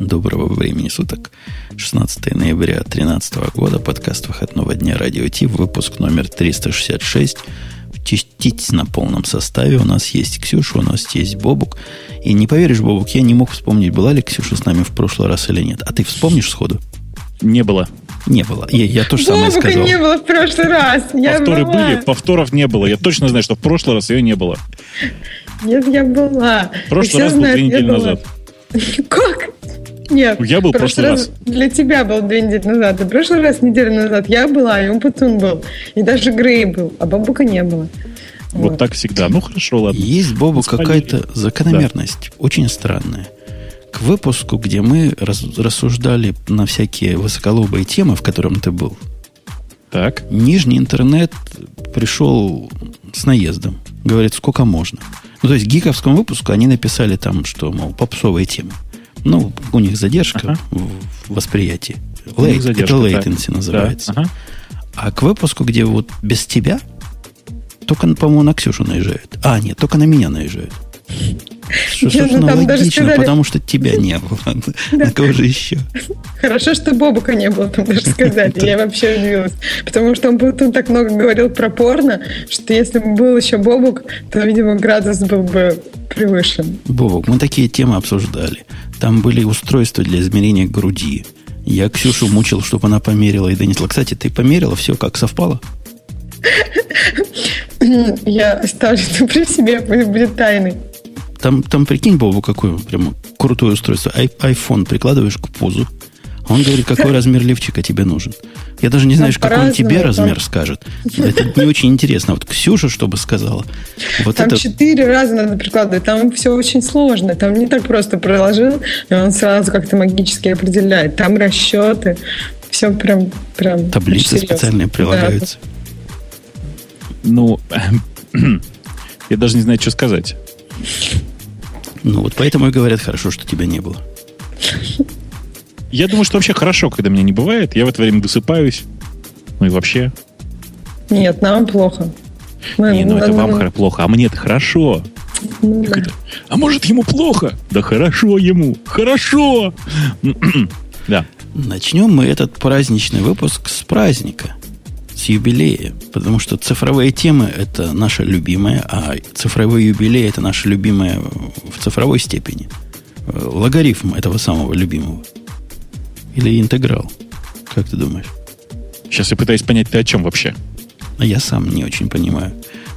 Доброго времени суток. 16 ноября 2013 года. Подкаст выходного дня Радио Ти. Выпуск номер 366. Частиц на полном составе. У нас есть Ксюша, у нас есть Бобук. И не поверишь, Бобук, я не мог вспомнить, была ли Ксюша с нами в прошлый раз или нет. А ты вспомнишь сходу? Не было. Не было. Я, я то же самое Бобука сказал. не было в прошлый раз. Я Повторы была. были, повторов не было. Я точно знаю, что в прошлый раз ее не было. Нет, я была. В прошлый раз был я недели назад. Как? Нет. Я был в прошлый раз. Для тебя был две недели назад. А в прошлый раз неделю назад я была, и Умпутун был. И даже Грей был. А Бабука не было. Вот так всегда. Ну хорошо, ладно. Есть, Бобу, Спалили. какая-то закономерность, очень странная. К выпуску, где мы раз- рассуждали на всякие высоколобые темы, в котором ты был, Так. Нижний интернет пришел с наездом. Говорит, сколько можно. Ну, то есть, гиковскому выпуску они написали там, что, мол, попсовые темы. Ну, у них задержка Ага. в восприятии. У них Лейт- задержка, это latency называется. Да, ага. А к выпуску, где вот без тебя, только, по-моему, на Ксюшу наезжают. А, нет, только на меня наезжают. Что, собственно, там даже сказали- потому что тебя не было. На кого же еще? Хорошо, что Бобука не было, там даже сказали. Я вообще удивилась. Потому что он Умпутун так много говорил про порно, что если бы был еще Бобук, то, видимо, градус был бы превышен. Бобок, мы такие темы обсуждали. Там были устройства для измерения груди. Я Ксюшу мучил, чтобы она померила и донесла. Кстати, ты померила, все как совпало? Я оставлю это при себе, будет тайной. Там, там прикинь, Бобу, какое прямо крутое устройство. Ай- айфон прикладываешь к пузу. а Он говорит, какой размер лифчика тебе нужен. Я даже не знаю, Там какой он тебе по-разному, размер там- скажет. Это не очень интересно. Вот Ксюша, чтобы сказала. Вот Там это четыре раза надо прикладывать. Там все очень сложно. Там не так просто проложил, и он сразу как-то магически определяет. Там расчеты. Все прям, прям таблицы специальные Да. прилагаются. Ну, я даже не знаю, что сказать. Ну вот поэтому и говорят, хорошо, что тебя не было. Я думаю, что вообще хорошо, когда меня не бывает. Я в это время высыпаюсь. Ну и вообще. Нет, нам плохо. Мы- Не, ну это ну, вам плохо, а мне-то хорошо. ну, да. это? А может, ему плохо? Да хорошо ему. Хорошо. Да. Начнем мы этот праздничный выпуск с праздника, с юбилея, потому что цифровые темы – это наша любимая, а цифровой юбилей – это наша любимая в цифровой степени. Логарифм этого самого любимого. Или интеграл. Как ты думаешь? Сейчас я пытаюсь понять, ты о чем вообще. А я сам не очень понимаю.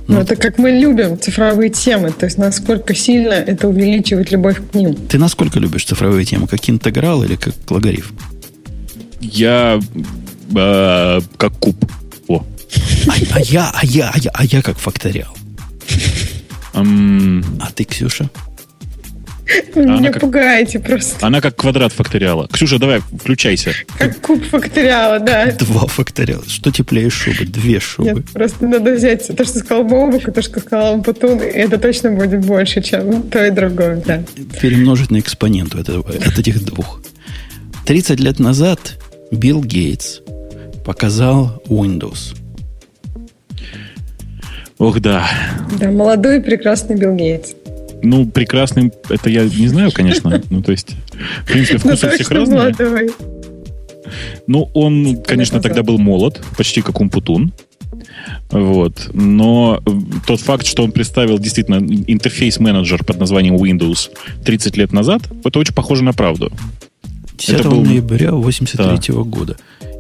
Ну, Ну, это как мы любим цифровые темы, то есть насколько сильно это увеличивает любовь к ним. ты насколько любишь цифровые темы? Как интеграл или как логарифм? Я э, как куб. О. А, а я, а я, а я, а я как факториал. М, А ты, Ксюша? Вы она меня как- пугаете просто. Она как квадрат факториала. Ксюша, давай, включайся. Как куб факториала, да. Два факториала. Что теплее шубы? Две шубы. Нет, просто надо взять то, что сказал Бобук, и то, что сказал Ампутун, и это точно будет больше, чем то и другое, да. перемножить на экспоненту этого, от этих двух. 30 лет назад Билл Гейтс показал Windows. Ох, да. Да, молодой и прекрасный Билл Гейтс. Ну, прекрасным, это я не знаю, конечно. Ну, то есть, в принципе, Ну, вкусы у всех разные. молодой. Ну, он, конечно, тогда был молод, почти как Умпутун. Вот. Но э, тот факт, что он представил действительно интерфейс-менеджер под названием Windows 30 лет назад, это очень похоже на правду. 10 Это был- ноября 83 года.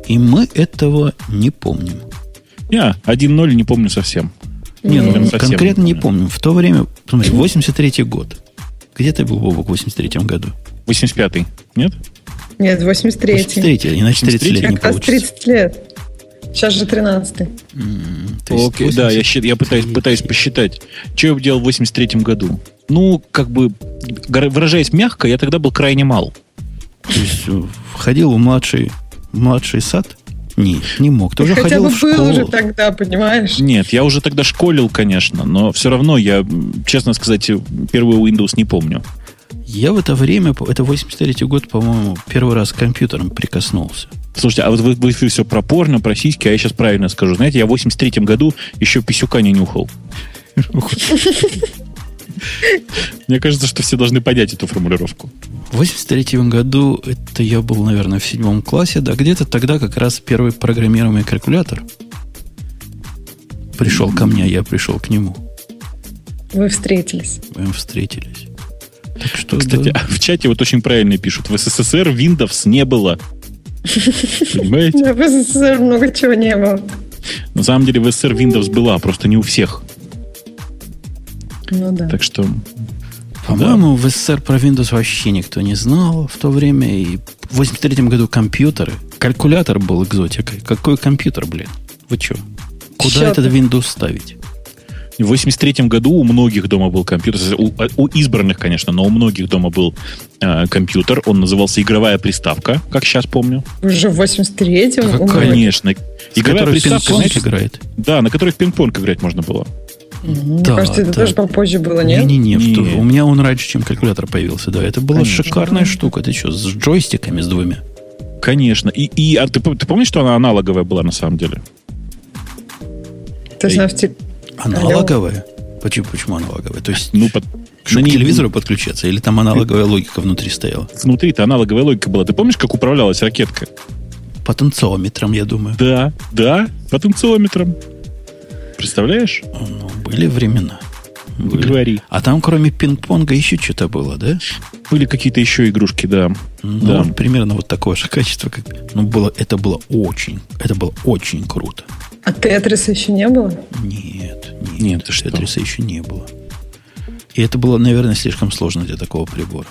И мы этого не помним. Я 1.0 не помню совсем. Не, ну, совсем конкретно не не помним. В то время, смотри, 83 год. Где ты был, Бобок, в 83 году? 85-й, нет? Нет, 83-й. 83 иначе 30 лет не Как раз получится. 30 лет. Сейчас же 13-й. М, то есть Окей, да, я, я пытаюсь, 83. пытаюсь посчитать, что я делал в 83 году. Ну, как бы, выражаясь мягко, я тогда был крайне мал. То есть э, входил в младший, младший сад? Не, не мог. Ты уже Хотя ходил бы в был школу. уже тогда, понимаешь? Нет, я уже тогда школил, конечно, но все равно я, честно сказать, первый Windows не помню. Я в это время, это 83 год, по-моему, первый раз к компьютерам прикоснулся. Слушайте, а вот вы, вы все про порно, про сиськи, а я сейчас правильно скажу. Знаете, я в 83 году еще писюка не нюхал. Мне кажется, что все должны понять эту формулировку. В 83 году, это я был, наверное, в седьмом классе, да, где-то тогда как раз первый программируемый калькулятор пришел ко мне, я пришел к нему. Вы встретились. Мы встретились. Так что, Кстати, да. в чате вот очень правильно пишут. В СССР Windows не было. Понимаете? Да, в СССР много чего не было. На самом деле в СССР Windows была, просто не у всех. Ну да. Так что По-моему, в СССР про Windows вообще никто не знал в то время. И в 83 году компьютеры. Калькулятор был экзотикой. Какой компьютер, блин? Вы что? Куда Чё этот? Windows ставить? в 83 году у многих дома был компьютер. У, у избранных, конечно, но у многих дома был э, компьютер. Он назывался игровая приставка, как сейчас помню. Уже в 83-м. Какая? умер. Конечно. С Игровая приставка, пинг-понг знаете, играет. да, на которой в пинг-понг играть можно было. Мне Да, кажется, это да. тоже попозже было, нет? Не-не-не, Не. у меня он раньше, чем калькулятор появился, да. Это была Конечно. шикарная штука. Ты что, с джойстиками с двумя? Конечно. И, и а ты, ты помнишь, что она аналоговая была на самом деле? То есть она в те- Аналоговая? Почему, почему аналоговая? То есть, Ну, под, чтобы на к телевизору подключаться? Или там аналоговая логика внутри стояла? Внутри-то аналоговая логика была. Ты помнишь, как управлялась ракетка? Потенциометром, я думаю. Да, да, потенциометром. Представляешь? Ну, были времена. Были. Говори. А там, кроме пинг-понга, еще что-то было, да? Были какие-то еще игрушки, да. Ну, Да. вот примерно вот такое же качество. Как... Ну, было, это было очень, это было очень круто. А Тетриса еще не было? Нет, нет, Нет, что? Тетриса еще не было. И это было, наверное, слишком сложно для такого прибора.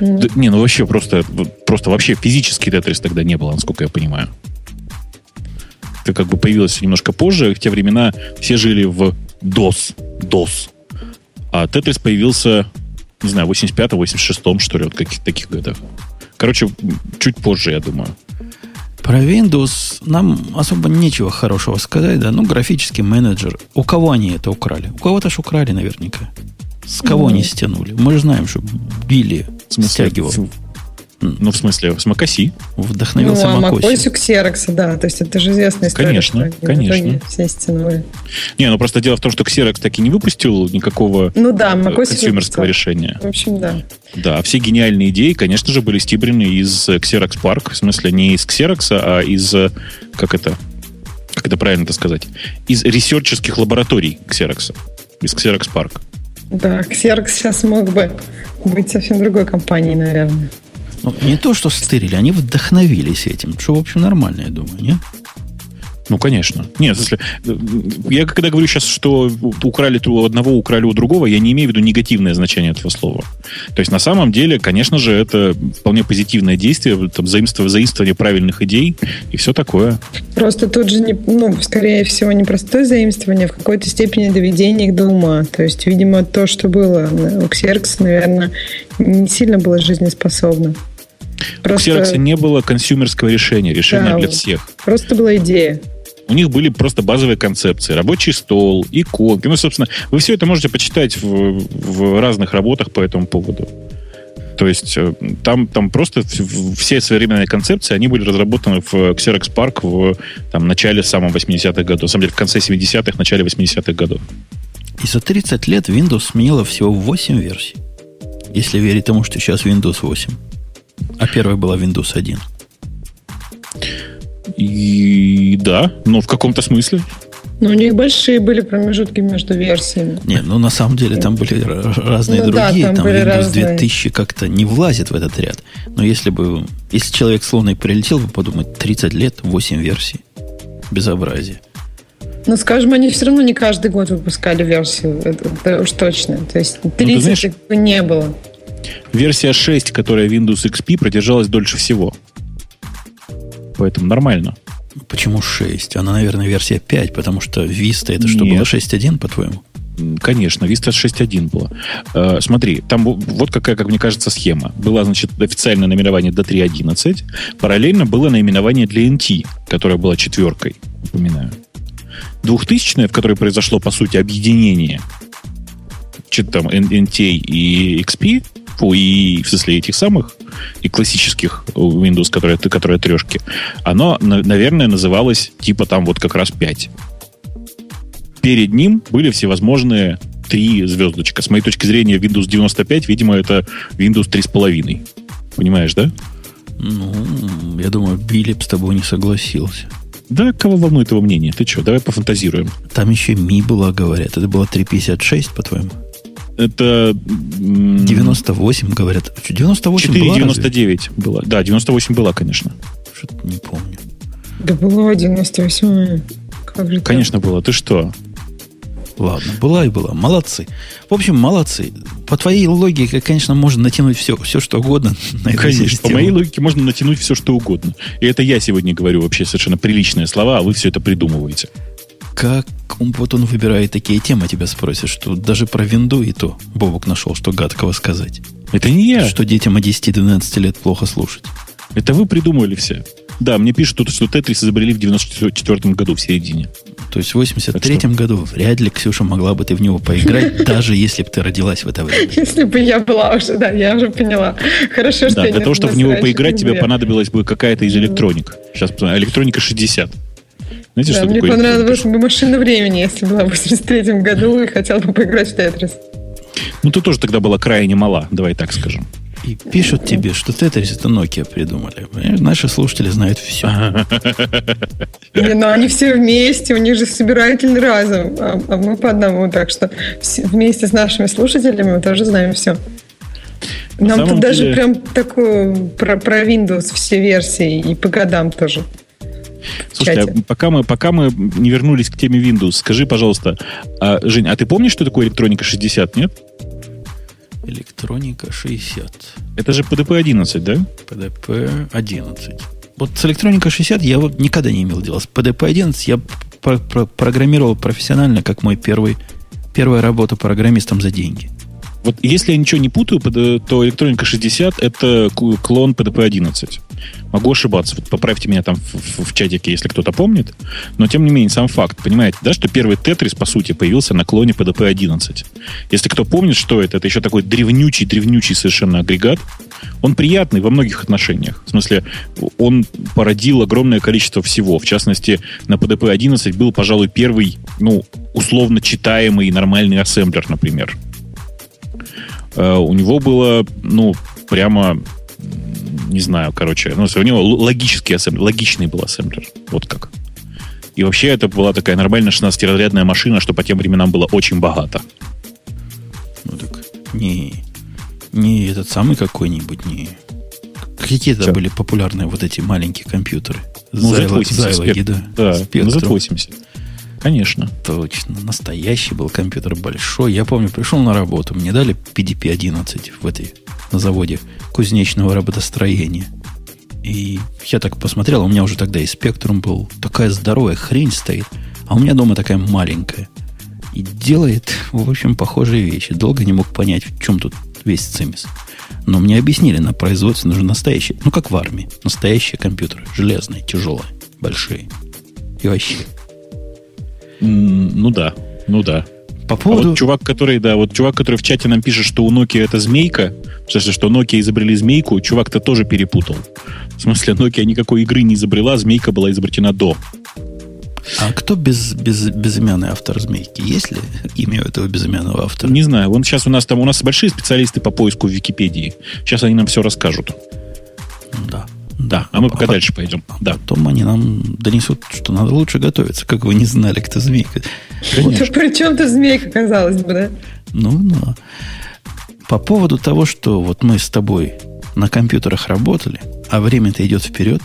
Да, не, ну вообще просто, просто вообще физический тетрис тогда не было, насколько я понимаю. Это как бы появилось немножко позже. В те времена все жили в DOS. DOS. А тетрис появился, не знаю, в 85-86, что ли, вот каких-то таких годах. Короче, чуть позже, я думаю. Про Windows нам особо нечего хорошего сказать, да. Ну, графический менеджер. У кого они это украли? У кого-то ж украли наверняка. С кого они стянули? Мы же знаем, что Билли стягивал, ну, в смысле, с Макаси. вдохновился ну, а Макоси. Макоси у Ксерокса, да. То есть это же известная история. Конечно, конечно. Все стянули. Не, ну просто дело в том, что Xerox так и не выпустил никакого Ну да, э, Макоси консюмерского выпустил. решения. В общем, да. Да, а все гениальные идеи, конечно же, были стибрены из э, Xerox Park. В смысле, не из Xerox, а из... э, Как это? Как это правильно это сказать? Из ресерческих лабораторий Xerox. Из Xerox Park. Да, Ксерокс сейчас мог бы быть совсем другой компанией, наверное. Ну, не то, что стырили, они вдохновились этим. Что, в общем, нормально, я думаю, нет? Ну, конечно. Нет, смысле, э, я когда говорю сейчас, что украли у одного, украли у другого, я не имею в виду негативное значение этого слова. То есть, на самом деле, конечно же, это вполне позитивное действие, там, заимствование, заимствование правильных идей и все такое. Просто тут же, не, ну, скорее всего, не простое заимствование, а в какой-то степени доведение их до ума. То есть, видимо, то, что было у Ксерокса, наверное, не сильно было жизнеспособно. У Xerox не было консюмерского решения, решения Да, для всех. просто была идея. У них были просто базовые концепции. Рабочий стол, иконки. Ну, собственно, вы все это можете почитать в, в разных работах по этому поводу. То есть э, там, там просто все современные концепции, они были разработаны в Xerox Park в там, начале самого 80-х годов. На самом деле в конце 70-х, начале 80-х годов. И за 30 лет Windows сменила всего 8 версий. Если верить тому, что сейчас Windows 8. А первой была Windows 1. И да, но в каком-то смысле. Но у них большие были промежутки между версиями. Не, ну на самом деле там были разные Ну да, другие. там там были Windows разные. 2000 как-то не влазит в этот ряд. Но если бы, если человек с Луной прилетел бы подумать, 30 лет, 8 версий. Безобразие. Но, скажем, они все равно не каждый год выпускали версию. Это, это уж точно. То есть 30 знаешь- как бы не было. Версия 6, которая Windows XP, продержалась дольше всего. Поэтому нормально. Почему 6? Она, наверное, версия 5, потому что Vista это что, Нет. было 6.1, по-твоему? Конечно, Vista 6.1 была. Э, смотри, там вот какая, как мне кажется, схема. Было, значит, официальное наименование до 3.11. Параллельно было наименование для NT, которое было четверкой, напоминаю. Двухтысячное, в которой произошло, по сути, объединение что-то там NT и XP, и в смысле этих самых, и классических Windows, которые, которые трешки, оно, на- наверное, называлось типа там вот как раз 5 перед ним были всевозможные 3 звездочка. С моей точки зрения, Windows 95, видимо, это Windows 3,5. Понимаешь, да? Ну, я думаю, Билип с тобой не согласился. Да, кого волнует его мнение? Ты что, давай пофантазируем. Там еще Ми была, говорят. Это было 356, по-твоему? Это... 98, говорят. 98 4,99 было. Да, 98 была, конечно. Что-то не помню. Да было 98. Как же Конечно, так? было. Ты что? Ладно, была и была. Молодцы. В общем, молодцы. По твоей логике, конечно, можно натянуть все, все что угодно на Конечно, систему. по моей логике можно натянуть все, что угодно. И это я сегодня говорю вообще совершенно приличные слова, а вы все это придумываете. Как вот он выбирает такие темы, тебя спросят, что даже про винду и то Бобок нашел, что гадкого сказать. Это не я. Что детям от 10-12 лет плохо слушать. Это вы придумали все. Да, мне пишут тут, что Тетрис изобрели в 94 году, в середине. То есть в 83-м году вряд ли, Ксюша, могла бы ты в него поиграть, даже если бы ты родилась в это время. Если бы я была уже, да, я уже поняла. Хорошо, что Да, для того, чтобы в него поиграть, тебе понадобилась бы какая-то из электроник. Сейчас посмотрим. Электроника 60. Знаете, да, что мне понравилась бы машина времени, если была в 83-м году и хотела бы поиграть в Тетрис. Ну, ты тоже тогда была крайне мала, давай так скажем. И пишут тебе, что Тетрис это Nokia придумали. Наши слушатели знают все. Не, ну они все вместе, у них же собирательный разум, а, а мы по одному, так что вместе с нашими слушателями мы тоже знаем все. Нам тут даже прям такую про, про Windows все версии и по годам тоже. Слушай, а пока мы, пока мы не вернулись к теме Windows, скажи, пожалуйста, а, Жень, а ты помнишь, что такое электроника 60, нет? Электроника 60. Это же PDP-11, да? PDP-11. Вот с электроника 60 я вот никогда не имел дела. С PDP-11 я про про программировал профессионально, как мой первый, первая работа программистом за деньги. Вот если я ничего не путаю, то электроника 60 это клон PDP-11. Могу ошибаться. Вот поправьте меня там в, в, в чатике, если кто-то помнит. Но, тем не менее, сам факт. Понимаете, да, что первый Тетрис, по сути, появился на клоне PDP-11. Если кто помнит, что это, это еще такой древнючий-древнючий совершенно агрегат. Он приятный во многих отношениях. В смысле, он породил огромное количество всего. В частности, на PDP-11 был, пожалуй, первый, ну, условно читаемый нормальный ассемблер, например. Uh, у него было, ну, прямо не знаю, короче, ну, у него логический ассемблер, логичный был ассемблер. Вот как. И вообще это была такая нормальная 16-разрядная машина, что по тем временам было очень богато. Ну так, не, не этот самый какой-нибудь, не... Какие то были популярные вот эти маленькие компьютеры? Ну, Зайло, Z80. Зайлоги, да. Да, ну, Z80. Конечно. Точно. Настоящий был компьютер большой. Я помню, пришел на работу, мне дали PDP-11 в этой, на заводе кузнечного работостроения. И я так посмотрел, у меня уже тогда и спектрум был. Такая здоровая хрень стоит, а у меня дома такая маленькая. И делает, в общем, похожие вещи. Долго не мог понять, в чем тут весь цимис. Но мне объяснили, на производстве нужны настоящие, ну как в армии, настоящие компьютеры, железные, тяжелые, большие. И вообще, ну да, ну да. По поводу... А вот чувак, который, да, вот чувак, который в чате нам пишет, что у Nokia это змейка, в смысле, что Nokia изобрели змейку, чувак-то тоже перепутал. В смысле, Nokia никакой игры не изобрела, змейка была изобретена до. А кто без, без, безымянный автор змейки? Есть ли имя этого безымянного автора? Не знаю. Вон сейчас у нас там у нас большие специалисты по поиску в Википедии. Сейчас они нам все расскажут. Да. Да, а мы пока а, дальше пойдем. Да. Потом они нам донесут, что надо лучше готовиться, как вы не знали, кто змейка. Конечно. Да при чем-то змейка, казалось бы, да? Ну, да. По поводу того, что вот мы с тобой на компьютерах работали, а время-то идет вперед,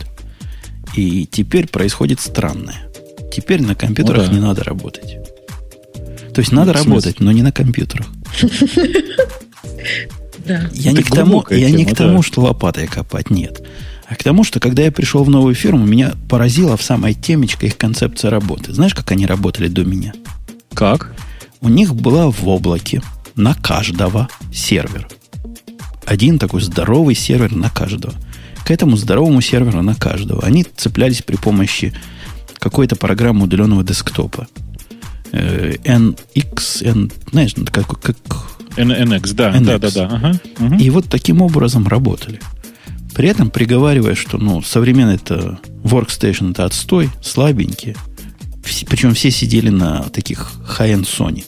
и теперь происходит странное. Теперь на компьютерах ну, да. не надо работать. То есть надо работать, но не на компьютерах. Да. Я не к тому, я не к тому, что лопатой копать, нет. А к тому, что когда я пришел в новую фирму, меня поразила в самой темечко их концепция работы. Знаешь, как они работали до меня? Как? У них была в облаке на каждого сервер. Один такой здоровый сервер на каждого. К этому здоровому серверу на каждого они цеплялись при помощи какой-то программы удаленного десктопа. NX, э, N, знаешь, ну, как, как NX, да, NX. да, да, да. Ага. Угу. И вот таким образом работали. При этом приговаривая, что ну, современный это workstation это отстой, слабенький. Причем все сидели на таких high-end Sony.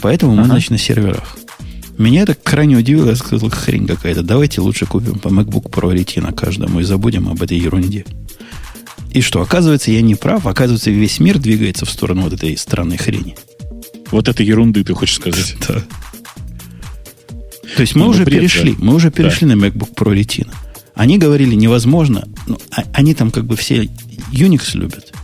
Поэтому мы, значит, на серверах. Меня это крайне удивило. Я сказал, хрень какая-то. Давайте лучше купим по MacBook Pro Retina каждому и забудем об этой ерунде. И что, оказывается, я не прав. Оказывается, весь мир двигается в сторону вот этой странной хрени. Вот этой ерунды, ты хочешь сказать. Да. То есть мы ну, уже бред, перешли, да. мы уже перешли да. на MacBook Pro Retina. Они говорили, невозможно. Ну, а, они там как бы все Unix любят.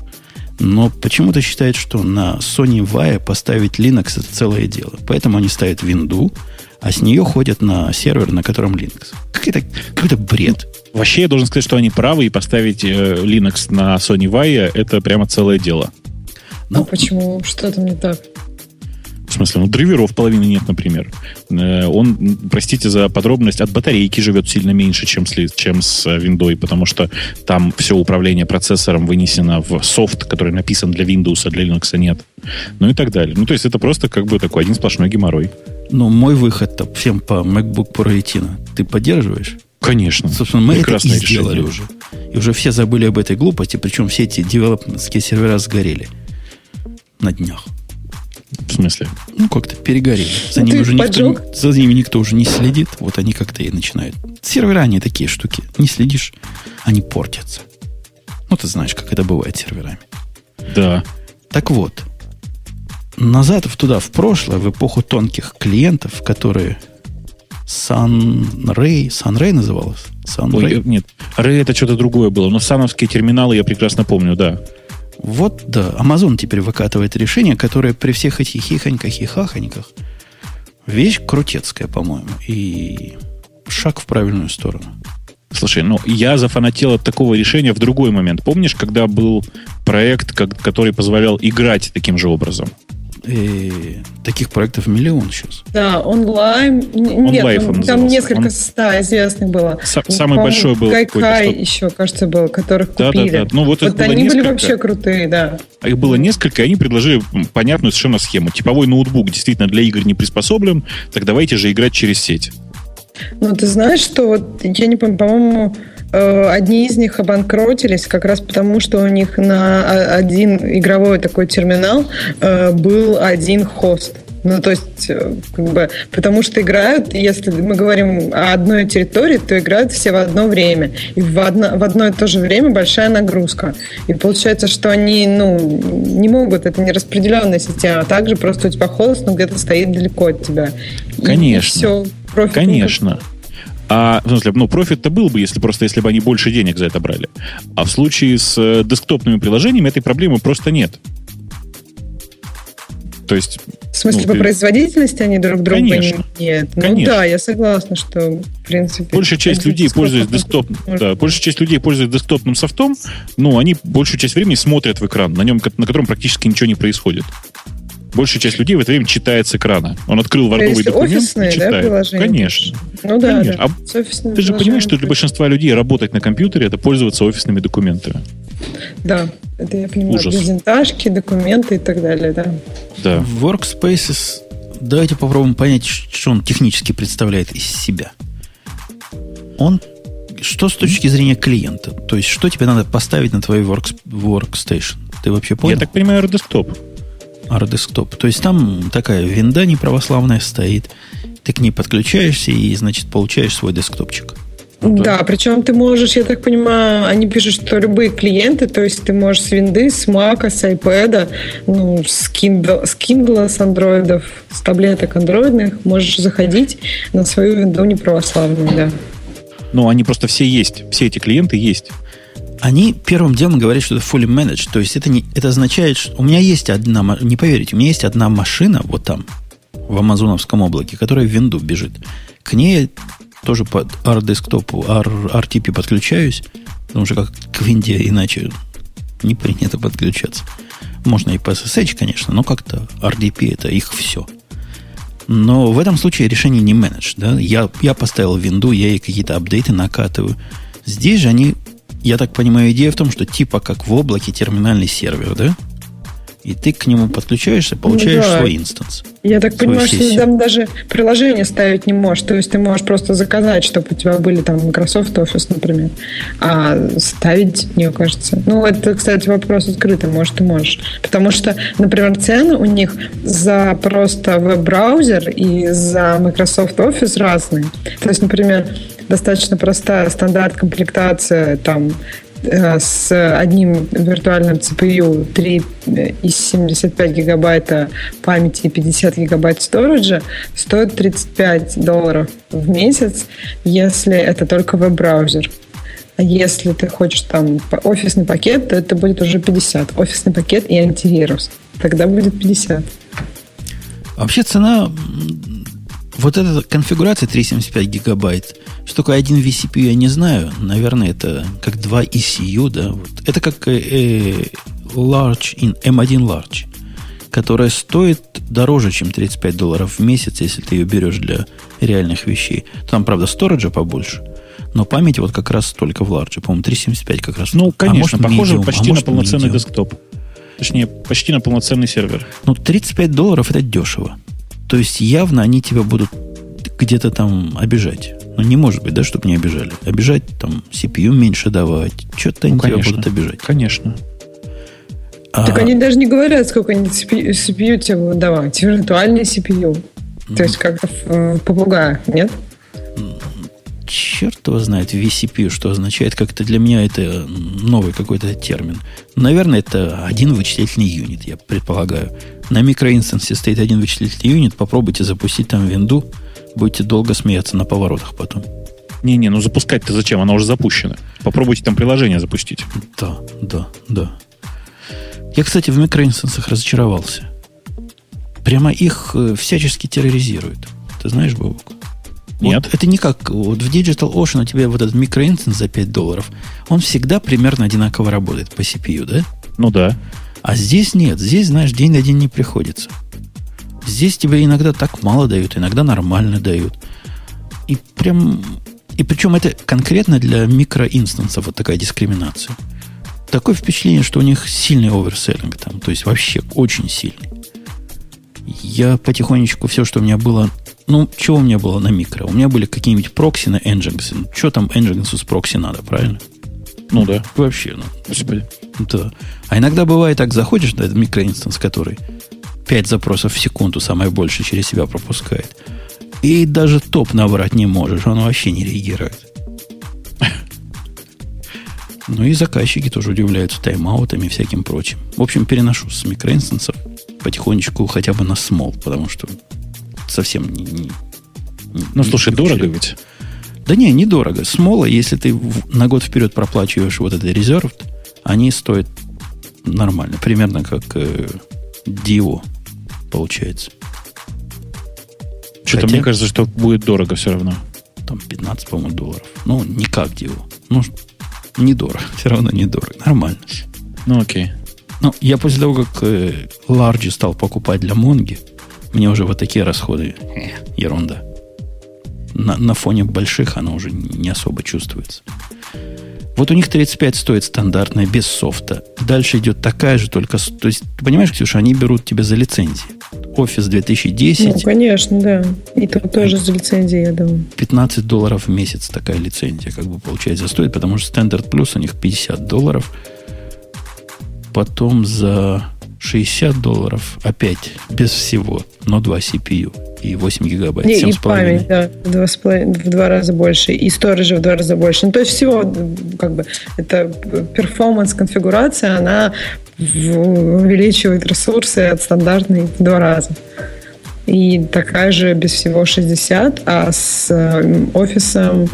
Но почему-то считают, что на Sony Vaio поставить Linux это целое дело. Поэтому они ставят винду, а с нее ходят на сервер, на котором Linux. Какой-то, какой-то бред. Вообще, я должен сказать, что они правы, и поставить э, Linux на Sony Vaio это прямо целое дело. Ну, а почему? Что там не так? В смысле, ну, драйверов половины нет, например. Э, он, простите за подробность, от батарейки живет сильно меньше, чем с, чем с Windows, потому что там все управление процессором вынесено в софт, который написан для Windows, а для Linux нет. Ну и так далее. Ну, то есть это просто как бы такой один сплошной геморрой. Ну, мой выход-то всем по MacBook Pro Retina. Ты поддерживаешь? Конечно. Собственно, мы Прекрасное это и сделали решение. уже. И уже все забыли об этой глупости, причем все эти девелопментские сервера сгорели на днях. В смысле? Ну, как-то перегорели. За, ну, ними уже никто, за ними никто уже не следит. Вот они как-то и начинают. Сервера, они такие штуки. Не следишь, они портятся. Ну, ты знаешь, как это бывает с серверами. Да. Так вот, назад в туда, в прошлое, в эпоху тонких клиентов, которые Sunray, Sunray называлось? Sunray? Ой, нет, Ray это что-то другое было, но сановские терминалы я прекрасно помню, да. Вот, да, Amazon теперь выкатывает решение, которое при всех этих хихоньках и хахоньках вещь крутецкая, по-моему, и шаг в правильную сторону. Слушай, ну я зафанател от такого решения в другой момент. Помнишь, когда был проект, который позволял играть таким же образом? И таких проектов миллион сейчас. Да, онлайн. Нет, он, там несколько ста известных было. С, самый большой был. Кайкай еще, кажется, был, которых да, купили. Да, да. Ну, вот, вот они несколько. были вообще крутые, да. А их было несколько, и они предложили понятную совершенно схему. Типовой ноутбук действительно для игр не приспособлен, так давайте же играть через сеть. Ну, ты знаешь, что вот, я не помню, по-моему, одни из них обанкротились как раз потому, что у них на один игровой такой терминал э, был один хост. Ну, то есть, э, как бы, потому что играют, если мы говорим о одной территории, то играют все в одно время. И в одно, в одно и то же время большая нагрузка. И получается, что они, ну, не могут, это не распределенная система, а также просто у тебя холст, но где-то стоит далеко от тебя. Конечно. И все, Конечно. Никак. А, в смысле, ну, профит-то был бы, если просто если бы они больше денег за это брали. А в случае с э, десктопными приложениями этой проблемы просто нет. То есть... В смысле, ну, по ты... производительности они друг друга Конечно. нет? Ну Конечно. да, я согласна, что в принципе... Большая часть людей пользуется десктоп... Да, большая часть людей пользуется десктопным софтом, но они большую часть времени смотрят в экран, на нем, на котором практически ничего не происходит большая часть людей в это время читает с экрана. Он открыл вардовый документ офисные, и читает. Да, Конечно. Ну да, Конечно. да. А ты же понимаешь, что для большинства людей работать на компьютере это пользоваться офисными документами. Да, это я понимаю. Ужас. Презентажки, документы и так далее, да. Да. Workspaces, давайте попробуем понять, что он технически представляет из себя. Он что с точки зрения клиента? То есть, что тебе надо поставить на твой work, workstation? Ты вообще понял? Я так понимаю, десктоп. R-Desktop. То есть там такая винда неправославная стоит. Ты к ней подключаешься и, значит, получаешь свой десктопчик. Ну, да. причем ты можешь, я так понимаю, они пишут, что любые клиенты, то есть ты можешь с винды, с Mac, с iPad, ну, с Kindle, с, Kindle, с андроидов, с таблеток андроидных, можешь заходить на свою винду неправославную, да. Ну, они просто все есть, все эти клиенты есть они первым делом говорят, что это fully managed. То есть это, не, это означает, что у меня есть одна, не поверите, у меня есть одна машина вот там, в амазоновском облаке, которая в винду бежит. К ней тоже под R-десктопу, RTP подключаюсь, потому что как к винде иначе не принято подключаться. Можно и по SSH, конечно, но как-то RDP это их все. Но в этом случае решение не менедж. Да? Я, я поставил винду, я ей какие-то апдейты накатываю. Здесь же они я так понимаю, идея в том, что типа как в облаке терминальный сервер, да? И ты к нему подключаешься, получаешь Ну да. свой инстанс. Я так понимаю, что сессию. ты там даже приложение ставить не можешь. То есть ты можешь просто заказать, чтобы у тебя были там Microsoft Office, например. А ставить, мне кажется. Ну, это, кстати, вопрос открытый. Может, ты можешь. Потому что, например, цены у них за просто веб-браузер и за Microsoft Office разные. То есть, например, достаточно простая стандарт комплектация там с одним виртуальным CPU 3 из 75 гигабайта памяти и 50 гигабайт сториджа стоит 35 долларов в месяц, если это только веб-браузер. А если ты хочешь там офисный пакет, то это будет уже 50. Офисный пакет и антивирус. Тогда будет 50. Вообще цена вот эта конфигурация 375 гигабайт, что такое один vCPU, я не знаю. Наверное, это как два ECU, да. Вот. Это как э, э, large in, M1 Large, которая стоит дороже, чем 35 долларов в месяц, если ты ее берешь для реальных вещей. Там, правда, сториджа побольше, но памяти вот как раз только в Large. По-моему, 375 как раз. Ну, А конечно, может, похоже medium, а почти на может, полноценный medium. десктоп. Точнее, почти на полноценный сервер. Ну, 35 долларов это дешево. То есть явно они тебя будут где-то там обижать. Ну, не может быть, да, чтобы не обижали. Обижать там CPU меньше давать. Что-то они Ну, тебя конечно. будут обижать. Конечно. А, Так они даже не говорят, сколько они CPU, CPU тебе будут давать. Виртуальный CPU. То есть как-то в, в попугаях, нет? Черт его знает vCPU, что означает. Как-то для меня это новый какой-то термин. Наверное, это один вычислительный юнит, я предполагаю. На микроинстансе стоит один вычислительный юнит. Попробуйте запустить там винду. Будете долго смеяться на поворотах потом. Не-не, ну запускать-то зачем? Она уже запущена. Попробуйте там приложение запустить. Да, да, да. Я, кстати, в микроинстансах разочаровался. Прямо их э, всячески терроризируют. Ты знаешь, Бобок? Нет. Вот это не как вот в Digital Ocean у тебя вот этот микроинстанс за 5 долларов, он всегда примерно одинаково работает по CPU, да? Ну да. А здесь нет. Здесь, знаешь, день на день не приходится. Здесь тебе иногда так мало дают, иногда нормально дают. И прям... И причем это конкретно для микроинстансов вот такая дискриминация. Такое впечатление, что у них сильный оверселлинг там. То есть вообще очень сильный. Я потихонечку все, что у меня было... Ну, что у меня было на микро? У меня были какие-нибудь прокси на Nginx. Ну, что там Nginx с прокси надо, правильно? Ну да. Вообще, ну, Господи. да. А иногда бывает так, заходишь на этот микроинстанс, который 5 запросов в секунду самое больше через себя пропускает. И даже топ набрать не можешь, он вообще не реагирует. Ну и заказчики тоже удивляются тайм-аутами и всяким прочим. В общем, переношу с микроинстансов потихонечку хотя бы на small, потому что совсем не... не- не- Ну, слушай, не дорого ведь. Да не, недорого. Смола, если ты на год вперед проплачиваешь вот это резерв, они стоят нормально. Примерно как э, Dio получается. Что-то Хотя- мне кажется, что будет дорого все равно. Там 15, по-моему, долларов. Ну, не как Dio. Ну, недорого. Все равно недорого. Нормально. Ну окей. Ну, я после того, как э, Large стал покупать для Монги, мне уже вот такие расходы э, ерунда. На, на фоне больших оно уже не особо чувствуется. Вот у них 35 стоит стандартная, без софта. Дальше идет такая же, только... То есть, ты понимаешь, Ксюша, они берут тебя за лицензии. Office 2010, Ну, конечно, да. И тут тоже за лицензией, я думаю. 15 долларов в месяц такая лицензия, как бы получается, стоит, потому что Standard Plus у них 50 долларов. Потом за 60 долларов опять без всего, но 2 CPU и 8 гигабайт. И 7,5. память, да, в два, в два раза больше, и сториджа в два раза больше. Ну, то есть всего, как бы, это перформанс-конфигурация, она увеличивает ресурсы от стандартной в два раза. И такая же без всего 60, а с э, офисом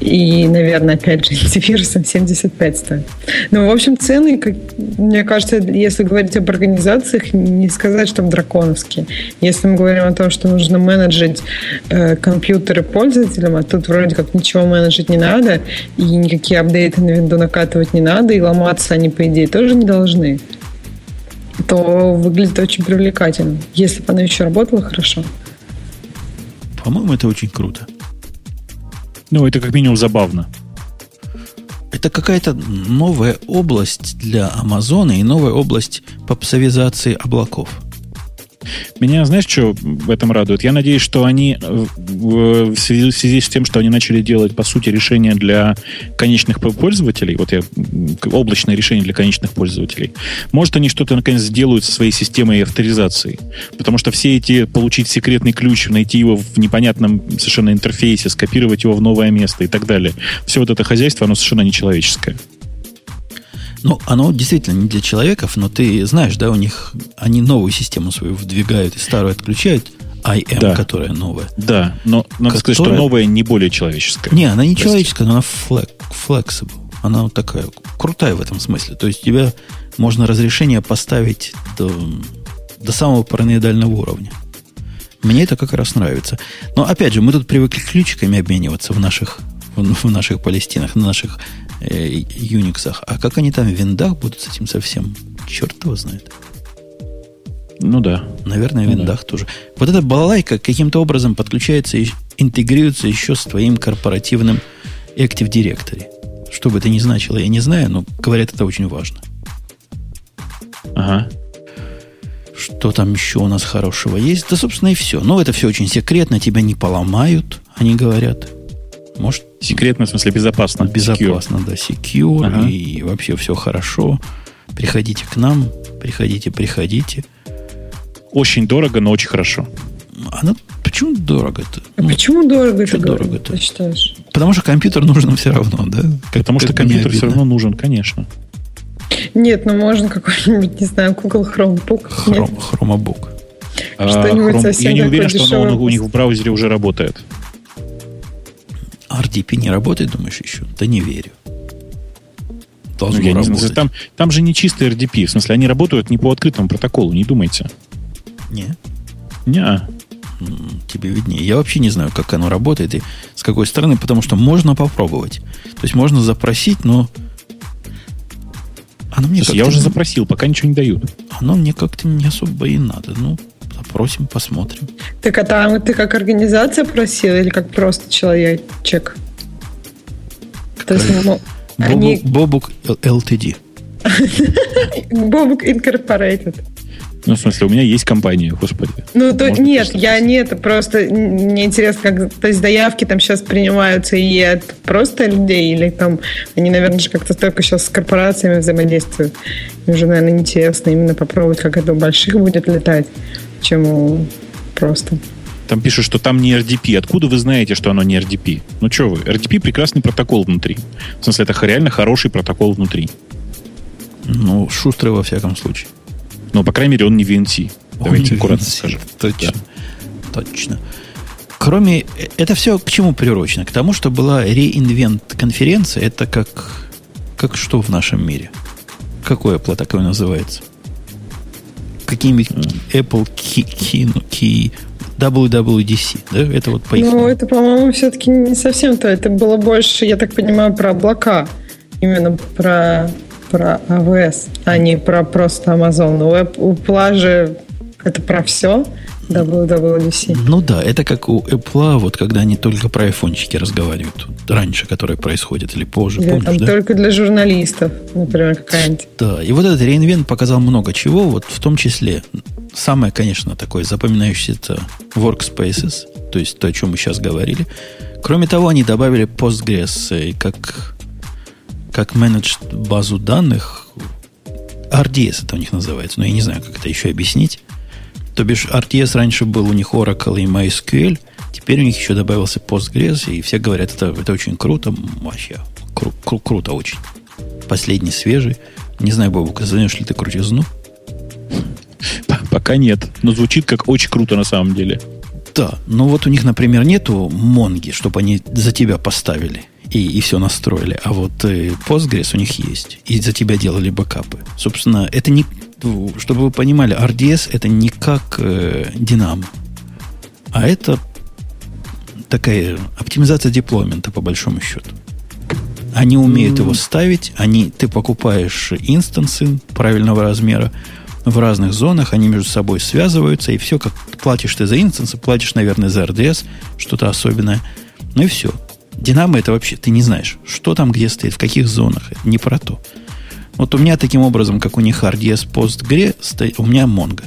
и, наверное, опять же, антивирусом 75 стоит. Ну, в общем, цены, как, мне кажется, если говорить об организациях, не сказать, что драконовские. Если мы говорим о том, что нужно менеджить э, компьютеры пользователям, а тут вроде как ничего менеджить не надо, и никакие апдейты на винду накатывать не надо, и ломаться они, по идее, тоже не должны, то выглядит очень привлекательно. Если бы она еще работала хорошо. По-моему, это очень круто. Ну, это как минимум забавно. это какая-то новая область для Амазона и новая область попсовизации облаков. Меня, знаешь, что в этом радует? Я надеюсь, что они э, в связи, с тем, что они начали делать, по сути, решения для конечных пользователей, вот я, облачное решение для конечных пользователей, может, они что-то, наконец, сделают со своей системой авторизации. Потому что все эти, получить секретный ключ, найти его в непонятном совершенно интерфейсе, скопировать его в новое место и так далее, все вот это хозяйство, оно совершенно нечеловеческое. Ну, оно действительно не для человеков, но ты знаешь, да, у них они новую систему свою вдвигают и старую отключают, IM, да. которая новая. Да, но надо которая... сказать, что новая не более человеческая. Не, она не Простите. человеческая, но она флек, flexible. Она вот такая крутая в этом смысле. То есть тебя можно разрешение поставить до, до самого параноидального уровня. Мне это как раз нравится. Но опять же, мы тут привыкли ключиками обмениваться в наших, в, в наших Палестинах, на наших э, Unix. А как они там в виндах будут с этим совсем? Черт его знает. Ну да. Наверное, в ну, виндах да. тоже. Вот эта балалайка каким-то образом подключается и интегрируется еще с твоим корпоративным Active Directory. Что бы это ни значило, я не знаю, но говорят, это очень важно. Ага. Что там еще у нас хорошего есть? Да, собственно, и все. Но это все очень секретно, тебя не поломают, они говорят. Может, секретно, в смысле, безопасно. Безопасно, secure. да, secure, ага. и вообще все хорошо. Приходите к нам, приходите, приходите. Очень дорого, но очень хорошо. Она почему дорого-то? А ну, почему дорого ты дорого-то? Ты считаешь? Потому что компьютер нужен все равно, да? Как, Потому что компьютер все равно нужен, конечно. Нет, ну можно какой-нибудь, не знаю, Google Chromebook. Chrome, Chromebook. Что-нибудь а, совсем Я не уверен, что оно у них в браузере уже работает. RDP не работает, думаешь, еще? Да не верю. Должно ну, я работать. Не знаю, там, там же не чистый RDP. В смысле, они работают не по открытому протоколу, не думайте. Не. Не. Тебе виднее. Я вообще не знаю, как оно работает и с какой стороны, потому что можно попробовать. То есть можно запросить, но оно мне я уже запросил, пока ничего не дают. Оно мне как-то не особо и надо. Ну, запросим, посмотрим. Так а там ты как организация просил или как просто человечек? То есть, ну, они... Бобук LTD. Бобук Incorporated. Ну, в смысле, у меня есть компания, господи. Ну, то нет, я не это, просто мне интересно, как, то есть заявки там сейчас принимаются и от просто людей, или там они, наверное, же как-то только сейчас с корпорациями взаимодействуют. Мне уже, наверное, интересно именно попробовать, как это у больших будет летать, чем у просто. Там пишут, что там не RDP. Откуда вы знаете, что оно не RDP? Ну что вы, RDP прекрасный протокол внутри. В смысле, это реально хороший протокол внутри. Ну, шустрый во всяком случае. Но, по крайней мере, он не VNC. Давайте аккуратно скажем. Точно. Да. Точно. Кроме... Это все к чему приурочено? К тому, что была реинвент конференция. Это как... Как что в нашем мире? Какое такое называется? Какие-нибудь Apple Key, Key, Key WWDC, да? Это вот по Ну, это, по-моему, все-таки не совсем то. Это было больше, я так понимаю, про облака. Именно про про AWS, а не про просто Amazon. У, у плажи это про все. WWDC. Ну да, это как у Apple, вот когда они только про айфончики разговаривают. Раньше, которые происходят, или позже, или помнишь, там да? только для журналистов, например, какая-нибудь. Да, и вот этот реинвент показал много чего, вот в том числе самое, конечно, такое запоминающееся это Workspaces, то есть то, о чем мы сейчас говорили. Кроме того, они добавили Postgres как как менедж базу данных, RDS это у них называется, но я не знаю, как это еще объяснить. То бишь, RDS раньше был у них Oracle и MySQL, теперь у них еще добавился Postgres, и все говорят, это, это очень круто, вообще, кру, кру, круто очень. Последний, свежий. Не знаю, Бобук, займешь ли ты крутизну? Пока нет, но звучит как очень круто на самом деле. Да, но вот у них, например, нету Монги, чтобы они за тебя поставили и, и все настроили. А вот э, Postgres у них есть. И за тебя делали бэкапы. Собственно, это не... Чтобы вы понимали, RDS это не как э, Dynamo. А это такая оптимизация деплоймента, по большому счету. Они умеют mm. его ставить, они, ты покупаешь инстансы правильного размера в разных зонах, они между собой связываются, и все, как платишь ты за инстансы, платишь, наверное, за RDS, что-то особенное. Ну и все. Динамо это вообще, ты не знаешь, что там где стоит, в каких зонах. Это не про то. Вот у меня таким образом, как у них RDS Postgre, стоит, у меня Mongo.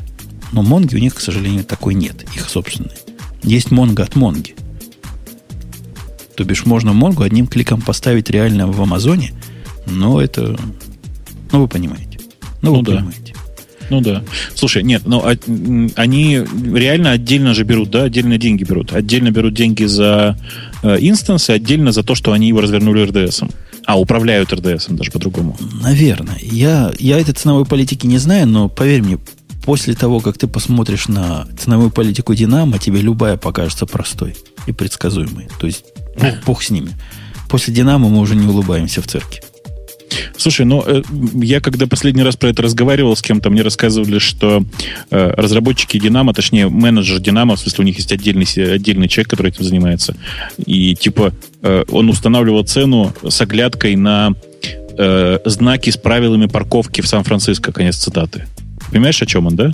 Но Монги у них, к сожалению, такой нет, их собственной. Есть Mongo от Монги. То бишь можно Монгу одним кликом поставить реально в Амазоне, но это... Ну, вы понимаете. Ну, вы ну, понимаете. Ну да. Слушай, нет, ну а, они реально отдельно же берут, да, отдельно деньги берут. Отдельно берут деньги за э, инстансы, отдельно за то, что они его развернули РДСом. А, управляют РДСом даже по-другому. Наверное. Я, я этой ценовой политики не знаю, но поверь мне, после того, как ты посмотришь на ценовую политику Динамо, тебе любая покажется простой и предсказуемой. То есть, бог, бог с ними. После Динамо мы уже не улыбаемся в цирке. Слушай, ну э, я когда последний раз про это разговаривал с кем-то, мне рассказывали, что э, разработчики Динамо, точнее менеджер Динамо, в смысле у них есть отдельный, отдельный человек, который этим занимается, и типа э, он устанавливал цену с оглядкой на э, знаки с правилами парковки в Сан-Франциско, конец цитаты. Понимаешь, о чем он, да?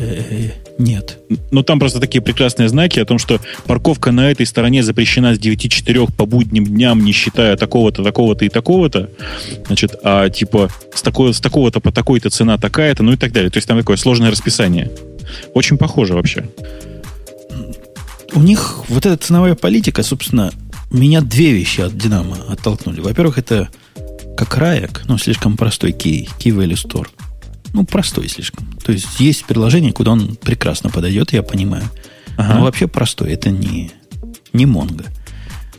Э, нет. Ну, там просто такие прекрасные знаки о том, что парковка на этой стороне запрещена с 9-4 по будним дням, не считая такого-то, такого-то и такого-то. Значит, а типа с, такой, с такого-то по такой-то цена такая-то, ну и так далее. То есть там такое сложное расписание. Очень похоже вообще. У них вот эта ценовая политика, собственно, меня две вещи от Динамо оттолкнули. Во-первых, это как раек, но слишком простой key, key value store ну, простой слишком. То есть есть приложение, куда он прекрасно подойдет, я понимаю. Ага. Но вообще простой. Это не, не Mongo.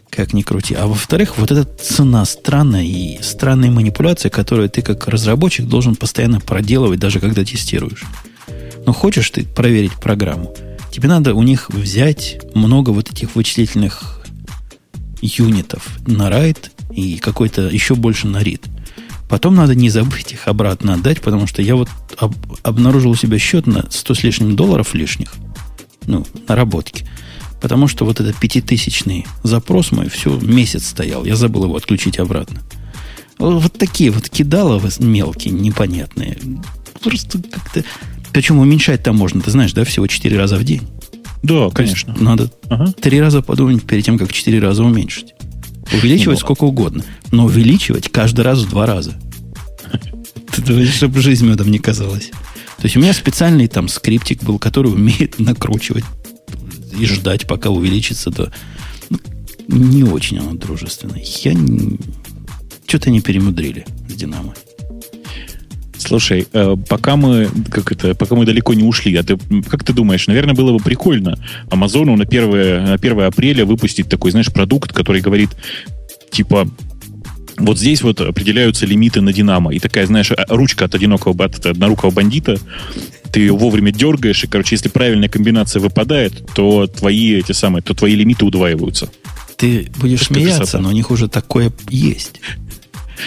Как ни крути. А во-вторых, вот эта цена странная и странные манипуляции, которые ты как разработчик должен постоянно проделывать, даже когда тестируешь. Но хочешь ты проверить программу, тебе надо у них взять много вот этих вычислительных юнитов на райт и какой-то еще больше на read. Потом надо не забыть их обратно отдать, потому что я вот об, обнаружил у себя счет на 100 с лишним долларов лишних, ну, наработки. Потому что вот этот пятитысячный запрос мой все месяц стоял. Я забыл его отключить обратно. Вот такие вот кидаловы мелкие, непонятные. Просто как-то... Причем уменьшать там можно, ты знаешь, да, всего 4 раза в день. Да, конечно. Надо ага. три раза подумать перед тем, как четыре раза уменьшить. Увеличивать сколько угодно. Но увеличивать каждый раз в два раза. Чтобы жизнь медом не казалась. То есть у меня специальный там скриптик был, который умеет накручивать и ждать, пока увеличится до... Ну, не очень оно дружественное. Я. Что-то не перемудрили с Динамо. Слушай, э, пока мы, как это, пока мы далеко не ушли, а ты, как ты думаешь, наверное, было бы прикольно Амазону на 1, на 1 апреля выпустить такой, знаешь, продукт, который говорит, типа, вот здесь вот определяются лимиты на Динамо. И такая, знаешь, а, ручка от одинокого от однорукого бандита, ты ее вовремя дергаешь, и, короче, если правильная комбинация выпадает, то твои эти самые, то твои лимиты удваиваются. Ты будешь Это смеяться, красота. но у них уже такое есть.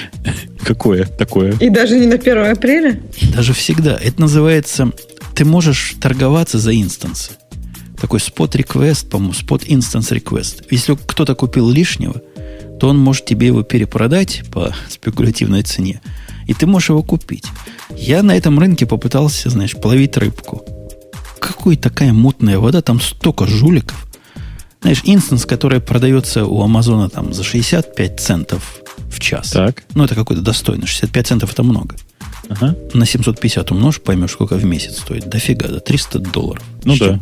Какое такое? И даже не на 1 апреля? Даже всегда. Это называется... Ты можешь торговаться за инстансы. Такой спот request, по-моему, спот instance request. Если кто-то купил лишнего, то он может тебе его перепродать по спекулятивной цене, и ты можешь его купить. Я на этом рынке попытался, знаешь, половить рыбку. Какой такая мутная вода, там столько жуликов. Знаешь, instance, который продается у Амазона там за 65 центов в час. Так. Ну, это какой-то достойный. 65 центов это много. Ага. На 750 умножь, поймешь, сколько в месяц стоит. Дофига, да, 300 долларов. Ну да.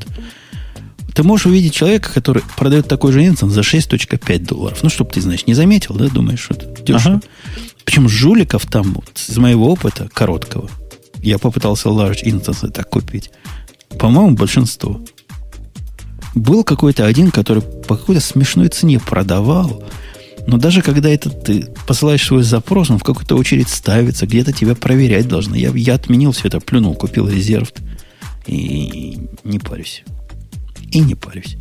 Ты можешь увидеть человека, который продает такой же instance за 6.5 долларов. Ну, чтобы ты, знаешь, не заметил, да, думаешь, что это дешево. Ага. Причем жуликов там, вот, из моего опыта короткого, я попытался large instance так купить. По-моему, большинство. Был какой-то один, который по какой-то смешной цене продавал, но даже когда это ты посылаешь свой запрос, он в какую-то очередь ставится, где-то тебя проверять должны. Я, я отменил все это, плюнул, купил резерв и не парюсь. И не парюсь.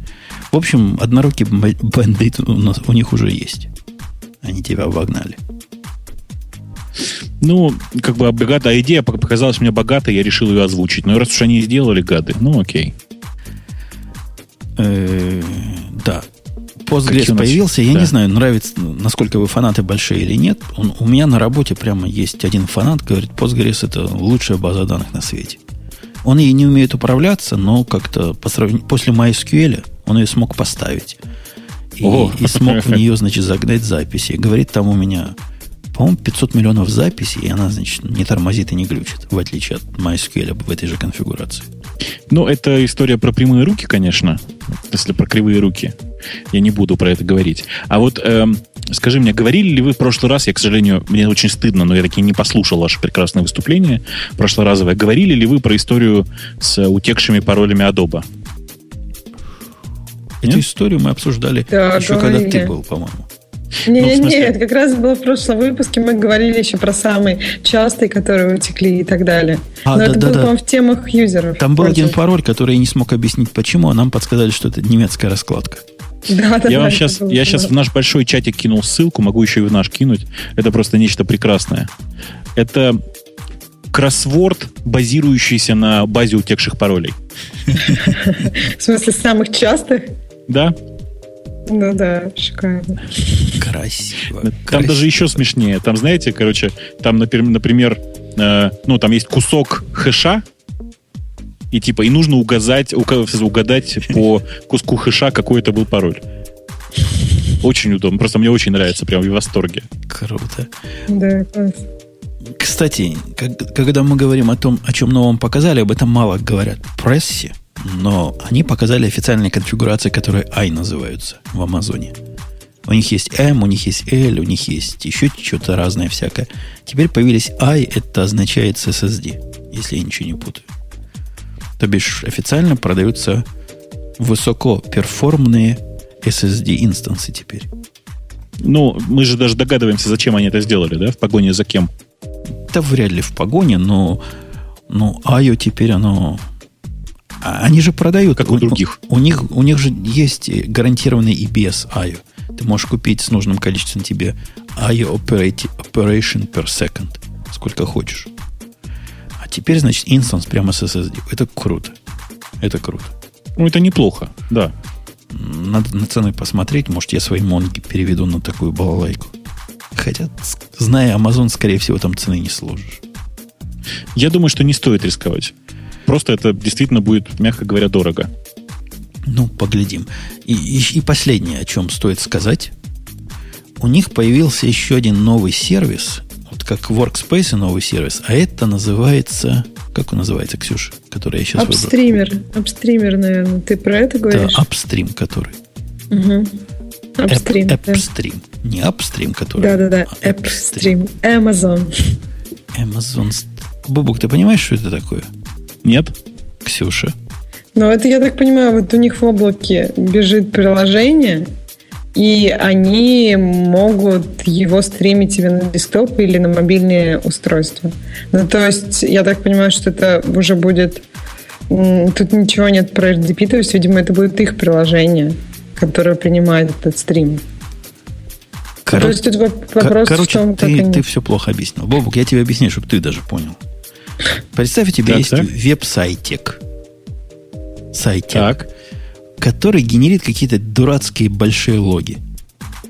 В общем, однорукий бандит у, нас, у них уже есть. Они тебя обогнали. Ну, как бы богатая идея показалась мне богатой, я решил ее озвучить. Но раз уж они сделали гады, ну окей. Э, да, Postgres появился. Я да. не знаю, нравится, насколько вы фанаты большие или нет. Он, у меня на работе прямо есть один фанат, говорит, Postgres это лучшая база данных на свете. Он ей не умеет управляться, но как-то по сравнению, после MySQL он ее смог поставить. И, и смог в нее, значит, загнать записи. Говорит, там у меня, по-моему, 500 миллионов записей, и она, значит, не тормозит и не глючит, в отличие от MySQL в этой же конфигурации. Ну, это история про прямые руки, конечно, если про кривые руки. Я не буду про это говорить. А вот эм, скажи мне, говорили ли вы в прошлый раз, я, к сожалению, мне очень стыдно, но я таки не послушал ваше прекрасное выступление прошлоразовое, говорили ли вы про историю с утекшими паролями Adobe? Эту Нет? историю мы обсуждали да, еще говорили. когда ты был, по-моему. Не, ну, смысле... Нет, как раз было в прошлом выпуске, мы говорили еще про самые частые, которые утекли и так далее. А, Но да, это да, было, да. по-моему, в темах юзеров. Там был один пароль, который я не смог объяснить, почему, а нам подсказали, что это немецкая раскладка. Да, да, я да, вам сейчас, я сейчас в наш большой чатик кинул ссылку, могу еще и в наш кинуть. Это просто нечто прекрасное. Это кроссворд, базирующийся на базе утекших паролей. В смысле, самых частых? Да. Ну да, шикарно. Красиво. Там красиво. даже еще смешнее. Там, знаете, короче, там, например, э, ну, там есть кусок хэша, и типа, и нужно угадать, угадать по куску хэша, какой это был пароль. Очень удобно. Просто мне очень нравится, прям в восторге. Круто. Да, классно. Кстати, когда мы говорим о том, о чем новом показали, об этом мало говорят в прессе, но они показали официальные конфигурации, которые i называются в Амазоне. У них есть M, у них есть L, у них есть еще что-то разное всякое. Теперь появились i, это означает SSD, если я ничего не путаю. То бишь официально продаются высокоперформные SSD инстансы теперь. Ну, мы же даже догадываемся, зачем они это сделали, да? В погоне за кем? Да вряд ли в погоне, но, но IO теперь оно... А, они же продают. Как у, у других. У, у, них, у них же есть гарантированный EBS IO. Ты можешь купить с нужным количеством тебе IO operation per second. Сколько хочешь. А теперь, значит, инстанс прямо с SSD. Это круто. Это круто. Ну, это неплохо, да. Надо на цены посмотреть. Может, я свои монги переведу на такую балалайку. Хотя, зная Amazon, скорее всего, там цены не сложишь. Я думаю, что не стоит рисковать. Просто это действительно будет, мягко говоря, дорого. Ну, поглядим. И, и, и последнее, о чем стоит сказать. У них появился еще один новый сервис, вот как Workspace новый сервис, а это называется... Как он называется, Ксюша? Который я сейчас Апстример. Выбрал. Апстример, наверное. Ты про это говоришь? Да, апстрим, который. Угу. Апстрим. Апстрим. Да. Не апстрим, который. Да-да-да. Апстрим. Amazon. Amazon. Бубук, ты понимаешь, что это такое? Нет. Ксюша. Ну, это, я так понимаю, вот у них в облаке бежит приложение, и они могут его стримить тебе на десктоп или на мобильные устройства. Ну, то есть, я так понимаю, что это уже будет... Тут ничего нет про RDP, то есть, видимо, это будет их приложение которая принимает этот стрим. Кор... То есть тут вопрос Короче, в том, ты, как они... ты все плохо объяснил. Бобук, я тебе объясню, чтобы ты даже понял. Представь, у тебя есть веб-сайтик. Сайтик. Так. Который генерит какие-то дурацкие большие логи.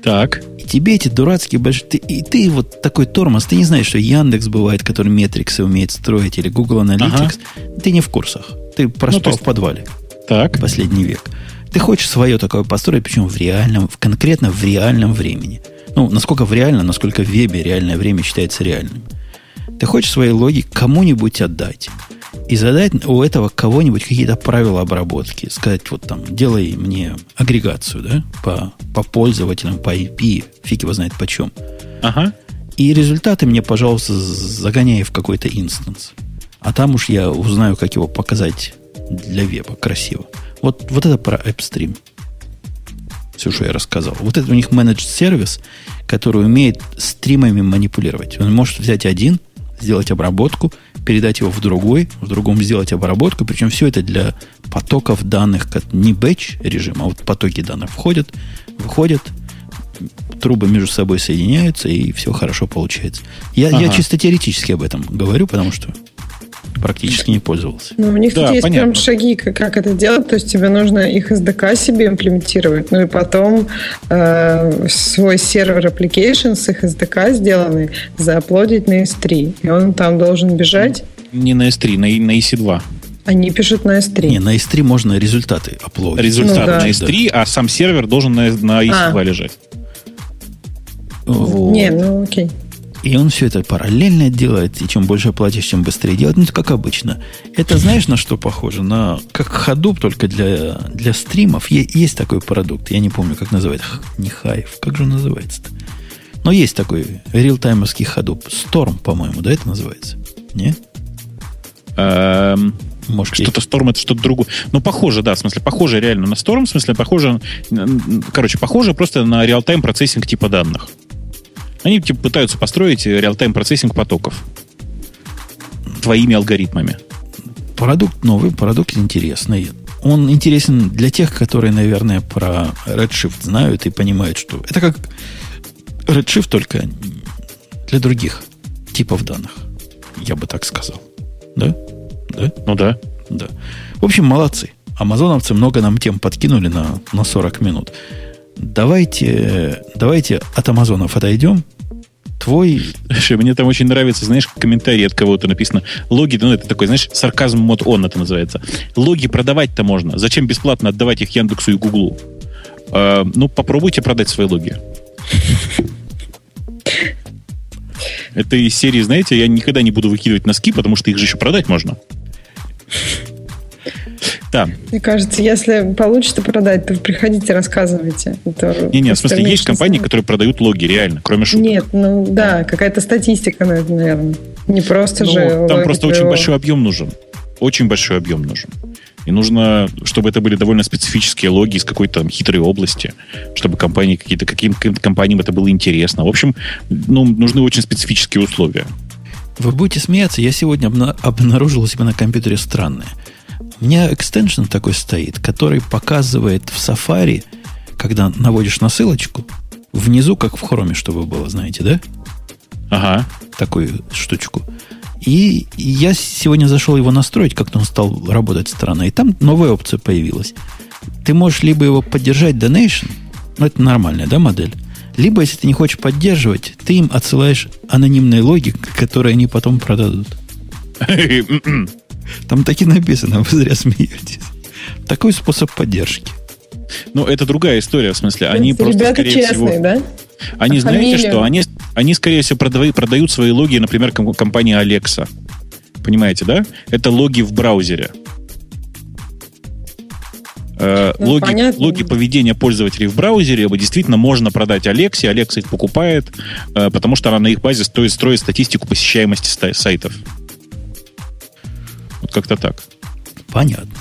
Так. И тебе эти дурацкие большие... Ты, и ты вот такой тормоз, ты не знаешь, что Яндекс бывает, который метриксы умеет строить, или Google Analytics. Ага. Ты не в курсах. Ты проспал ну, есть... в подвале. Так. Последний век. Ты хочешь свое такое построить, причем в реальном, в, конкретно в реальном времени. Ну, насколько в реальном, насколько в вебе реальное время считается реальным. Ты хочешь свои логи кому-нибудь отдать. И задать у этого кого-нибудь какие-то правила обработки. Сказать, вот там, делай мне агрегацию, да, по, по пользователям, по IP, фиг его знает почем. Ага. И результаты мне, пожалуйста, загоняй в какой-то инстанс. А там уж я узнаю, как его показать для веба красиво. Вот, вот это про AppStream. Все, что я рассказал. Вот это у них менедж сервис, который умеет стримами манипулировать. Он может взять один, сделать обработку, передать его в другой, в другом сделать обработку. Причем все это для потоков данных, как не бэч режим, а вот потоки данных входят, выходят, трубы между собой соединяются, и все хорошо получается. Я, ага. я чисто теоретически об этом говорю, потому что практически не пользовался. Ну, у них да, тут есть понятно. прям шаги, как это делать. То есть тебе нужно их SDK себе имплементировать, ну и потом э, свой сервер application с их SDK сделанный зааплодить на S3. И он там должен бежать. Не на S3, на, на EC2. А Они пишут на S3. Не, на S3 можно результаты оплодить. Результаты ну, да. на S3, а сам сервер должен на, на EC2 а. лежать. Вот. Не, ну окей. И он все это параллельно делает, и чем больше платишь, тем быстрее делает. Ну, как обычно. Это знаешь, на что похоже? На как Hadoop, только для, для стримов. Есть такой продукт, я не помню, как называется. Не Hive, как же он называется-то? Но есть такой реалтаймовский Hadoop. Storm, по-моему, да, это называется? Не? Эм, Может, что-то Storm это что-то другое. Ну, похоже, да, в смысле, похоже реально на Storm, в смысле, похоже, короче, похоже просто на реалтайм процессинг типа данных. Они типа, пытаются построить реалтайм процессинг потоков твоими алгоритмами. Продукт новый, продукт интересный. Он интересен для тех, которые, наверное, про Redshift знают и понимают, что это как Redshift только для других типов данных. Я бы так сказал. Да? Да? Ну да. Да. В общем, молодцы. Амазоновцы много нам тем подкинули на, на 40 минут. Давайте, давайте от Амазонов отойдем. Твой... Слушай, мне там очень нравится, знаешь, комментарий от кого-то написано. Логи, ну это такой, знаешь, сарказм мод он это называется. Логи продавать-то можно. Зачем бесплатно отдавать их Яндексу и Гуглу? Э, ну, попробуйте продать свои логи. Это из серии, знаете, я никогда не буду выкидывать носки, потому что их же еще продать можно. Да. Мне кажется, если получится продать, то приходите, рассказывайте. Не, не, в смысле, есть компании, которые продают логи, реально, кроме шуток. Нет, ну да, какая-то статистика, наверное. Не просто ну, же. Там просто очень большой объем нужен. Очень большой объем нужен. И нужно, чтобы это были довольно специфические логи из какой-то хитрой области, чтобы компании какие-то, каким компаниям это было интересно. В общем, ну, нужны очень специфические условия. Вы будете смеяться, я сегодня обнаружил у себя на компьютере странное. У меня экстеншн такой стоит, который показывает в Safari, когда наводишь на ссылочку, внизу, как в хроме, чтобы было, знаете, да? Ага. Такую штучку. И я сегодня зашел его настроить, как-то он стал работать странно. И там новая опция появилась. Ты можешь либо его поддержать donation, ну это нормальная, да, модель, либо, если ты не хочешь поддерживать, ты им отсылаешь анонимные логи, которые они потом продадут. Там таки написано, вы зря смеетесь. Такой способ поддержки. Ну, это другая история, в смысле. Они просто, Ребята скорее честные, всего... да? Они, а знаете фамилию? что? Они, они, скорее всего, продают, продают свои логи, например, компании Alexa. Понимаете, да? Это логи в браузере. Э, ну, логи, логи поведения пользователей в браузере действительно можно продать Алексе. Алекса их покупает, э, потому что она на их базе стоит, строит статистику посещаемости сайтов. Вот как-то так. Понятно.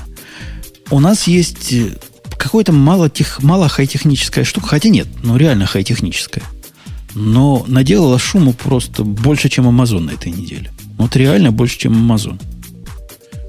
У нас есть э, какое-то мало, тех, мало хай-техническая штука, хотя нет, ну реально хай-техническая. Но наделала шуму просто больше, чем Amazon на этой неделе. Вот реально больше, чем Amazon.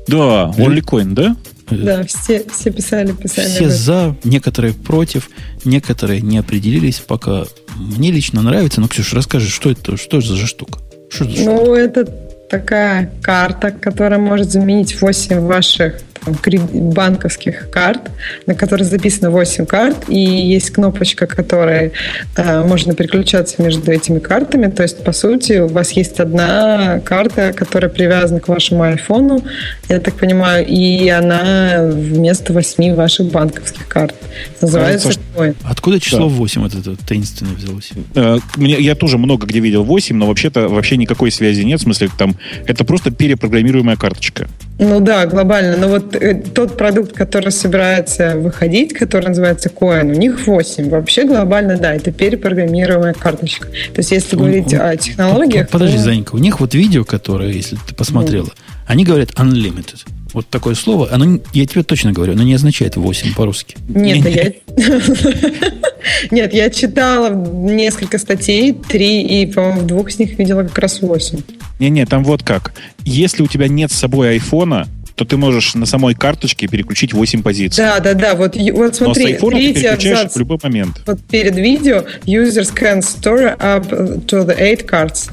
Да, OnlyCoin, да? Да, все, все писали, писали. Все за, некоторые против, некоторые не определились пока. Мне лично нравится, но, Ксюша, расскажи, что это, что это за штука? Что это ну, штука? это такая карта, которая может заменить 8 ваших банковских карт, на которых записано 8 карт, и есть кнопочка, которой э, можно переключаться между этими картами. То есть, по сути, у вас есть одна карта, которая привязана к вашему айфону, я так понимаю, и она вместо 8 ваших банковских карт. Называется Кажется, Откуда число да. 8 вот это таинственное взялось? Э, мне, я тоже много где видел 8, но вообще-то вообще никакой связи нет. В смысле, там это просто перепрограммируемая карточка. Ну да, глобально. Но вот э, тот продукт, который собирается выходить, который называется Coin, у них 8. Вообще глобально, да, это перепрограммируемая карточка. То есть если он, говорить он, о технологиях... Подожди, то... Занька, у них вот видео, которое, если ты посмотрела, mm. они говорят unlimited. Вот такое слово, оно, я тебе точно говорю, оно не означает 8 по-русски. Нет, я... Нет, я читала несколько статей, три, и, по-моему, в двух из них видела как раз 8. Не-не, там вот как. Если у тебя нет с собой айфона, то ты можешь на самой карточке переключить 8 позиций. Да, да, да. Вот, вот смотри, Но с айфона ты переключаешь абзац. в любой момент. Вот перед видео users can store up to the 8 cards.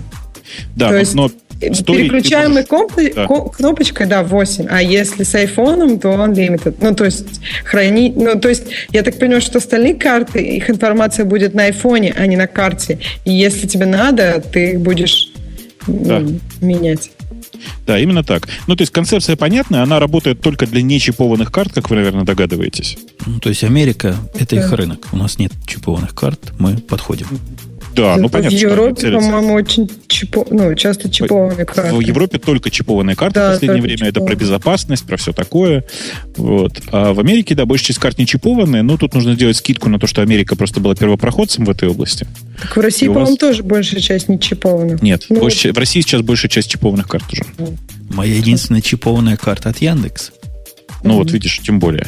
Да, то есть, но Переключаемой можешь... да. кнопочкой, да, 8. А если с айфоном, то он limited. Ну, то есть, храни... Ну, то есть, я так понимаю, что остальные карты, их информация будет на айфоне, а не на карте. И если тебе надо, ты их будешь да. менять. Да, именно так. Ну, то есть концепция понятная, она работает только для нечипованных карт, как вы, наверное, догадываетесь. Ну, то есть Америка – это их рынок. У нас нет чипованных карт, мы подходим. Да, ну понятно. В Европе, по-моему, очень чипо... ну, часто чипованные карты. В Европе только чипованные карты да, в последнее время. Чипованные. Это про безопасность, про все такое. Вот. А в Америке, да, большая часть карт не чипованные, но тут нужно сделать скидку на то, что Америка просто была первопроходцем в этой области. Так в России, по-моему, вас... тоже большая часть не чипованных. Нет, ну, больше... в России сейчас большая часть чипованных карт уже. Моя единственная чипованная карта от Яндекс. Ну mm-hmm. вот, видишь, тем более.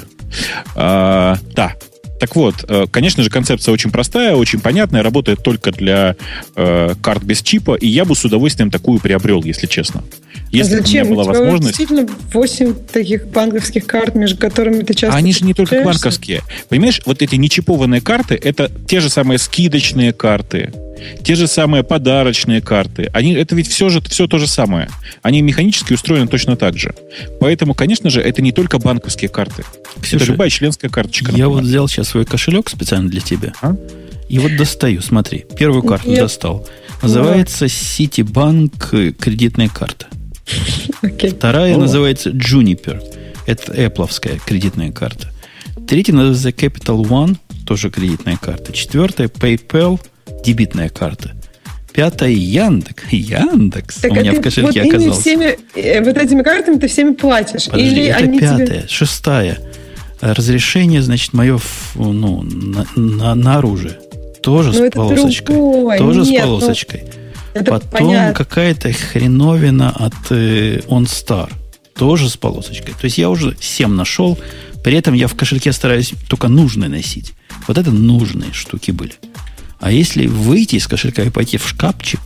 А, да, так вот, э, конечно же, концепция очень простая, очень понятная, работает только для э, карт без чипа, и я бы с удовольствием такую приобрел, если честно. Если а зачем? бы у меня была у тебя возможность... действительно 8 таких банковских карт, между которыми ты часто... Они же не только банковские. Понимаешь, вот эти нечипованные карты, это те же самые скидочные карты, те же самые подарочные карты. Они, это ведь все же все то же самое. Они механически устроены точно так же. Поэтому, конечно же, это не только банковские карты. Ксюша, это любая членская карточка. Я вот взял сейчас свой кошелек специально для тебя. А? И вот достаю, смотри. Первую карту Нет. достал. Называется Citibank кредитная карта. Okay. Вторая О. называется Juniper. Это Apple кредитная карта. Третья называется Capital One, тоже кредитная карта. Четвертая PayPal – дебитная карта. Пятая Яндекс. Яндекс так, у меня в кошельке вот оказался. Всеми, э, вот этими картами ты всеми платишь. Подожди, Или это они пятая, тебе... шестая. Разрешение, значит, мое ну, на, на, на оружие. Тоже Но ну, с полосочкой. Другой. Тоже Нет, с ну, полосочкой. Ну, Потом какая-то хреновина от э, OnStar. Тоже с полосочкой. То есть я уже 7 нашел. При этом я в кошельке стараюсь только нужные носить. Вот это нужные штуки были. А если выйти из кошелька и пойти в шкафчик,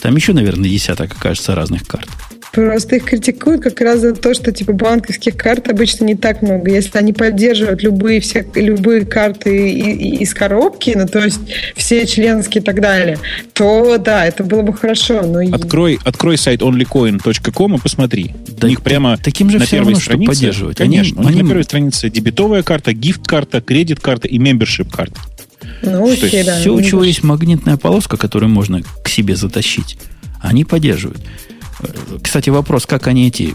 там еще, наверное, десяток окажется разных карт. Просто их критикуют как раз за то, что типа банковских карт обычно не так много. Если они поддерживают любые, все, любые карты из коробки, ну то есть все членские и так далее, то да, это было бы хорошо. Но... Открой, открой сайт onlycoin.com и посмотри. Да, у них прямо таким же на первой равно, странице, поддерживать. Конечно, они, у них они... на первой странице дебетовая карта, гифт-карта, кредит-карта и мембершип-карта. Ну, окей, да. Все, у чего есть магнитная полоска, которую можно к себе затащить, они поддерживают. Кстати, вопрос, как они эти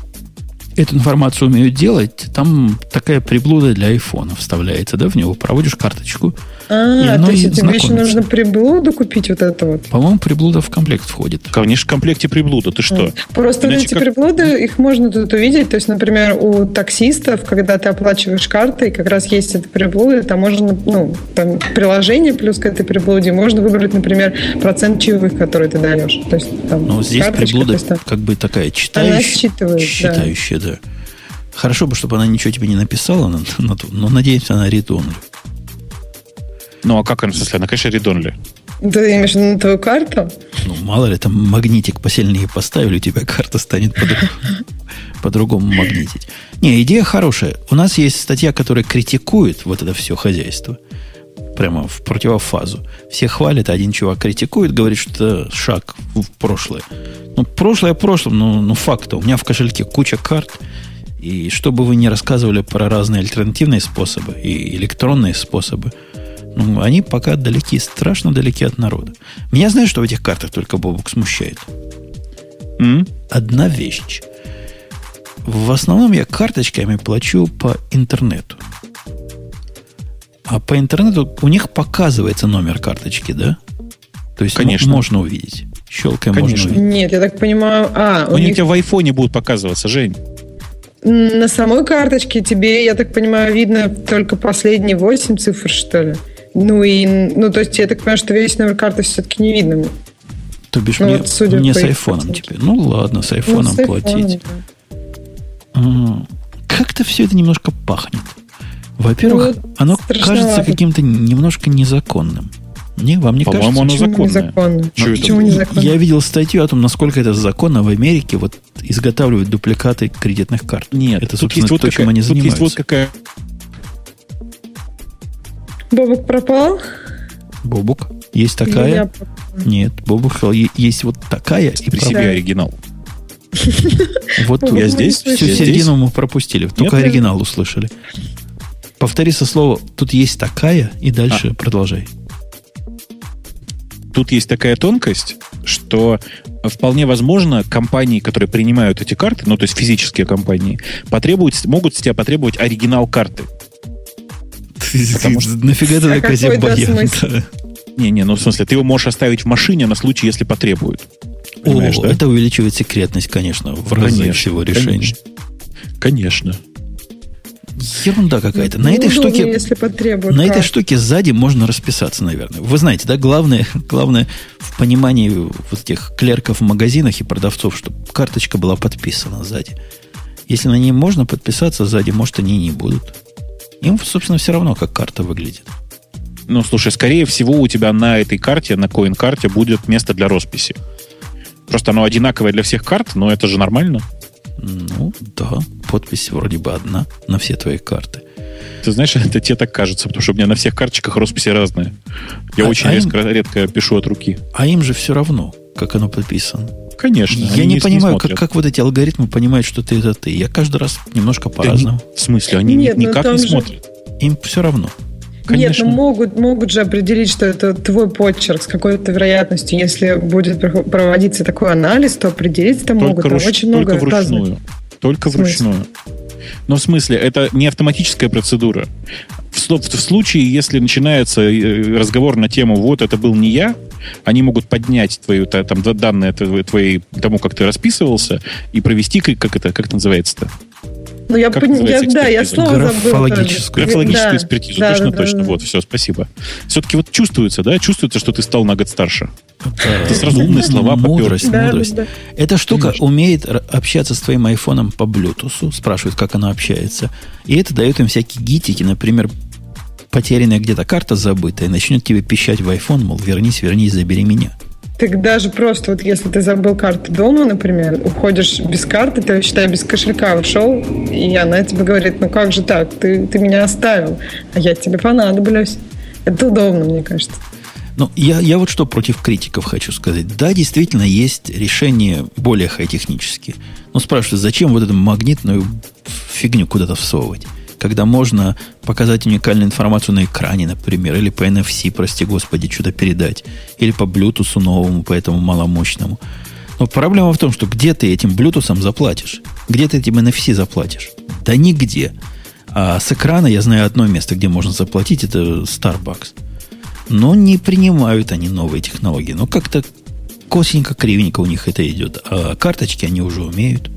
эту информацию умеют делать, там такая приблуда для айфона вставляется, да, в него проводишь карточку. А, то есть тебе еще нужно приблуду купить вот это вот? По-моему, приблуда в комплект входит. Конечно, в комплекте приблуда, ты что? Просто Иначе эти как... приблуды, их можно тут увидеть, то есть, например, у таксистов, когда ты оплачиваешь картой, как раз есть эта приблуда, там можно, ну, там приложение плюс к этой приблуде, можно выбрать, например, процент чаевых, который ты даешь. То есть, там, ну, здесь приблуда как бы такая читающая, она считывает, считающая, да. Хорошо бы, чтобы она ничего тебе не написала, но, но, но надеемся, она редонли. Ну, а как она, в смысле, она, конечно, редонли. Ты имеешь на твою карту? Ну, мало ли, там магнитик посильнее поставили, у тебя карта станет по-другому магнитить. Не, идея хорошая. У нас есть статья, которая критикует вот это все хозяйство. Прямо в противофазу. Все хвалят, а один чувак критикует, говорит, что это шаг в прошлое. Ну, прошлое прошлым, ну, ну факт. У меня в кошельке куча карт, и чтобы вы не рассказывали про разные альтернативные способы и электронные способы, ну, они пока далеки, страшно далеки от народа. Меня знаешь, что в этих картах только Бобук смущает? Mm? Одна вещь. В основном я карточками плачу по интернету. А по интернету у них показывается номер карточки, да? То есть Конечно. можно увидеть. Щелкаем Конечно. можно увидеть. Нет, я так понимаю... А, у, у них... них в айфоне будут показываться, Жень. На самой карточке тебе, я так понимаю, видно только последние 8 цифр, что ли? Ну и, ну то есть я так понимаю, что весь номер карты все-таки не видно. То бишь ну, мне, вот, судя мне с айфоном теперь. Ну ладно, с айфоном ну, с платить. Да. Как-то все это немножко пахнет. Во-первых, ну, оно кажется каким-то немножко незаконным. Не, вам не По-моему, кажется? оно законное. Незаконно. Почему незаконно? Я видел статью о том, насколько это законно в Америке вот изготавливают дупликаты кредитных карт. Нет, это, собственно, то, какая, чем они занимаются. Тут есть вот какая... Бобук пропал? Бобук. Есть такая? Нет, Бобук есть вот такая. И при себе оригинал. Вот я здесь. Всю середину мы пропустили. Только оригинал услышали. Повтори со слова «тут есть такая» и дальше а. продолжай тут есть такая тонкость, что вполне возможно компании, которые принимают эти карты, ну, то есть физические компании, потребуют, могут с тебя потребовать оригинал карты. Потому что нафига ты А такая смысл? Не-не, ну в смысле, ты его можешь оставить в машине на случай, если потребуют. О, да? это увеличивает секретность, конечно, в разы всего решения. Конечно. Конечно. Ерунда какая-то. На этой штуке если. На этой штуке сзади можно расписаться, наверное. Вы знаете, да, главное, главное в понимании вот этих клерков в магазинах и продавцов, чтобы карточка была подписана сзади. Если на ней можно подписаться сзади, может, они не будут. Им, собственно, все равно, как карта выглядит. Ну, слушай, скорее всего, у тебя на этой карте, на коин-карте, будет место для росписи. Просто оно одинаковое для всех карт, но это же нормально. Ну, да, подпись вроде бы одна на все твои карты. Ты знаешь, это тебе так кажется, потому что у меня на всех карточках росписи разные. Я А- очень а им- резко, редко пишу от руки. А им же все равно, как оно подписано. Конечно. Я не понимаю, как, смотрят. как вот эти алгоритмы понимают, что ты это ты. Я каждый раз немножко Да по-разному. не- в смысле, они Нет, ну никак не же- смотрят. Им все равно. Конечно. Нет, ну могут, могут же определить, что это твой почерк с какой-то вероятностью. Если будет про- проводиться такой анализ, то определить это могут. Там руч- очень только много разных. вручную. Только вручную. Но в смысле, это не автоматическая процедура. В, в случае, если начинается э, разговор на тему «вот, это был не я», они могут поднять твою, та- там, да- данные твои, твои, тому, как ты расписывался, и провести, как это, как это называется-то? Ну, я, Как пон- называется я- да, я слово забыла. Графологическую. Графологическую Да, экспертизу, да, точно, да, точно. да, да. Вот, все, спасибо. Все-таки вот чувствуется, да? Чувствуется, что ты стал на год старше. Это Ты сразу умные слова попер. Мудрость, Да, мудрость. да, да. Эта штука Конечно. умеет общаться с твоим айфоном по Bluetooth, спрашивает, как она общается. И это дает им всякие гитики, например, потерянная где-то карта забытая, начнет тебе пищать в iPhone, мол, вернись, вернись, забери меня. Так даже просто вот если ты забыл карту дома, например, уходишь без карты, ты, считай, без кошелька ушел, и она тебе говорит, ну как же так, ты, ты меня оставил, а я тебе понадоблюсь. Это удобно, мне кажется. Ну, я, я вот что против критиков хочу сказать. Да, действительно, есть решения более хай-технические. Но спрашивают, зачем вот эту магнитную фигню куда-то всовывать? Когда можно показать уникальную информацию на экране, например, или по NFC, прости господи, что-то передать, или по Bluetooth новому, по этому маломощному. Но проблема в том, что где ты этим Bluetooth заплатишь? Где ты этим NFC заплатишь? Да нигде. А с экрана я знаю одно место, где можно заплатить, это Starbucks. Но не принимают они новые технологии. Но как-то косенько, кривенько у них это идет. А карточки они уже умеют.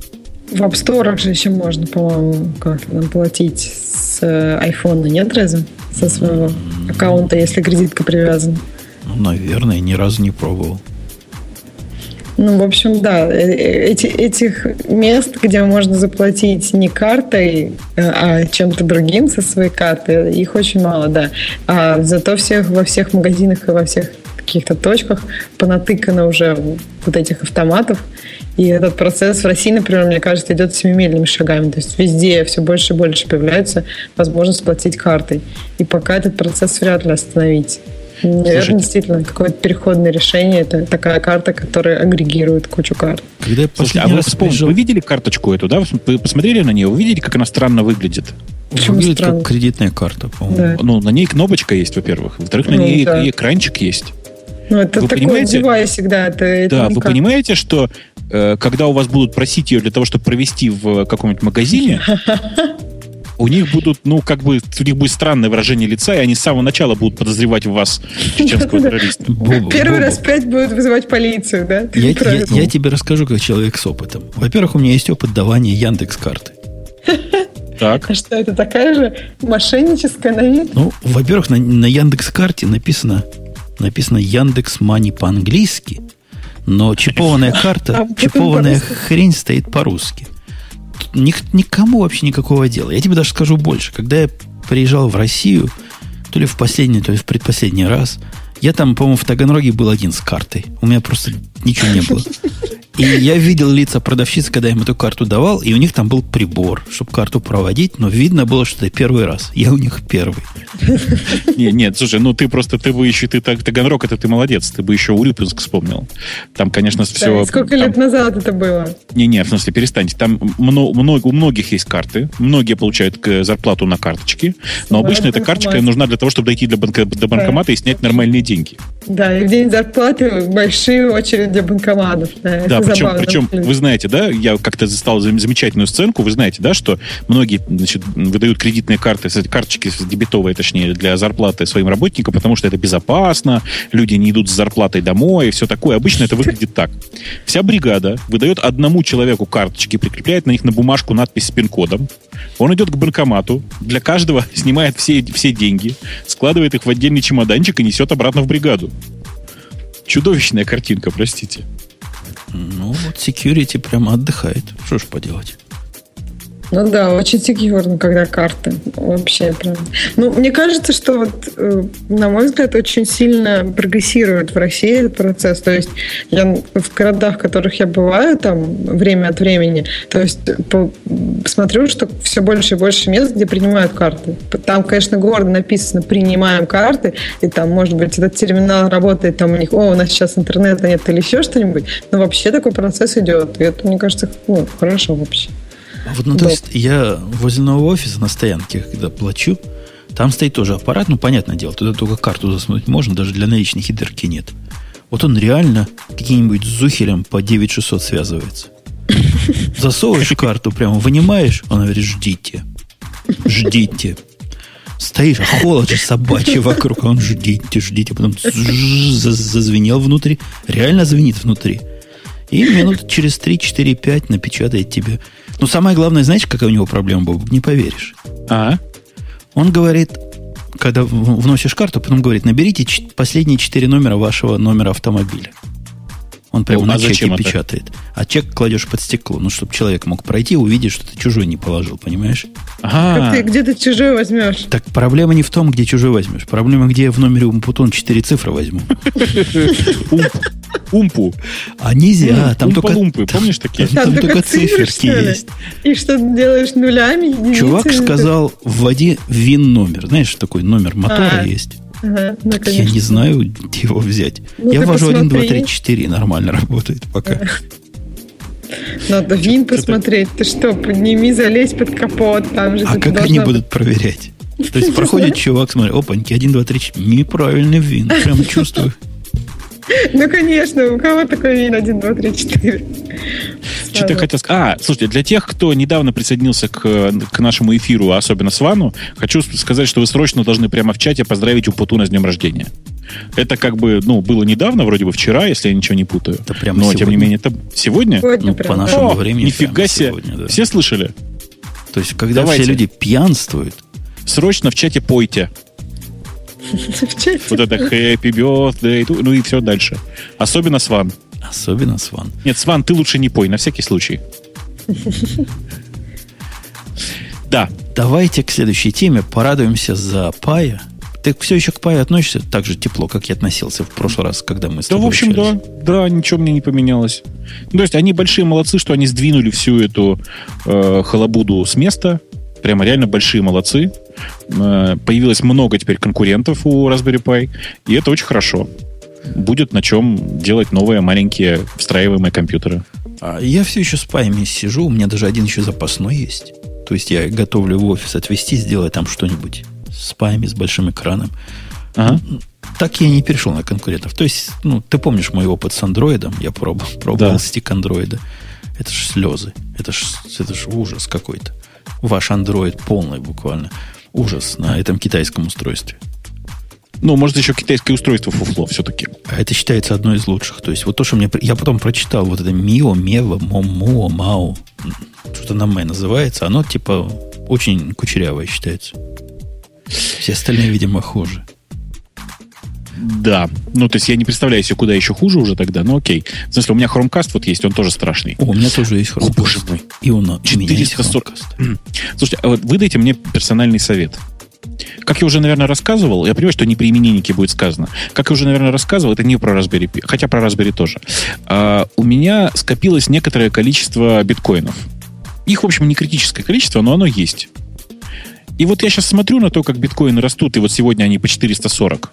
В App Store же еще можно, по-моему, как-то там платить с э, айфона, нет разве? Со своего аккаунта, если кредитка привязана. Ну, наверное, ни разу не пробовал. Ну, в общем, да, э, э, эти, этих мест, где можно заплатить не картой, э, а чем-то другим со своей карты, их очень мало, да. А зато всех, во всех магазинах и во всех каких-то точках понатыкано уже вот этих автоматов. И этот процесс в России, например, мне кажется, идет семимильными шагами. То есть везде все больше и больше появляется возможность платить картой. И пока этот процесс вряд ли остановить. Наверное, Слушайте. действительно, какое-то переходное решение. Это такая карта, которая агрегирует кучу карт. Когда я Слушайте, а вы, приезжал- вы видели карточку эту, да? Вы посмотрели на нее? Вы видели, как она странно выглядит? Почему Выглядит странно? как кредитная карта, по-моему. Да. Ну, на ней кнопочка есть, во-первых. Во-вторых, на Ну, ней да. и экранчик есть. Ну, это Вы такой понимаете? девайс всегда. Это, это Да, не вы понимаете, что когда у вас будут просить ее для того, чтобы провести в каком-нибудь магазине, у них будут, ну, как бы, у них будет странное выражение лица, и они с самого начала будут подозревать в вас чеченского террориста. Первый раз пять будет вызывать полицию, да? Я, я тебе расскажу, как человек с опытом. Во-первых, у меня есть опыт давания Яндекс карты. Так. А что, это такая же мошенническая на вид? Ну, во-первых, на, на Яндекс карте написано, написано Яндекс Мани по-английски, но чипованная А карта, потом чипованная хрень стоит по-русски. Ник- никому вообще никакого дела. Я тебе даже скажу больше. Когда я приезжал в Россию, то ли в последний, то ли в предпоследний раз, я там, по-моему, в Таганроге был один с картой. У меня просто ничего не было. И я видел лица продавщиц, когда я им эту карту давал, и у них там был прибор, чтобы карту проводить, но видно было, что это первый раз. Я у них первый. Не, нет, слушай, ну ты просто, ты бы еще, ты так, Таганрог, это ты молодец, ты бы еще Урюпинск вспомнил. Там, конечно, все... сколько лет назад это было? Не-не, в смысле, перестаньте. Там мно- много, у многих есть карты, многие получают э, зарплату на карточке, но обычно эта карточка нужна для того, чтобы дойти до банкомата и снять нормальные деньги. Да, и в день зарплаты большие очереди банкоматов. Да, да причем, причем вы знаете, да, я как-то застал замечательную сценку, вы знаете, да, что многие значит, выдают кредитные карты, карточки дебетовые, точнее, для зарплаты своим работникам, потому что это безопасно, люди не идут с зарплатой домой и все такое. Обычно это выглядит так. Вся бригада выдает одному человеку карточки, прикрепляет на них на бумажку надпись с пин-кодом, он идет к банкомату, для каждого снимает все, все деньги, складывает их в отдельный чемоданчик и несет обратно в бригаду. Чудовищная картинка, простите. Ну, вот security прямо отдыхает. Что ж поделать. Ну да, очень секьюрно, когда карты. Вообще прям. Ну, мне кажется, что вот, э, на мой взгляд, очень сильно прогрессирует в России этот процесс. То есть я в городах, в которых я бываю, там, время от времени, то есть по, смотрю, что все больше и больше мест, где принимают карты. Там, конечно, гордо написано «принимаем карты», и там, может быть, этот терминал работает, там у них, о, у нас сейчас интернета нет или еще что-нибудь, но вообще такой процесс идет. И это, мне кажется, ну, хорошо вообще. Вот, ну, то есть я возле нового офиса на стоянке, когда плачу, там стоит тоже аппарат, ну, понятное дело, туда только карту засунуть можно, даже для наличных и дырки нет. Вот он реально каким-нибудь зухерем по 9600 связывается. Засовываешь карту, прямо вынимаешь, он говорит, ждите. Ждите. Стоишь, а холод же собачий вокруг, а он ждите, ждите. Потом зазвенел внутри. Реально звенит внутри. И минут через 3, 4, 5 напечатает тебе ну, самое главное, знаешь, какая у него проблема, Боб? Не поверишь. А? Он говорит, когда вносишь карту, потом говорит, наберите последние четыре номера вашего номера автомобиля. Он прямо ну, на а чеке печатает. А чек кладешь под стекло, ну, чтобы человек мог пройти, увидеть, что ты чужой не положил, понимаешь? Ага. Как ты, где ты чужой возьмешь? Так проблема не в том, где чужой возьмешь. Проблема, где я в номере Умпутон четыре цифры возьму. Умпу. А нельзя, там только... Умпы, помнишь такие? Там только циферки есть. И что ты делаешь нулями? Чувак сказал, вводи ВИН-номер. Знаешь, такой номер мотора а. есть. Ага, ну, я не знаю, где его взять. Ну, я ввожу 1, 2, 3, 4, нормально работает пока. Надо вин посмотреть. Ты что, подними, залезь под капот. Там же а как они будут проверять? То есть проходит чувак, смотри, опаньки, 1, 2, 3, 4. Неправильный вин. Прям чувствую. Ну, конечно, у кого такой вин 1, 2, 3, 4? Что-то я хотел сказать. А, слушайте, для тех, кто недавно присоединился к, к нашему эфиру, особенно с Вану, хочу сказать, что вы срочно должны прямо в чате поздравить Упутуна с днем рождения. Это как бы, ну, было недавно, вроде бы вчера, если я ничего не путаю. Это прямо Но, сегодня. тем не менее, это сегодня? Сегодня ну, прямо. по нашему О, времени. Нифига себе. Сегодня, да. Все слышали? То есть, когда Давайте. все люди пьянствуют. Срочно в чате пойте. Вот это happy birthday, ну и все дальше. Особенно Сван. Особенно Сван. Нет, Сван, ты лучше не пой, на всякий случай. Да. Давайте к следующей теме порадуемся за Пая. Ты все еще к Паю относишься так же тепло, как я относился в прошлый раз, когда мы с тобой Да, в общем, общались. да. Да, ничего мне не поменялось. Ну, то есть они большие молодцы, что они сдвинули всю эту э, халабуду с места. Прямо реально большие молодцы. Э, появилось много теперь конкурентов у Raspberry Pi, и это очень хорошо. Будет на чем делать новые маленькие встраиваемые компьютеры. А я все еще с паями сижу, у меня даже один еще запасной есть. То есть я готовлю в офис отвезти, сделать там что-нибудь с паями, с большим экраном. Ага. Так я не перешел на конкурентов. То есть, ну, ты помнишь мой опыт с андроидом? Я пробовал, пробовал да. стик андроида. Это ж слезы. Это ж, это ж ужас какой-то. Ваш андроид полный буквально ужас на этом китайском устройстве. Ну, может, еще китайское устройство фуфло все-таки. А это считается одной из лучших. То есть, вот то, что мне... Я потом прочитал, вот это Мио, Мева, Момо, Мао, что-то на Мэ называется, оно, типа, очень кучерявое считается. Все остальные, видимо, хуже. Да. Ну, то есть я не представляю себе, куда еще хуже уже тогда, но окей. В смысле, у меня Chromecast вот есть, он тоже страшный. О, у меня тоже есть Chromecast. О, боже мой. И он, 440. Слушайте, а вот выдайте мне персональный совет. Как я уже, наверное, рассказывал, я понимаю, что не при имениннике будет сказано. Как я уже, наверное, рассказывал, это не про Raspberry Pi, хотя про Raspberry тоже. А, у меня скопилось некоторое количество биткоинов. Их, в общем, не критическое количество, но оно есть. И вот я сейчас смотрю на то, как биткоины растут, и вот сегодня они по 440.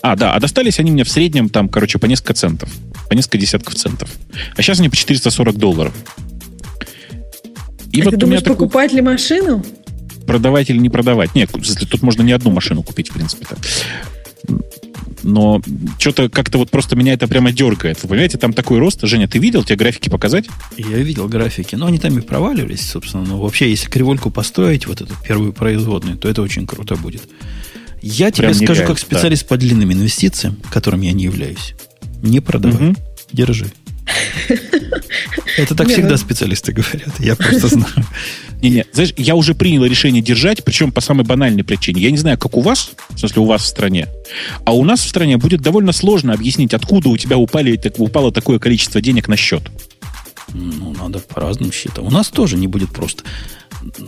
А, да, а достались они мне в среднем там, короче, по несколько центов. По несколько десятков центов. А сейчас они по 440 долларов. И а вот ты думаешь, такой... покупать ли машину? Продавать или не продавать? Нет, тут можно не одну машину купить, в принципе-то. но что-то как-то вот просто меня это прямо дергает. Вы понимаете, там такой рост. Женя, ты видел? Тебе графики показать? Я видел графики, но они там и проваливались, собственно. Но вообще, если кривольку построить, вот эту первую производную, то это очень круто будет. Я тебе Прям скажу, нереально, как специалист по длинным инвестициям, которым я не являюсь, не продавай. Мгм. Держи. Это так Не, всегда ну- специалисты говорят. Я просто знаю. Не-не, знаешь, я уже принял решение держать, причем по самой банальной причине. Я не знаю, как у вас, в смысле у вас в стране, а у нас в стране будет довольно сложно объяснить, откуда у тебя упали, так- упало такое количество денег на счет. Ну, надо по разным счетам. У нас тоже не будет просто.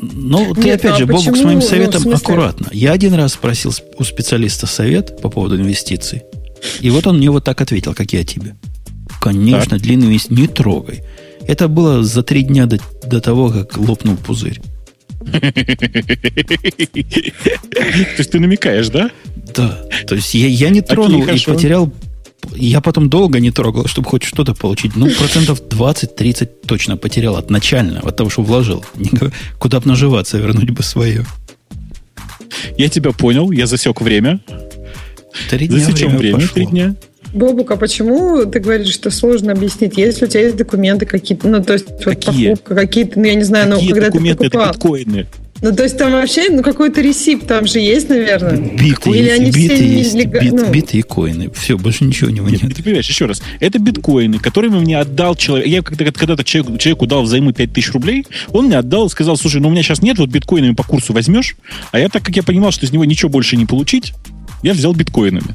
Но ты, Нет, опять ну а же, Бобук, с почему? моим Ну, советом смысле? аккуратно. Я один раз спросил у специалиста совет по поводу инвестиций. И вот он мне вот так ответил, как я тебе. Конечно, длинный инвестиции не трогай. Это было за три дня до, до того, как лопнул пузырь. То есть ты намекаешь, да? Да. То есть я, я не тронул и потерял... Я потом долго не трогал, чтобы хоть что-то получить. Ну, процентов 20-30 точно потерял от начального, от того, что вложил. Куда бы наживаться, вернуть бы свое. Я тебя понял, я засек время. Три дня Засечем время, пошло. три дня. Бобук, а почему ты говоришь, что сложно объяснить? Если у тебя есть документы какие-то, ну, то есть вот Какие? покупка какие-то, ну, я не знаю, ну, Какие когда документы? ты Это покупал. биткоины. Ну, то есть там вообще, ну, какой-то ресип там же есть, наверное. Биты Или есть, они биты все есть, нелега- бит- ну. биты и коины. Все, больше ничего у него Нет, нет. ты понимаешь, еще раз. Это биткоины, которые мне отдал человек. Я когда- когда-то человеку, человеку дал взаймы 5000 рублей, он мне отдал и сказал, слушай, ну у меня сейчас нет, вот биткоинами по курсу возьмешь. А я, так как я понимал, что из него ничего больше не получить, я взял биткоинами.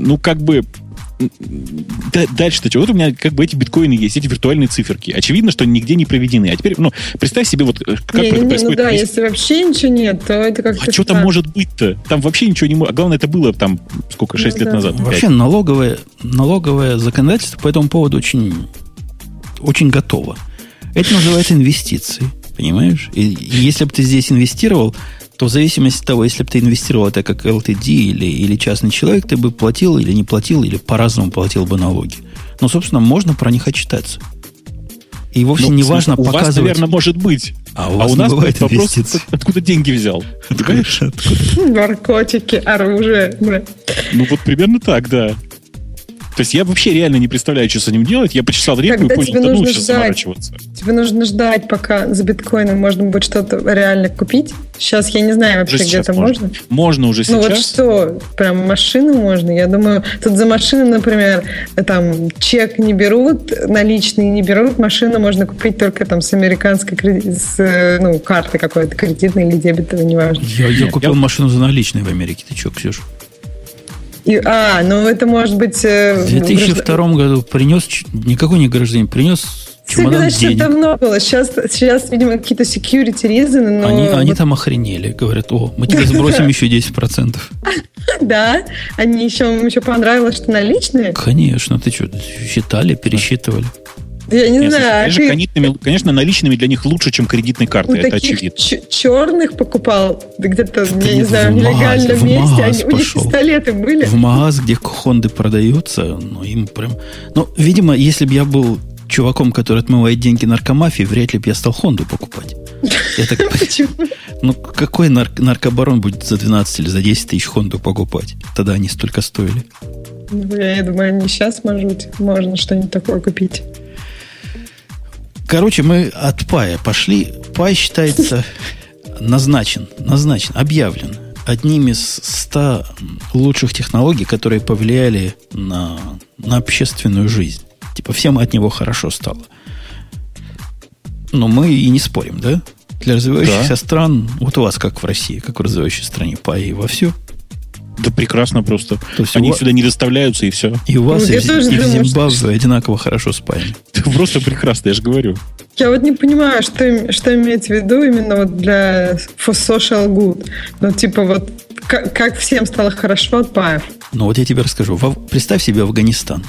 Ну, как бы... Дальше-то что? Вот у меня как бы эти биткоины есть, эти виртуальные циферки. Очевидно, что они нигде не проведены. А теперь, ну, представь себе, вот э, как Не, это не, ну происходит. да, Есть- если вообще ничего нет, то это как-то... А что там может быть-то? Там вообще ничего не может. А главное, это было там, сколько, 6 Ну лет да. назад. Вообще налоговое, налоговое законодательство по этому поводу очень, очень готово. Это называется инвестиции. Понимаешь? И если бы ты здесь инвестировал, то в зависимости от того, если бы ты инвестировал это как LTD или, или частный человек, ты бы платил или не платил, или по-разному платил бы налоги. Но, собственно, можно про них отчитаться. И вовсе Ну, не в смысле, важно у вас, показывать... наверное, может быть. А у вас не нас бывает вопрос, инвестиций. откуда деньги взял. Понимаешь? Наркотики, оружие. Ну, вот примерно так, да. То есть я вообще реально не представляю, что с этим делать. Я почесал репу Тогда и понял, да ну, сейчас заморачиваться. Тебе нужно ждать, пока за биткоином можно будет что-то реально купить. Сейчас я не знаю вообще, Уже сейчас где-то можно. Можно уже Ну вот сейчас. что, прям машину можно? Я думаю, тут за машину, например, там чек не берут, наличные не берут, машину можно купить только там с американской креди- с, ну, карты какой-то, кредитной или дебетовой, неважно. Я, я купил Я- машину за наличные в Америке. Ты что, Ксюша? И, а, ну это может быть... э, В 2002 году принес, никакой не гражданин, принес чемодан Значит, денег. давно было. Сейчас, сейчас, видимо, какие-то security reasons, но... Они, они вот, там охренели. Говорят, о, мы тебе сбросим еще 10%. Да, они еще, им еще понравилось, что наличные. Конечно, ты что, считали, пересчитывали. Я не Нет, знаю, а конечно, ты кредитными- конечно, наличными для них лучше, чем кредитной у картой. Это таких очевидно. черных покупал где-то, Ты я не знаю, в нелегальном в месте, они- у них пистолеты были. В магаз, где хонды продаются, ну, им прям... Ну, видимо, если бы я был чуваком, который отмывает деньги наркомафии, вряд ли бы я стал Хонду покупать. Я так Почему? Ну, какой нар- наркобарон будет за 12 или за 10 тысяч Хонду покупать? Тогда они столько стоили. Ну, Я думаю, не сейчас, может быть, можно что-нибудь такое купить. Короче, мы от пая пошли. Пай считается назначен, назначен, объявлен одним из 100 лучших технологий, которые повлияли на, на общественную жизнь. Типа всем от него хорошо стало. Но мы и не спорим, да? Для развивающихся Да. стран, вот у вас как в России, как в развивающей стране, пай вовсю. Да прекрасно просто. То есть Они у ва- сюда не доставляются, и все. И у вас, Ну, и, в, тоже и в Зимбабве одинаково хорошо спаяны. Просто прекрасно, я же говорю. Я вот не понимаю, что, им- что имеется в виду именно вот для for social good. Ну, типа вот как, как всем стало хорошо от паев. Ну вот я тебе расскажу. Во- представь себе Афганистан.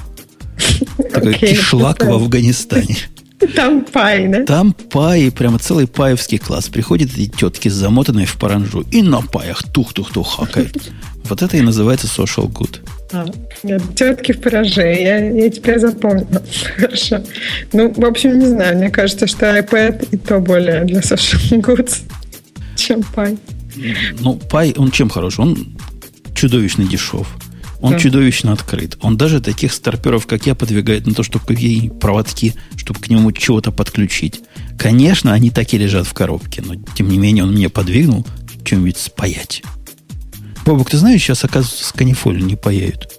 Такой кишлак в. Афганистане. Там пай, да? Там паи, прямо целый паевский класс. Приходят эти тетки, замотанные в паранжу, и на паях тух-тух-тух хакают. Вот это и называется social good. А, нет, тетки в параже. Я, я теперь запомнила. Хорошо. Ну, в общем, не знаю. Мне кажется, что iPad и то более для social goods, чем пай. Ну, пай, он чем хорош? Он чудовищно дешев. Он Да. чудовищно открыт. Он даже таких старперов, как я, подвигает на то, чтобы какие проводки, чтобы к нему чего-то подключить. Конечно, они так и лежат в коробке, но тем не менее он меня подвигнул чем-нибудь спаять. Бобок, ты знаешь, сейчас, оказывается, с канифолью не паяют.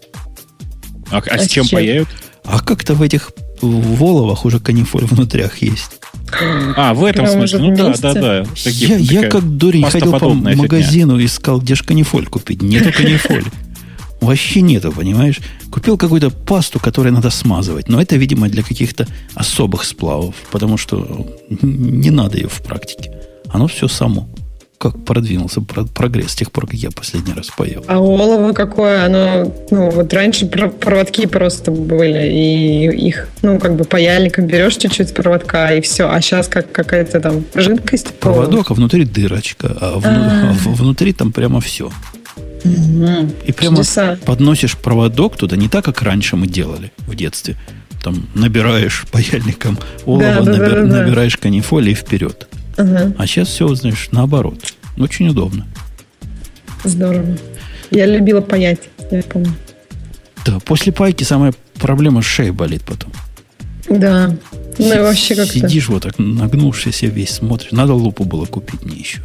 А, а А с чем чем? паяют? А как-то в этих воловах уже канифоль внутрях есть. А, в этом Прям смысле. Ну да, да, да. Такие- я, я как дурень ходил по фигня. магазину, искал, где же канифоль купить. Нету канифоль. Вообще нету, понимаешь? Купил какую-то пасту, которую надо смазывать. Но это, видимо, для каких-то особых сплавов. Потому что не надо ее в практике. Оно все само. Как продвинулся про- прогресс с тех пор, как я последний раз поел. А олово какое? Оно, ну, вот раньше про- проводки просто были, и их, ну, как бы паяльником берешь чуть-чуть проводка, и все. А сейчас как какая-то там жидкость. Проводок, а внутри дырочка. А, вну- А. а внутри там прямо все. Мгм. И прямо Чудеса. подносишь проводок туда, не так, как раньше мы делали в детстве. Там набираешь паяльником олово, Да, да, да, набир- да, да. набираешь канифоль и вперед. Ага, А сейчас все, знаешь, наоборот. Очень удобно. здорово. Я любила паять, я помню. Да, после пайки самая проблема шеей болит потом. Да. Ну, вообще как-то. Сидишь вот так, нагнувшийся весь, смотришь. Надо лупу было купить мне еще.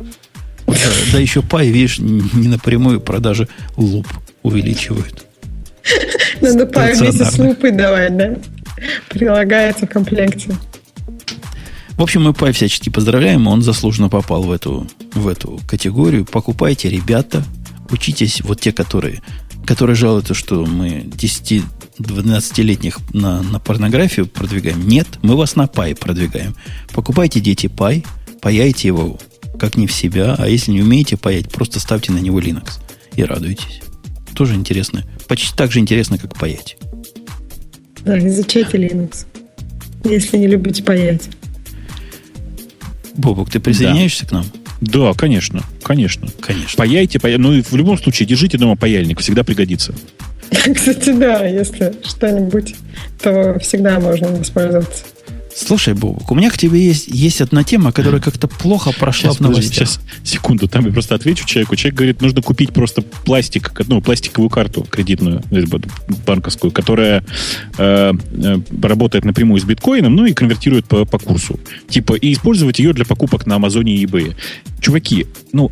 Да, да еще пай, видишь, не напрямую продажи луп увеличивают. Надо пай вместе с лупой давать, да? Прилагается в комплекте. В общем, мы Пай всячески поздравляем. Он заслуженно попал в эту, в эту категорию. Покупайте, ребята. Учитесь, вот те, которые, которые жалуются, что мы 10-12-летних на, на порнографию продвигаем. Нет, мы вас на Пай продвигаем. Покупайте, дети, Пай. Паяйте его как не в себя. А если не умеете паять, просто ставьте на него Linux. И радуйтесь. Тоже интересно. Почти так же интересно, как паять. Да, изучайте Linux. Если не любите паять. Бобок, ты присоединяешься к нам? Да, конечно, конечно. Конечно. Паяйте, пая- ну и в любом случае держите дома паяльник, всегда пригодится. Кстати, да, если что-нибудь, то всегда можно воспользоваться. Слушай, Бобок, у меня к тебе есть, есть одна тема, которая как-то плохо прошла Сейчас, в новостях. подожди, сейчас, секунду, там я просто отвечу человеку. Человек говорит, нужно купить просто пластик, ну, пластиковую карту кредитную, банковскую, которая э, э, работает напрямую с биткоином, ну и конвертирует по, по курсу. Типа, и использовать ее для покупок на Амазоне и eBay. Чуваки, ну,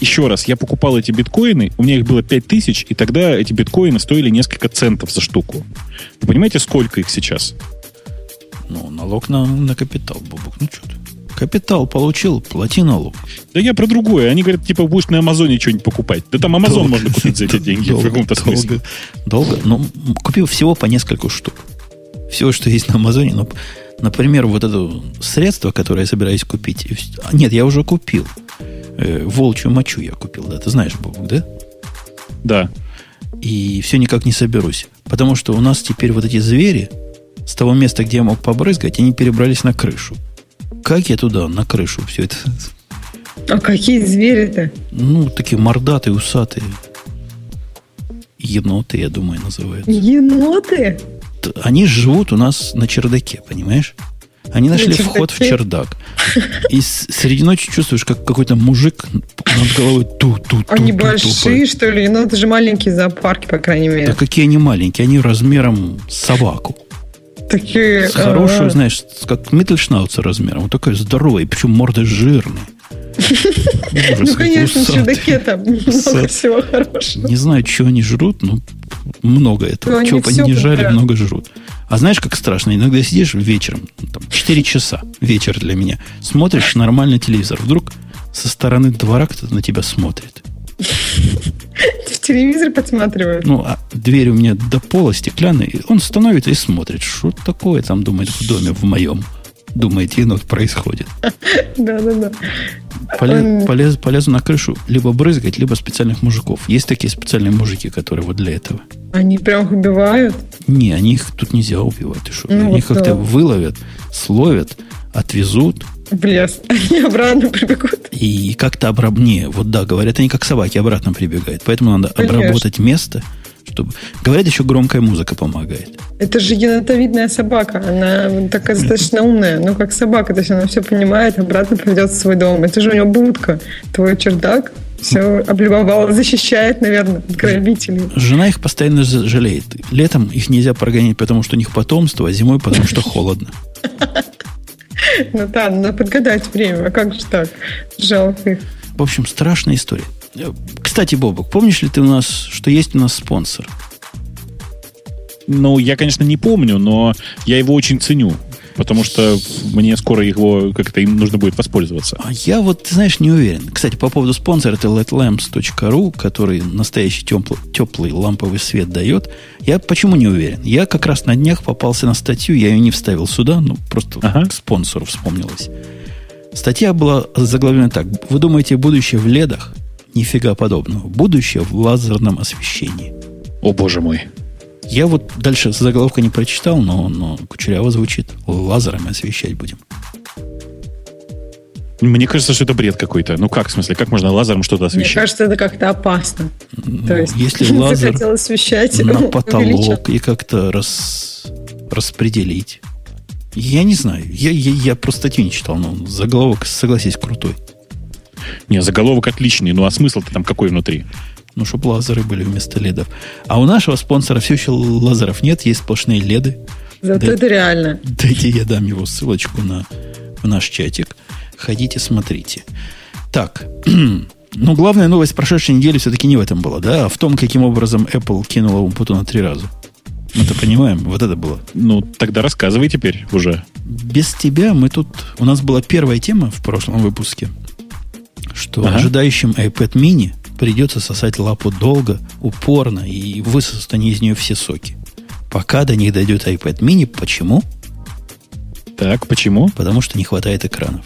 еще раз, я покупал эти биткоины, у меня их было 5000, и тогда эти биткоины стоили несколько центов за штуку. Вы понимаете, сколько их сейчас? Ну, налог на, на капитал, Бобок. Ну, что ты? Капитал получил, плати налог. Да я про другое. Они говорят, типа, будешь на Амазоне что-нибудь покупать. Да там Амазон Долго. можно купить за эти деньги в Долго, каком-то смысле. Долго, долго. Ну, купил всего по нескольку штук. Всего, что есть на Амазоне. Ну, например, вот это средство, которое я собираюсь купить. А, Нет, я уже купил. Э, волчью мочу я купил, да. Ты знаешь, Бобок, да? Да. И все никак не соберусь. Потому что у нас теперь вот эти звери с того места, где я мог побрызгать, они перебрались на крышу. Как я туда, на крышу, все это? А какие звери-то? Ну, такие мордатые, усатые. Еноты, я думаю, называются. Еноты? Они живут у нас на чердаке, понимаешь? Они нашли чердаке? вход в чердак. И среди ночи чувствуешь, как какой-то мужик над головой ту ту ту Они большие, что ли? Ну, это же маленькие зоопарки, по крайней мере. Да какие они маленькие, они размером собаку. Такие... С хорошую, а, знаешь, как Миттельшнауцер размером. Вот такой здоровый, причем морда жирная. Ну, конечно, чердаке там много всего хорошего. Не знаю, что они жрут, но много этого. Ну, чего они не жали, купят. много жрут. А знаешь, как страшно? Иногда сидишь вечером, ну, там, 4 часа вечер для меня, смотришь нормальный телевизор. Вдруг со стороны двора кто-то на тебя смотрит. В телевизор подсматривают. Ну, а дверь у меня до пола стеклянная, и он становится и смотрит. Что такое там, думает, в доме в моем? Думает, енот происходит. Да-да-да. Поле- М. полез- полезу на крышу либо брызгать, либо специальных мужиков. Есть такие специальные мужики, которые вот для этого. Они прям их убивают. Не, они их тут нельзя убивать. Ты что? Ну, они вот как-то да. выловят, словят, отвезут в лес. Они обратно прибегут. и как-то обраб... Не, вот да, говорят, они как собаки обратно прибегают. Поэтому надо Конечно. обработать место, чтобы... Говорят, еще громкая музыка помогает. Это же енотовидная собака. Она такая достаточно умная. Ну, как собака. То есть она все понимает, обратно придет в свой дом. Это же у него будка. Твой чердак. все облюбовала, защищает, наверное, от грабителей. Жена их постоянно жалеет. Летом их нельзя прогонять, потому что у них потомство, а зимой потому что холодно. Ну да, надо подгадать время. А как же так? Жалко их. В общем, страшная история. Кстати, Бобок, помнишь ли ты у нас, что есть у нас спонсор? Ну, я, конечно, не помню, но я его очень ценю. Потому что мне скоро его как-то им нужно будет воспользоваться. А я вот, ты знаешь, не уверен. Кстати, по поводу спонсора, это ledlamps.ru, который настоящий теплый, теплый ламповый свет дает. Я почему не уверен? Я как раз на днях попался на статью, я ее не вставил сюда, ну, просто ага. к спонсору вспомнилась. Статья была заглавлена так. Вы думаете, будущее в ледах? Нифига подобного. Будущее в лазерном освещении. О, боже мой. Я вот дальше заголовка не прочитал, но, но кучеряво звучит. Лазерами освещать будем. Мне кажется, что это бред какой-то. Ну как, в смысле, как можно лазером что-то освещать? Мне кажется, это как-то опасно. Ну, То есть, если лазер освещать, на потолок и как-то рас, распределить. Я не знаю. Я, я, я просто статью не читал, но заголовок, согласись, крутой. Не, заголовок отличный, ну а смысл-то там какой внутри? Ну, чтобы лазеры были вместо ледов. А у нашего спонсора все еще лазеров нет, есть сплошные леды. Зато Дай, это реально. Дайте я дам его ссылочку на, в наш чатик. Ходите, смотрите. Так, ну, главная новость прошедшей недели все-таки не в этом была, да, а в том, каким образом Apple кинула Умпуту на три раза. Мы-то понимаем, вот это было. Ну, тогда рассказывай теперь уже. Без тебя мы тут... У нас была первая тема в прошлом выпуске, что ага. ожидающим iPad mini придется сосать лапу долго, упорно, и высосут они из нее все соки. Пока до них дойдет iPad mini. Почему? Так, почему? Потому что не хватает экранов.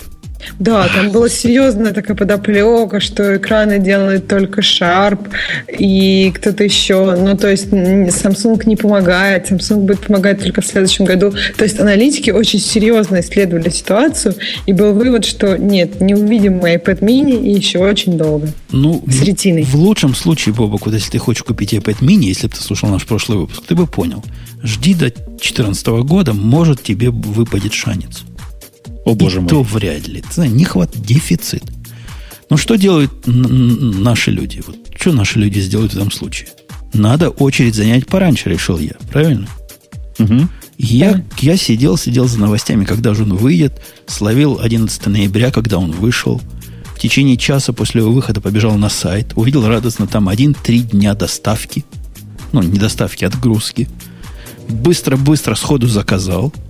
Да, там была серьезная такая подоплека, что экраны делает только Sharp и кто-то еще. Ну, то есть Samsung не помогает, Samsung будет помогать только в следующем году. То есть аналитики очень серьезно исследовали ситуацию, и был вывод, что нет, не увидим мы iPad mini и еще очень долго. Ну, с ретиной. В, лучшем случае, Бобок, вот если ты хочешь купить iPad mini, если бы ты слушал наш прошлый выпуск, ты бы понял. Жди до 2014 года, может тебе выпадет шанец. О, боже мой. То вряд ли. Знаешь, не хватает, дефицит. Ну, что делают наши люди? Вот, что наши люди сделают в этом случае? Надо очередь занять пораньше, решил я. Правильно? Угу. Я, да. я сидел, сидел за новостями, когда же он выйдет, словил 11 ноября, когда он вышел. В течение часа после его выхода побежал на сайт, увидел радостно там 1-3 дня доставки. Ну, не доставки, а отгрузки. Быстро-быстро сходу заказал –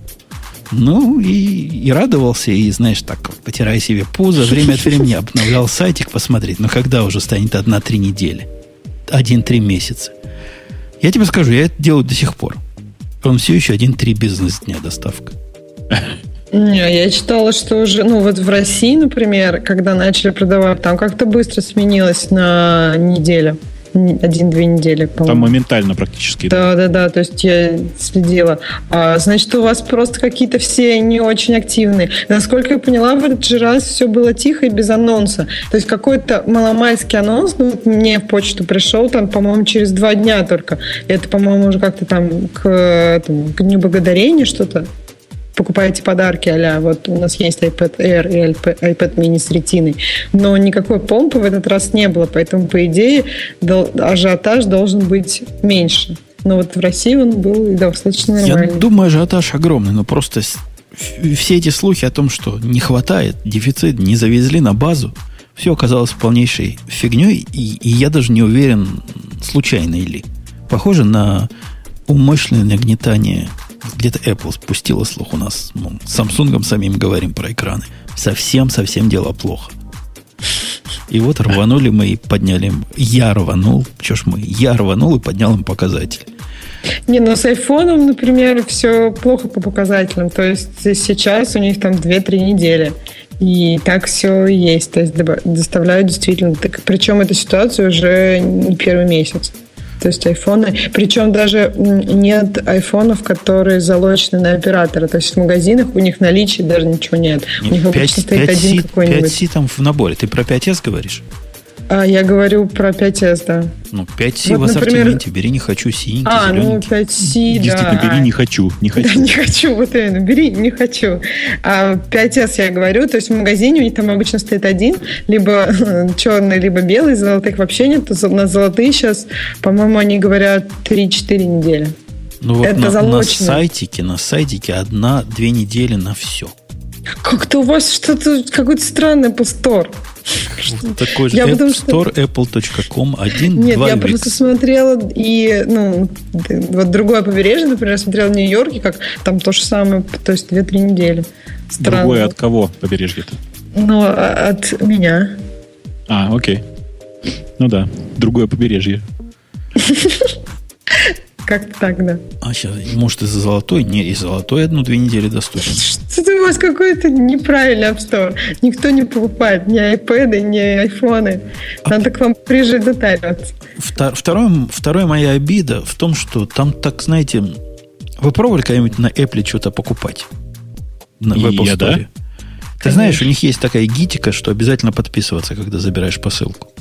ну, и, и радовался, и, знаешь, так, потирая себе пузо, время от времени обновлял сайтик посмотреть, но когда уже станет одна-три недели? Один-три месяца. Я тебе скажу, я это делаю до сих пор. Он все еще один-три бизнес-дня доставка. Не, я читала, что уже, ну вот в России, например, когда начали продавать, там как-то быстро сменилось на неделю один-две недели, по-моему. Там моментально практически. Да, да, да, то есть я следила. А, значит, у вас просто какие-то все не очень активные. Насколько я поняла, в этот же раз все было тихо и без анонса. То есть какой-то маломальский анонс, ну, вот мне в почту пришел, там, по-моему, через два дня только. Это, по-моему, уже как-то там к, этому, к Дню Благодарения что-то покупаете подарки, а вот у нас есть iPad Air и iPad mini с ретиной, но никакой помпы в этот раз не было, поэтому, по идее, ажиотаж должен быть меньше. Но вот в России он был достаточно нормальный. Я думаю, ажиотаж огромный, но просто все эти слухи о том, что не хватает, дефицит, не завезли на базу, все оказалось полнейшей фигней, и, и я даже не уверен, случайно или. Похоже на умышленное нагнетание где-то Apple спустила слух у нас. Ну, с Samsung самим говорим про экраны. Совсем-совсем дело плохо. И вот рванули мы и подняли им. Я рванул. Что ж мы? Я рванул и поднял им показатель. Не, ну с айфоном, например, все плохо по показателям. То есть сейчас у них там 2-3 недели. И так все есть. То есть доставляют действительно. Так, причем эта ситуация уже не первый месяц. То есть айфоны, причем даже нет айфонов, которые залочены на оператора. То есть в магазинах у них наличия даже ничего нет. У них 5, обычно стоит 5 один какой-нибудь. 5C там в наборе. Ты про 5S говоришь? А я говорю про 5S, да. Ну, 5C вот, в например... ассортименте. Бери, не хочу, синенький, А, зелененький. ну 5C, да. Действительно, бери, не хочу, не хочу. Да, не хочу, вот именно, бери, не хочу. А 5S я говорю, то есть в магазине у них там обычно стоит один, либо черный, либо белый, золотых вообще нет. На золотые сейчас, по-моему, они говорят 3-4 недели. Ну вот Это на, на сайтике, на сайтике одна-две недели на все. Как-то у вас что-то, какой-то странный пустор. Такой же я App Store, что... apple.com, один, Нет, я просто смотрела и, ну, вот другое побережье, например, смотрела в Нью-Йорке, как там то же самое, то есть 2-3 недели. Странно. Другое от кого побережье-то? Ну, а, от меня. А, окей. Ну да, другое побережье. Как так, да. А сейчас, может, из-за золотой? Не, из золотой одну-две недели доступен. Что-то у вас какой-то неправильный App Store. Никто не покупает ни iPad, ни айфоны. Надо а... к вам приезжать затариваться. Второе, второе моя обида в том, что там так, знаете, вы пробовали когда-нибудь на Apple что-то покупать? На, в Apple Я, Store? Да? Ты Конечно. знаешь, у них есть такая гитика, что обязательно подписываться, когда забираешь посылку.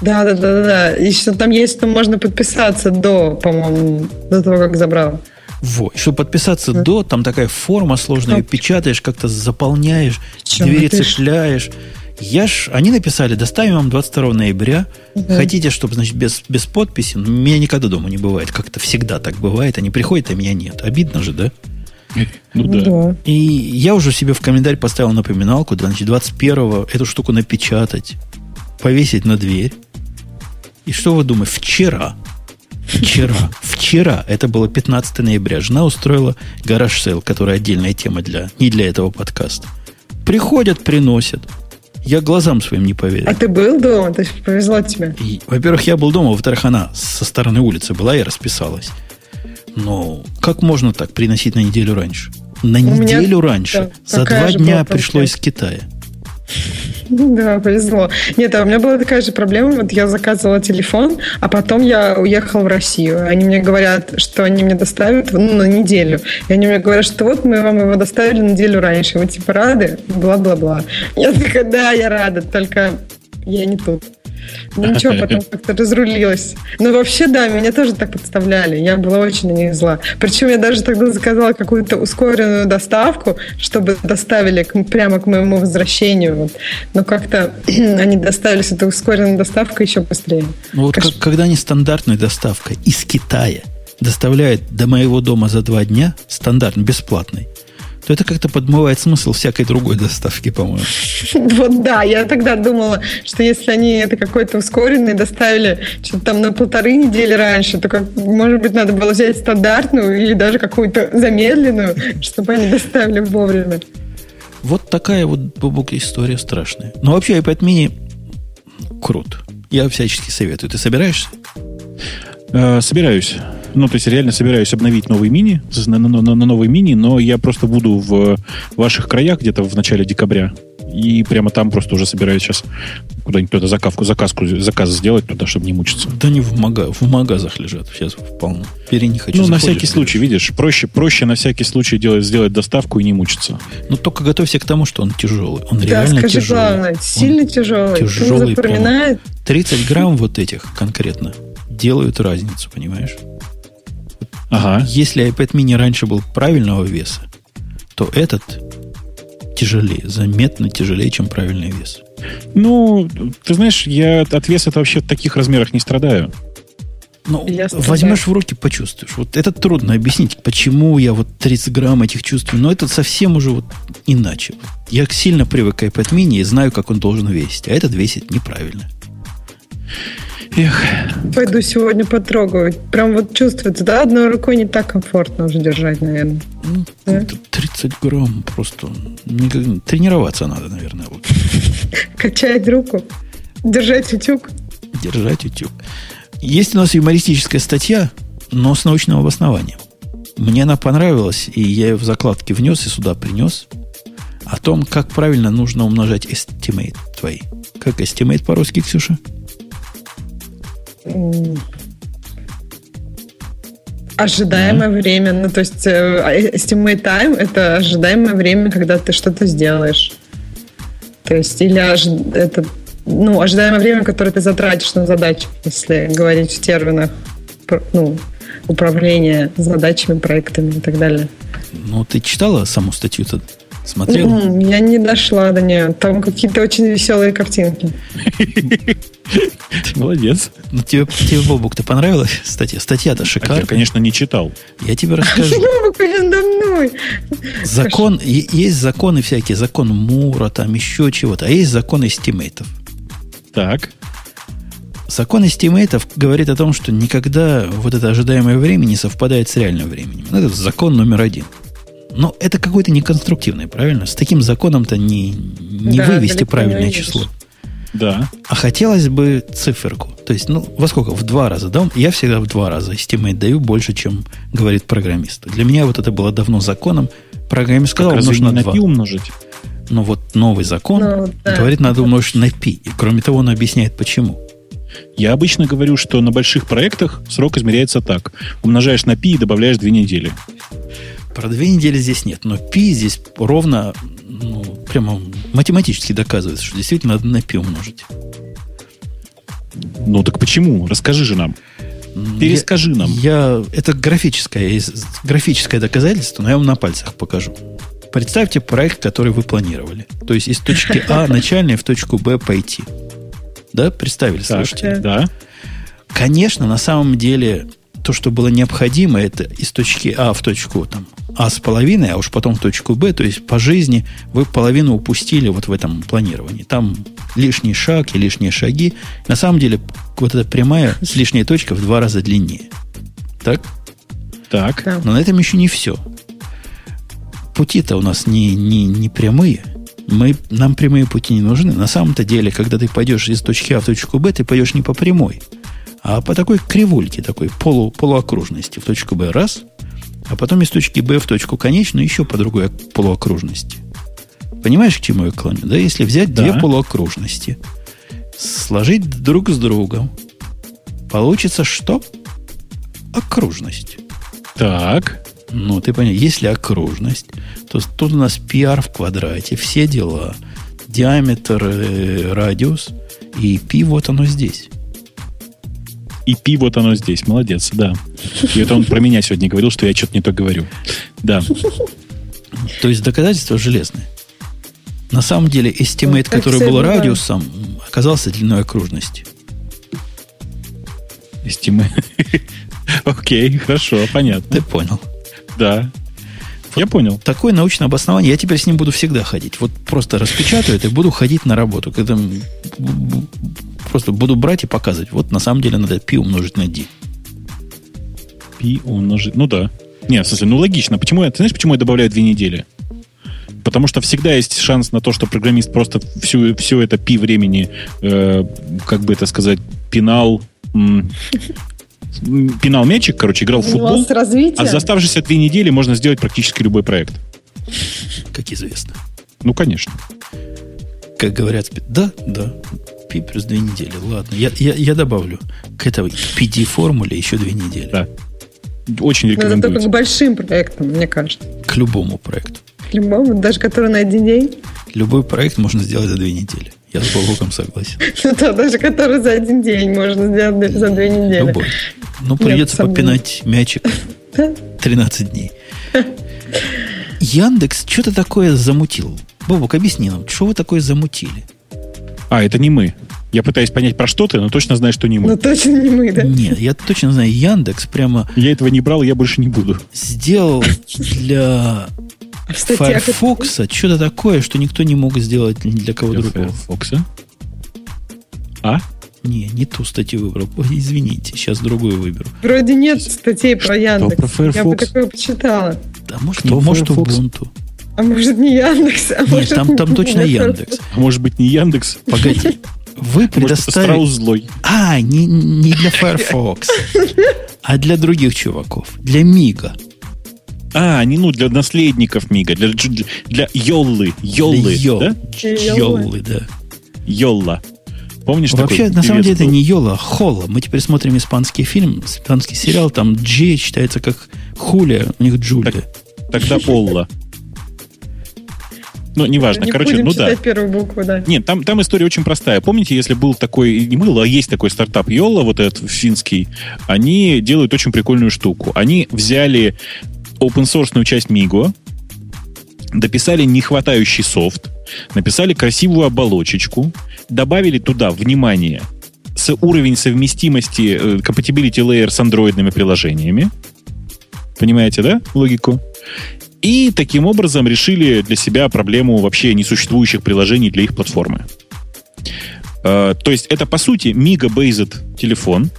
Да, да, да, да. И что там есть, там можно подписаться до, по-моему, до того, как забрал. Вот. Чтобы подписаться да. до, там такая форма сложная, ее печатаешь, как-то заполняешь, Чем двери цепляешь. Я ж, они написали, доставим вам 22 ноября. Угу. Хотите, чтобы, значит, без, без подписи? Ну, меня никогда дома не бывает. Как-то всегда так бывает. Они приходят, а меня нет. Обидно же, да? Ну да. да. И я уже себе в комментарий поставил напоминалку, да, значит, 21 эту штуку напечатать, повесить на дверь. И что вы думаете? Вчера, вчера, вчера, это было 15 ноября, жена устроила garage sale, которая отдельная тема для, не для этого подкаста. Приходят, приносят. Я глазам своим не поверил. А ты был дома? То есть повезло тебе? И, во-первых, я был дома, во-вторых, она со стороны улицы была и расписалась. Но как можно так приносить на неделю раньше? На У неделю меня, раньше. Да, За два дня пришло из Китая. Да, повезло. Нет, а у меня была такая же проблема. Вот я заказывала телефон, а потом я уехала в Россию. Они мне говорят, что они мне доставят ну, на неделю. И они мне говорят, что вот мы вам его доставили неделю раньше. Вы типа рады? Бла-бла-бла. Я такая, да, я рада, только я не тут. Ну ничего, потом как-то разрулилась. Но вообще, да, меня тоже так подставляли. Я была очень на них зла. Причем я даже тогда заказала какую-то ускоренную доставку, чтобы доставили к, прямо к моему возвращению. Вот. Но как-то они доставили с этой ускоренной доставкой еще быстрее. Ну вот как, когда нестандартная доставка из Китая доставляет до моего дома за два дня, стандартно, бесплатный, то это как-то подмывает смысл всякой другой доставки, по-моему. Вот да, я тогда думала, что если они это какой-то ускоренный доставили что-то там на полторы недели раньше, то, как, может быть, надо было взять стандартную или даже какую-то замедленную, чтобы они доставили вовремя. Вот такая вот, Бубук, история страшная. Но вообще iPad mini крут. Я всячески советую. Ты собираешься? Э, собираюсь. Ну, то есть реально собираюсь обновить новый мини, на, на, на, на новый мини, но я просто буду в ваших краях где-то в начале декабря. И прямо там просто уже собираюсь сейчас куда-нибудь туда заказку, заказку, заказ сделать туда, чтобы не мучиться. Да не в, мага, в магазах лежат сейчас вполне. Пере не хочу. Ну, на всякий случай, видишь, проще, проще на всякий случай делать, сделать доставку и не мучиться. Но только готовься к тому, что он тяжелый. Он да, реально скажи тяжелый. главное, сильно он тяжелый. Тяжелый. Запоминает. 30 грамм вот этих конкретно делают разницу, понимаешь? Ага. Если iPad mini раньше был правильного веса, то этот тяжелее, заметно тяжелее, чем правильный вес. Ну, ты знаешь, я от веса вообще в таких размерах не страдаю. Ну, возьмешь в руки, почувствуешь. Вот это трудно объяснить, почему я вот 30 грамм этих чувствую. Но это совсем уже вот иначе. Я сильно привык к iPad mini и знаю, как он должен весить. А этот весит неправильно. Эх. Пойду сегодня потрогаю. Прям вот чувствуется, да, одной рукой не так комфортно уже держать, наверное. Ну, да? 30 грамм просто. Тренироваться надо, наверное. Вот. Качать руку. Держать утюг. Держать утюг. Есть у нас юмористическая статья, но с научным обоснованием. Мне она понравилась, и я ее в закладке внес и сюда принес. О том, как правильно нужно умножать estimate твои. Как estimate по-русски, Ксюша? Ожидаемое да. время, ну то есть estimate time это ожидаемое время, когда ты что-то сделаешь. То есть или ожи... это ну, ожидаемое время, которое ты затратишь на задачу, если говорить в терминах ну, управления задачами, проектами и так далее. Ну, ты читала саму статью-то? Смотрела? Я не дошла до нее. Там какие-то очень веселые картинки. Молодец. Ну, тебе, тебе Бобук-то понравилась статья? Статья-то шикарная. Я, конечно, не читал. Я тебе расскажу. Бобук мной. Закон, есть законы всякие, закон Мура, там еще чего-то, а есть закон estimate ов. Так. Закон estimate ов говорит о том, что никогда вот это ожидаемое время не совпадает с реальным временем. Ну, это закон номер один. Но это какой-то неконструктивный, правильно? С таким законом-то не, не да, вывести правильное не число. Да. А хотелось бы циферку. То есть, ну, во сколько? В два раза, да? Я всегда в два раза estimate даю больше, чем говорит программист. Для меня вот это было давно законом. Программист сказал, как нужно на два. пи умножить? Но вот новый закон ну, да. говорит, надо умножить на пи. И кроме того, он объясняет, почему. Я обычно говорю, что на больших проектах срок измеряется так. Умножаешь на пи и добавляешь две недели. Про две недели здесь нет, но пи здесь ровно, ну, прямо математически доказывается, что действительно надо на пи умножить. Ну так почему? Расскажи же нам. Перескажи я, нам. Я, это графическое, графическое доказательство, но я вам на пальцах покажу. Представьте проект, который вы планировали. То есть из точки А начальной в точку Б пойти. Да, представили, слушайте? Да. Конечно, на самом деле то, что было необходимо, это из точки А в точку там, А с половиной, а уж потом в точку Б, то есть по жизни вы половину упустили вот в этом планировании. Там лишний шаг и лишние шаги. На самом деле, вот эта прямая с лишней точкой в два раза длиннее. Так? Так. Но на этом еще не все. Пути-то у нас не, не, не прямые. Мы, нам прямые пути не нужны. На самом-то деле, когда ты пойдешь из точки А в точку Б, ты пойдешь не по прямой, а по такой кривульке, такой полу, полуокружности в точку Б раз, а потом из точки Б в точку конечную еще по другой полуокружности. Понимаешь, к чему я клоню? Да, если взять да. две полуокружности, сложить друг с другом, получится что? Окружность. Так. Ну, ты понимаешь, если окружность, то тут у нас PR в квадрате, все дела, диаметр, э, радиус, и π вот оно здесь. И пи вот оно здесь. Молодец, да. И это он про меня сегодня говорил, что я что-то не то говорю. Да. То есть доказательство железное. На самом деле, estimate, ну, который был радиусом, оказался длиной окружности. Estimate. Окей, хорошо, понятно. Ты понял. Да. Я понял. Такое научное обоснование, я теперь с ним буду всегда ходить. Вот просто распечатаю это и буду ходить на работу. Когда просто буду брать и показывать. Вот на самом деле надо π умножить на d. π умножить... Ну да. Нет, в смысле, ну логично. Почему я, ты знаешь, почему я добавляю две недели? Потому что всегда есть шанс на то, что программист просто всю, все это пи времени, э, как бы это сказать, пенал, м, пинал мячик, короче, играл в футбол. А за оставшиеся две недели можно сделать практически любой проект. Как известно. Ну, конечно. Как говорят, да, да, пи плюс две недели. Ладно, я, я, я добавлю к этой PD-формуле еще две недели. Да. Очень рекомендую. Это только к большим проектам, мне кажется. К любому проекту. К любому, даже который на один день. Любой проект можно сделать за две недели. Я с Богом согласен. Ну да, даже который за один день можно сделать за две недели. Любой. Ну, придется Нет, попинать мячик 13 дней. Яндекс что-то такое замутил. Бобок, объясни нам, что вы такое замутили? А, это не мы. Я пытаюсь понять, про что ты, но точно знаю, что не мы. Ну, точно не мы, да? Нет, я точно знаю, Яндекс прямо... Я этого не брал, я больше не буду. Сделал для Firefox что-то такое, что никто не мог сделать ни для кого для другого. Firefox? А? Не, не ту статью выбрал. Ой, извините, сейчас другую выберу. Вроде нет статей про Яндекс. Про Firefox? Я бы такое почитала. Да, может, Кто не, может Ubuntu. А может не Яндекс? А Нет, может, там, там точно Яндекс. А может быть не Яндекс? Погоди. Вы предоставили... Может, злой. А, не, не для Firefox, а для других чуваков. Для Мига. А, не ну для наследников Мига, для, для, для Йоллы. Йоллы, Йо, да? Йоллы, да. Йолла. Помнишь Вообще, такой на самом деле, был? это не Йола, а Холла. Мы теперь смотрим испанский фильм, испанский сериал, там Джи читается как Хуля, у них Джулия. Так, тогда Полла. Ну, неважно. Не Короче, будем ну да. первую букву, да. Нет, там, там история очень простая. Помните, если был такой, не был, а есть такой стартап Йола, вот этот финский, они делают очень прикольную штуку. Они взяли open source часть Migo, дописали нехватающий софт, написали красивую оболочечку, добавили туда, внимание, с уровень совместимости э, compatibility layer с андроидными приложениями. Понимаете, да, логику? И таким образом решили для себя проблему вообще несуществующих приложений для их платформы. Э, то есть это, по сути, Miga-based телефон,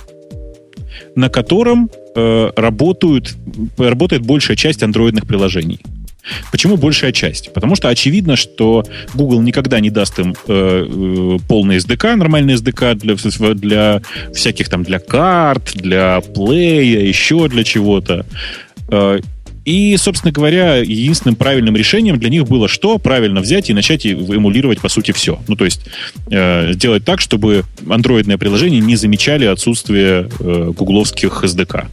на котором э, работают, работает большая часть андроидных приложений. Почему большая часть? Потому что очевидно, что Google никогда не даст им э, э, полный SDK, нормальный SDK для, для всяких там, для карт, для плея, еще для чего-то. И, собственно говоря, единственным правильным решением для них было что? Правильно взять и начать эмулировать, по сути, все. Ну, то есть э, сделать так, чтобы андроидные приложения не замечали отсутствие э, гугловских SDK.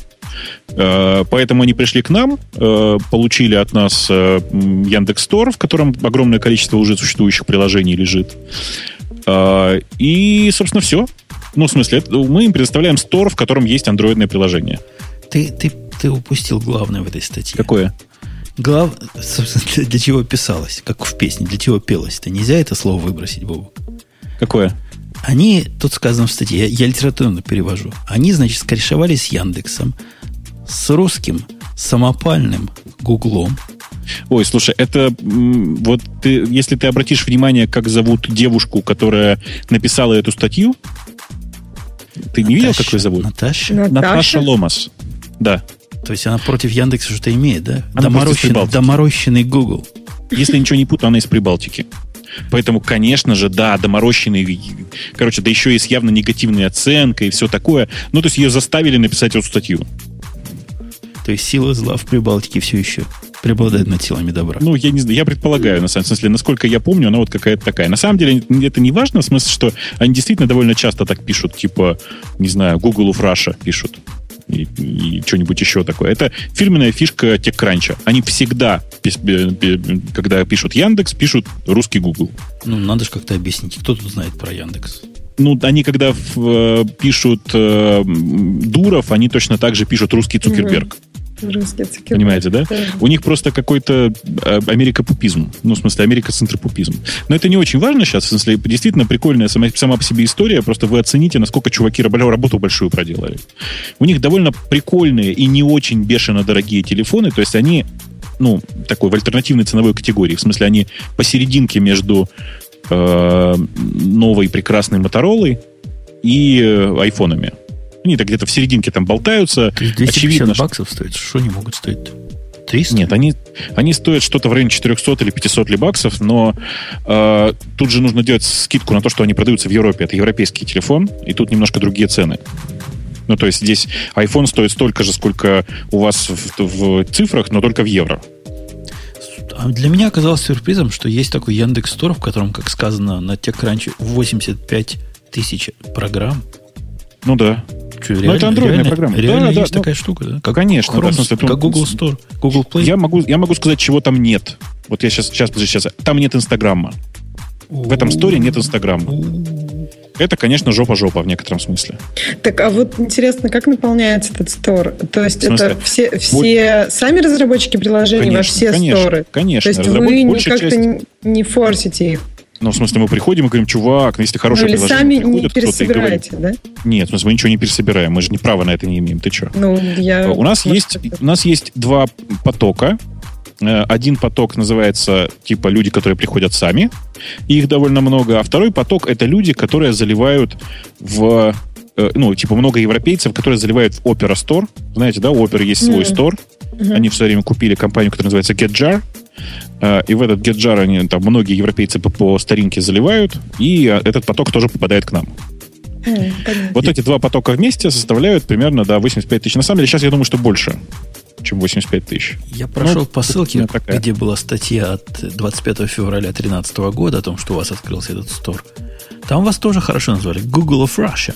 Э, поэтому они пришли к нам, э, получили от нас э, Яндекс Стор, в котором огромное количество уже существующих приложений лежит. И, собственно, все. Ну, в смысле, мы им предоставляем стор, в котором есть андроидное приложение. Ты, ты, ты упустил главное в этой статье. Какое? Глав... Собственно, для, для чего писалось, как в песне, для чего пелось-то. Нельзя это слово выбросить, Бобу. Какое? Они, тут сказано в статье, я, я литературно перевожу, они, значит, скорешевали с Яндексом, с русским самопальным Гуглом. Ой, слушай, это вот ты, если ты обратишь внимание, как зовут девушку, которая написала эту статью, ты Наташа, не видел, как ее зовут? Наташа? Наташа? Наташа Ломас. Да. То есть она против Яндекса что-то имеет, да? Она Доморощенный, доморощенный Google. Если ничего не путаю, она из Прибалтики. Поэтому, конечно же, да, доморощенный, короче, да еще и с явно негативной оценкой и все такое. Ну, то есть ее заставили написать эту статью. То есть сила зла в Прибалтике все еще преобладает над силами добра. Ну, я не знаю, я предполагаю, на самом смысле, насколько я помню, она вот какая-то такая. На самом деле, это не важно, в смысле, что они действительно довольно часто так пишут, типа, не знаю, Google of Russia пишут. И, и что-нибудь еще такое. Это фирменная фишка TechCrunch. Они всегда, когда пишут Яндекс, пишут русский Google. Ну, надо же как-то объяснить. Кто тут знает про Яндекс? Ну, они когда в, пишут э, Дуров, они точно так же пишут русский Цукерберг. Русский Цукерберг. Понимаете, да? У них просто какой-то э, америкопупизм. Ну, в смысле, америкоцентропупизм. Но это не очень важно сейчас. В смысле, действительно прикольная сама, сама по себе история. Просто вы оцените, насколько чуваки работу большую проделали. У них довольно прикольные и не очень бешено дорогие телефоны. То есть они ну, такой в альтернативной ценовой категории. В смысле, они посерединке между э, новой прекрасной Моторолой и э, айфонами. Они так где-то в серединке там болтаются. 250 Очевидно, что- баксов стоит. Что они могут стоить? 300? Нет, они, они стоят что-то в районе 400 или 500 ли баксов, но э, тут же нужно делать скидку на то, что они продаются в Европе. Это европейский телефон, и тут немножко другие цены. Ну, то есть здесь iPhone стоит столько же, сколько у вас в, в цифрах, но только в евро. А Для меня оказалось сюрпризом, что есть такой Яндекс Стор, в котором, как сказано на TechCrunch, 85 тысяч программ. Ну да. Что, Ну, это андроидная реально, программа. Реально Да, да, есть ну, такая штука, да? Как конечно, да, Chrome, в смысле, как ну, Google Store, Google Play. Я могу, я могу сказать, чего там нет. Вот я сейчас, сейчас, подожди, сейчас. Там нет Инстаграма. В этом сторе нет Инстаграма. Это, конечно, жопа-жопа в некотором смысле. Так, а вот интересно, как наполняется этот стор? То есть это все, все сами разработчики приложений во все конечно, сторы? Конечно. То есть Разработ- вы большая как-то часть- не, не форсите их? Ну, в смысле, мы приходим и говорим, чувак, ну, если Ну, хорошее или приложение сами не приходит, кто-то и говорит, пересобираете, да? Нет, в смысле, мы ничего не пересобираем, мы же не права на это не имеем, ты что? Ну, я... У нас, есть, у нас есть два потока. Э, Один поток называется типа люди, которые приходят сами, их довольно много, а второй поток это люди, которые заливают в э, ну, типа много европейцев, которые заливают в Opera Store. Знаете, да, у Opera есть свой Мгм. стор. Мгм. Они в свое время купили компанию, которая называется GetJar. Э, И в этот GetJar они, там многие европейцы по, по старинке заливают, и э, этот поток тоже попадает к нам. Понятно. Вот эти два потока вместе составляют примерно, да, 85 тысяч. На самом деле, сейчас я думаю, что больше, чем 85 тысяч. Я прошел Ну, по ссылке, такая. где была статья от 25 февраля 2013 года о том, что у вас открылся этот стор. Там вас тоже хорошо назвали. Google of Russia.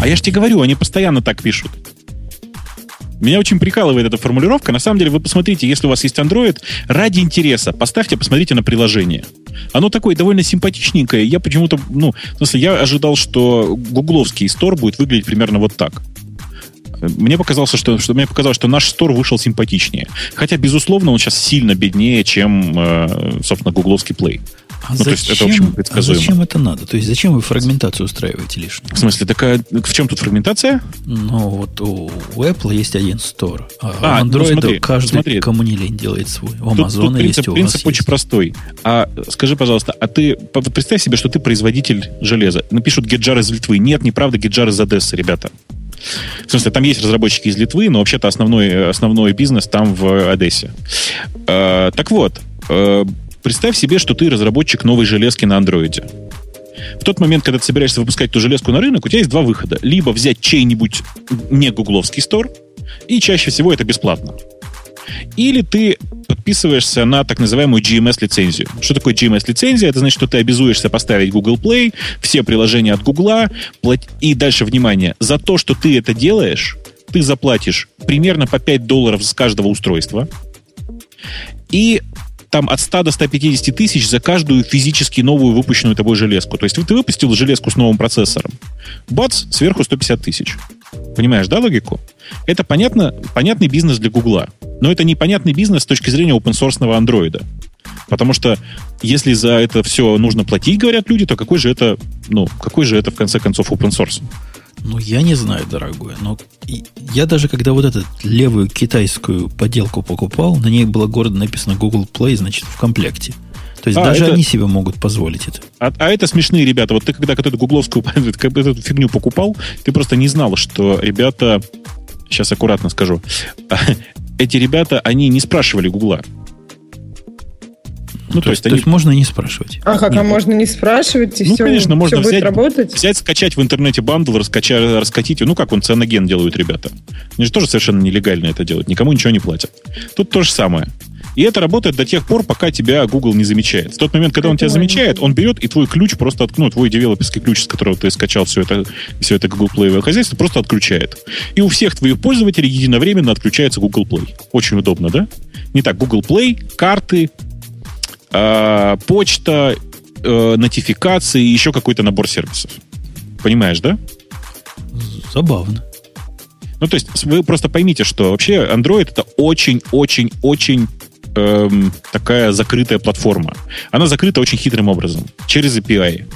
А я же тебе говорю, они постоянно так пишут. Меня очень прикалывает эта формулировка. На самом деле, вы посмотрите, если у вас есть Android, ради интереса поставьте, посмотрите на приложение. Оно такое довольно симпатичненькое. Я почему-то, ну, в смысле, я ожидал, что гугловский стор будет выглядеть примерно вот так. Мне показалось, что, что мне показалось, что наш стор вышел симпатичнее. Хотя, безусловно, он сейчас сильно беднее, чем, э, собственно, гугловский Play. А ну, зачем, это, в общем, а зачем это надо? То есть зачем вы фрагментацию устраиваете лишнюю? В смысле, такая, в чем тут фрагментация? Ну, вот у, у Apple есть один стор, а, а у Android ну, смотри, каждый смотри. лень делает свой. У Amazon тут, тут принцип, есть, у принцип очень есть. простой. А скажи, пожалуйста, а ты представь себе, что ты производитель железа. Напишут Геджар из Литвы. Нет, неправда, Геджар из Одессы, ребята. В смысле, там есть разработчики из Литвы, но вообще-то основной, основной бизнес там в Одессе. Э, так вот, э, представь себе, что ты разработчик новой железки на андроиде. В тот момент, когда ты собираешься выпускать эту железку на рынок, у тебя есть два выхода. Либо взять чей-нибудь не гугловский стор, и чаще всего это бесплатно. Или ты подписываешься на так называемую GMS-лицензию. Что такое GMS-лицензия? Это значит, что ты обязуешься поставить Google Play, все приложения от Google, и дальше, внимание, за то, что ты это делаешь, ты заплатишь примерно по 5 долларов с каждого устройства, и там от 100 до 150 тысяч за каждую физически новую выпущенную тобой железку. То есть ты выпустил железку с новым процессором. Бац, сверху 150 тысяч. Понимаешь, да, логику? Это понятно, понятный бизнес для Гугла. Но это непонятный бизнес с точки зрения open-source андроида. Потому что если за это все нужно платить, говорят люди, то какой же это, ну, какой же это, в конце концов, open source? Ну, я не знаю, дорогой, но я даже когда вот эту левую китайскую поделку покупал, на ней было гордо написано Google Play, значит, в комплекте. То есть а, даже это... они себе могут позволить это. А, а это смешные ребята. Вот ты когда эту гугловскую эту фигню покупал, ты просто не знал, что ребята... Сейчас аккуратно скажу. Эти ребята, они не спрашивали Гугла. Ну, то, то, есть, то они... есть можно не спрашивать. А как, а Нет. а можно не спрашивать, и ну, все, конечно, можно все взять, будет работать? взять, скачать в интернете бандл, раскачать, раскатить, ну, как он цианоген делают ребята. Они же тоже совершенно нелегально это делают, никому ничего не платят. Тут то же самое. И это работает до тех пор, пока тебя Google не замечает. В тот момент, когда он тебя замечает, он берет и твой ключ просто откнут, твой девелоперский ключ, с которого ты скачал все это, все это Google Play хозяйство, просто отключает. И у всех твоих пользователей единовременно отключается Google Play. Очень удобно, да? Не так, Google Play, карты, э, почта, э, нотификации и еще какой-то набор сервисов. Понимаешь, да? Забавно. Ну, то есть вы просто поймите, что вообще Android это очень-очень-очень эм, такая закрытая платформа. Она закрыта очень хитрым образом, через API.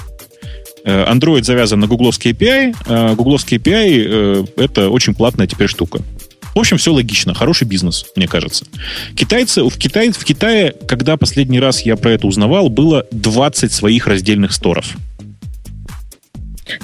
Э, Android завязан на гугловский API, а гугловский API э, это очень платная теперь штука. В общем, все логично. Хороший бизнес, мне кажется. Китайцы, в, Китае, в Китае, когда последний раз я про это узнавал, было 20 своих раздельных сторов.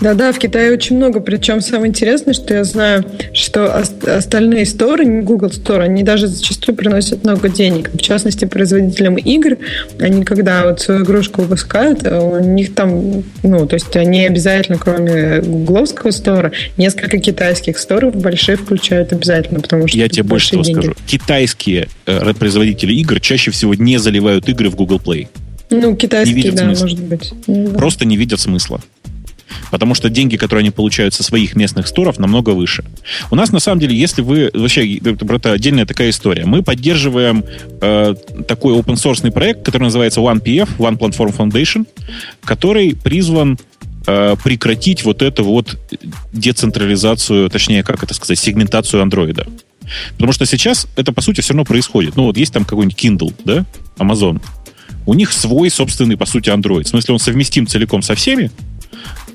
Да-да, в Китае очень много. Причем самое интересное, что я знаю, что остальные сторы, не Google Store, они даже зачастую приносят много денег. В частности, производителям игр, они когда вот свою игрушку выпускают, э, у них там, ну, то есть они обязательно, кроме гугловского стора, несколько китайских сторов большие включают обязательно, потому что... Я тебе больше того скажу. Китайские э, производители игр чаще всего не заливают игры в Google Play. Ну, китайские, да, смысла. может быть. Ну. Просто не видят смысла потому что деньги, которые они получают со своих местных сторов, намного выше. У нас, на самом деле, если вы... Вообще, это отдельная такая история. Мы поддерживаем э, такой open source проект, который называется OnePF, One Platform Foundation, который призван э, прекратить вот эту вот децентрализацию, точнее, как это сказать, сегментацию андроида. Потому что сейчас это, по сути, все равно происходит. Ну, вот есть там какой-нибудь Kindle, да, Amazon. У них свой собственный, по сути, Android. В смысле, он совместим целиком со всеми,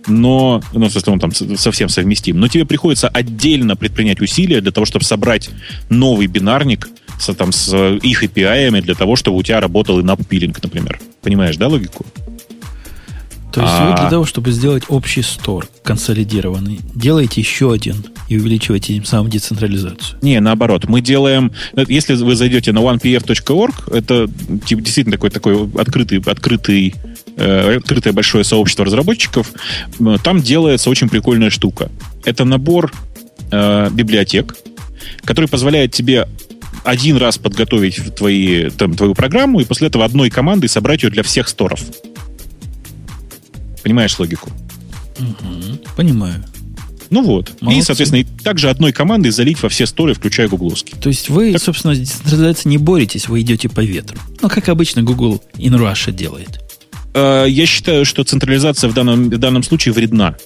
но, ну, смысле, он там совсем совместим, но тебе приходится отдельно предпринять усилия для того, чтобы собрать новый бинарник с, там, с их API для того, чтобы у тебя работал и наппилинг, например. Понимаешь, да, логику? То есть а... вы для того, чтобы сделать общий стор консолидированный, делаете еще один и увеличиваете тем самым децентрализацию. Не, наоборот. Мы делаем... Если вы зайдете на onepf.org, это типа, действительно такой, такой открытый, открытый Э, открытое большое сообщество разработчиков, э, там делается очень прикольная штука. Это набор э, библиотек, который позволяет тебе один раз подготовить твои, там, твою программу и после этого одной командой собрать ее для всех сторов. Понимаешь логику? Угу, понимаю. Ну вот. Молодцы. И, соответственно, и также одной командой залить во все сторы, включая гугловские. То есть вы, так... собственно, не боретесь, вы идете по ветру. Ну, как обычно Google in Russia делает. Э, я считаю, что централизация в данном, в данном случае вредна.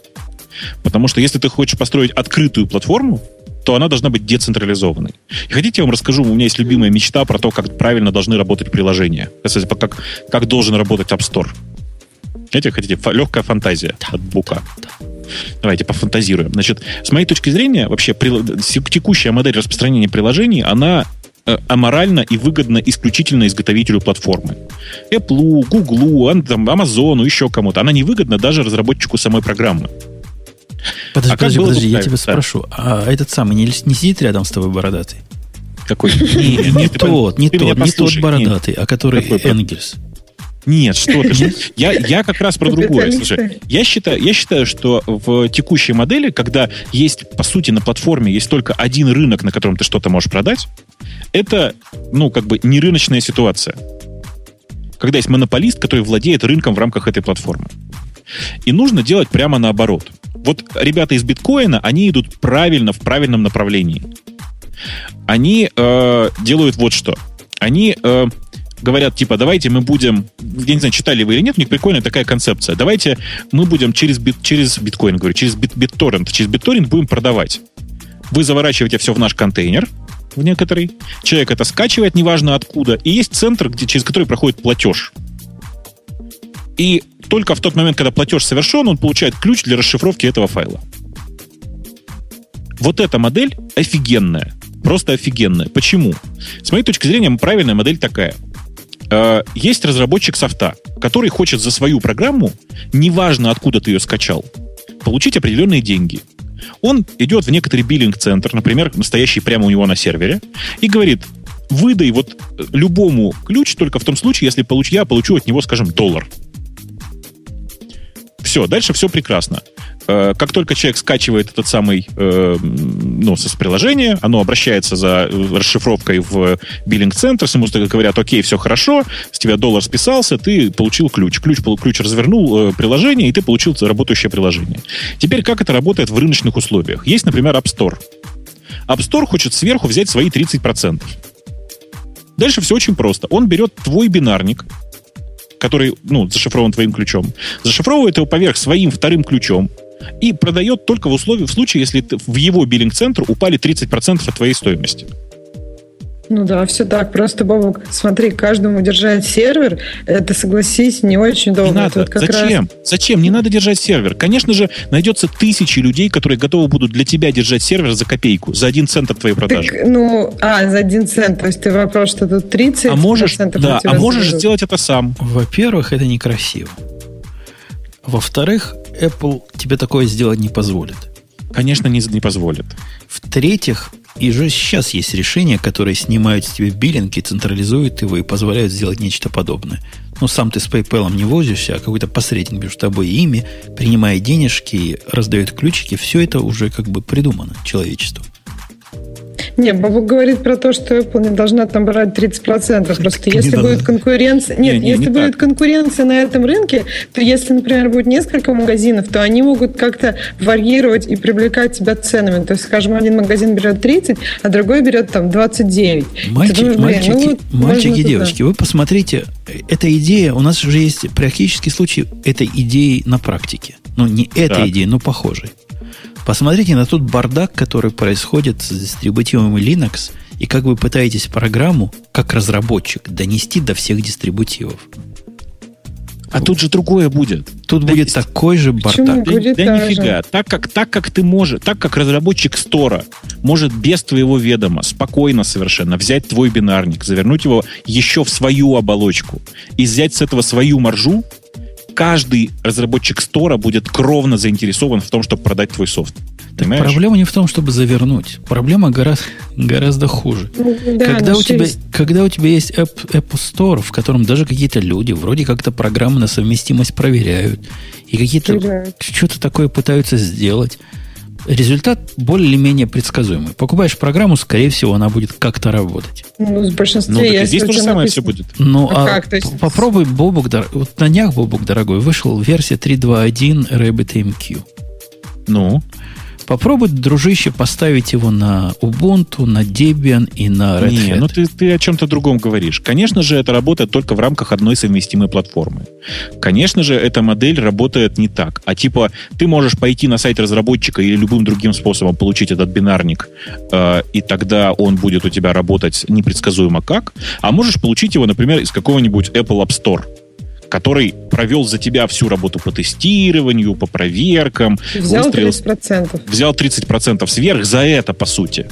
Потому что если ты хочешь построить открытую платформу, то она должна быть децентрализованной. И хотите, я вам расскажу, у меня есть любимая мечта про то, как правильно должны работать приложения. Кстати, как, как должен работать App Store. Знаете, хотите, легкая фантазия да, от Бука. Да, да. Давайте пофантазируем. Значит, с моей точки зрения, вообще текущая модель распространения приложений, она аморально и выгодно исключительно изготовителю платформы. Apple, Google, Amazon, еще кому-то. Она не выгодна даже разработчику самой программы. Подожди, а подожди, подожди, я тебя да. спрошу. А этот самый не, не сидит рядом с тобой бородатый? Какой? Не, не тот, не тот, не тот бородатый, а который Энгельс. Нет, что ты. Я, я как раз про другое. Слушай, я считаю, я считаю, что в текущей модели, когда есть, по сути, на платформе есть только один рынок, на котором ты что-то можешь продать, это, ну, как бы не рыночная ситуация. Когда есть монополист, который владеет рынком в рамках этой платформы. И нужно делать прямо наоборот. Вот ребята из биткоина, они идут правильно, в правильном направлении. Они э, делают вот что. Они э, говорят, типа, давайте мы будем, я не знаю, читали вы или нет, у них прикольная такая концепция. Давайте мы будем через, бит, через биткоин, говорю, через бит, BitTorrent, через BitTorrent будем продавать. Вы заворачиваете все в наш контейнер, в некоторый. Человек это скачивает, неважно откуда. И есть центр, где, через который проходит платеж. И только в тот момент, когда платеж совершен, он получает ключ для расшифровки этого файла. Вот эта модель офигенная. Просто офигенная. Почему? С моей точки зрения, правильная модель такая. Э, есть разработчик софта, который хочет за свою программу, неважно откуда ты ее скачал, получить определенные деньги. Он идет в некоторый биллинг-центр, например, настоящий прямо у него на сервере, и говорит, выдай вот любому ключ только в том случае, если получ, я получу от него, скажем, доллар. Все, дальше все прекрасно. Э, как только человек скачивает этот самый, э, ну, с приложения, оно обращается за расшифровкой в биллинг-центр, ему говорят, окей, все хорошо, с тебя доллар списался, ты получил ключ. Ключ, ключ развернул э, приложение, и ты получил работающее приложение. Теперь как это работает в рыночных условиях? Есть, например, App Store. App Store хочет сверху взять свои 30%. Дальше все очень просто. Он берет твой бинарник, который, ну, зашифрован твоим ключом, зашифровывает его поверх своим вторым ключом, и продает только в условии, в случае, если в его биллинг-центр упали 30% от твоей стоимости. Ну да, все так. Просто, Бобок, смотри, каждому держать сервер, это, согласись, не очень долго. Не надо. Вот Зачем? Раз... Зачем? Не надо держать сервер. Конечно же, найдется тысячи людей, которые готовы будут для тебя держать сервер за копейку, за один цент от твоей продажи. Так, ну, а, за один цент. То есть ты вопрос, что тут 30 А можешь, да, а можешь сделать это сам. Во-первых, это некрасиво. Во-вторых, Apple тебе такое сделать не позволит. Конечно, не, не позволит. В-третьих, и же сейчас есть решения, которые снимают с тебя биллинги, централизуют его и позволяют сделать нечто подобное. Ну, сам ты с PayPal не возишься, а какой-то посредник между тобой и ими, принимает денежки, раздает ключики, все это уже как бы придумано человечеством. Не, Бабук говорит про то, что Apple не должна там брать 30%. Просто не если будет конкуренция... Нет, не, не, если не будет так. конкуренция на этом рынке, то если, например, будет несколько магазинов, то они могут как-то варьировать и привлекать тебя ценами. То есть, скажем, один магазин берет 30, а другой берет там 29. Мальчик, думаешь, мальчики, ну, вот, мальчики и девочки, вы посмотрите, эта идея, у нас уже есть практический случай этой идеи на практике. Ну, не этой так. идеи, но похожей. Посмотрите на тот бардак, который происходит с дистрибутивом Linux, и как вы пытаетесь программу, как разработчик, донести до всех дистрибутивов. А тут же другое будет. Тут да будет есть. такой же бардак. Да, да нифига. Так как, так как ты можешь, так как разработчик стора может без твоего ведома спокойно совершенно взять твой бинарник, завернуть его еще в свою оболочку и взять с этого свою маржу, каждый разработчик стора будет кровно заинтересован в том, чтобы продать твой софт. Так проблема не в том, чтобы завернуть. Проблема гораздо, гораздо хуже. Ну, да, когда, у тебя, когда у тебя есть App, App Store, в котором даже какие-то люди вроде как-то программы на совместимость проверяют, и какие-то что-то такое пытаются сделать, результат более-менее предсказуемый. Покупаешь программу, скорее всего, она будет как-то работать. Ну, с большинством. Ну, так здесь то же самое все будет. Ну, а, а как? То есть... попробуй, Бобук, дор... вот на днях, Бобук, дорогой, вышел версия 3.2.1 RabbitMQ. Ну? Попробуй, дружище, поставить его на Ubuntu, на Debian и на Red Не, Hat. ну ты, ты о чем-то другом говоришь. Конечно же, это работает только в рамках одной совместимой платформы. Конечно же, эта модель работает не так. А типа, ты можешь пойти на сайт разработчика или любым другим способом получить этот бинарник, э, и тогда он будет у тебя работать непредсказуемо как. А можешь получить его, например, из какого-нибудь Apple App Store который провел за тебя всю работу по тестированию, по проверкам, Взял выстроил 30%. взял 30% сверх за это, по сути.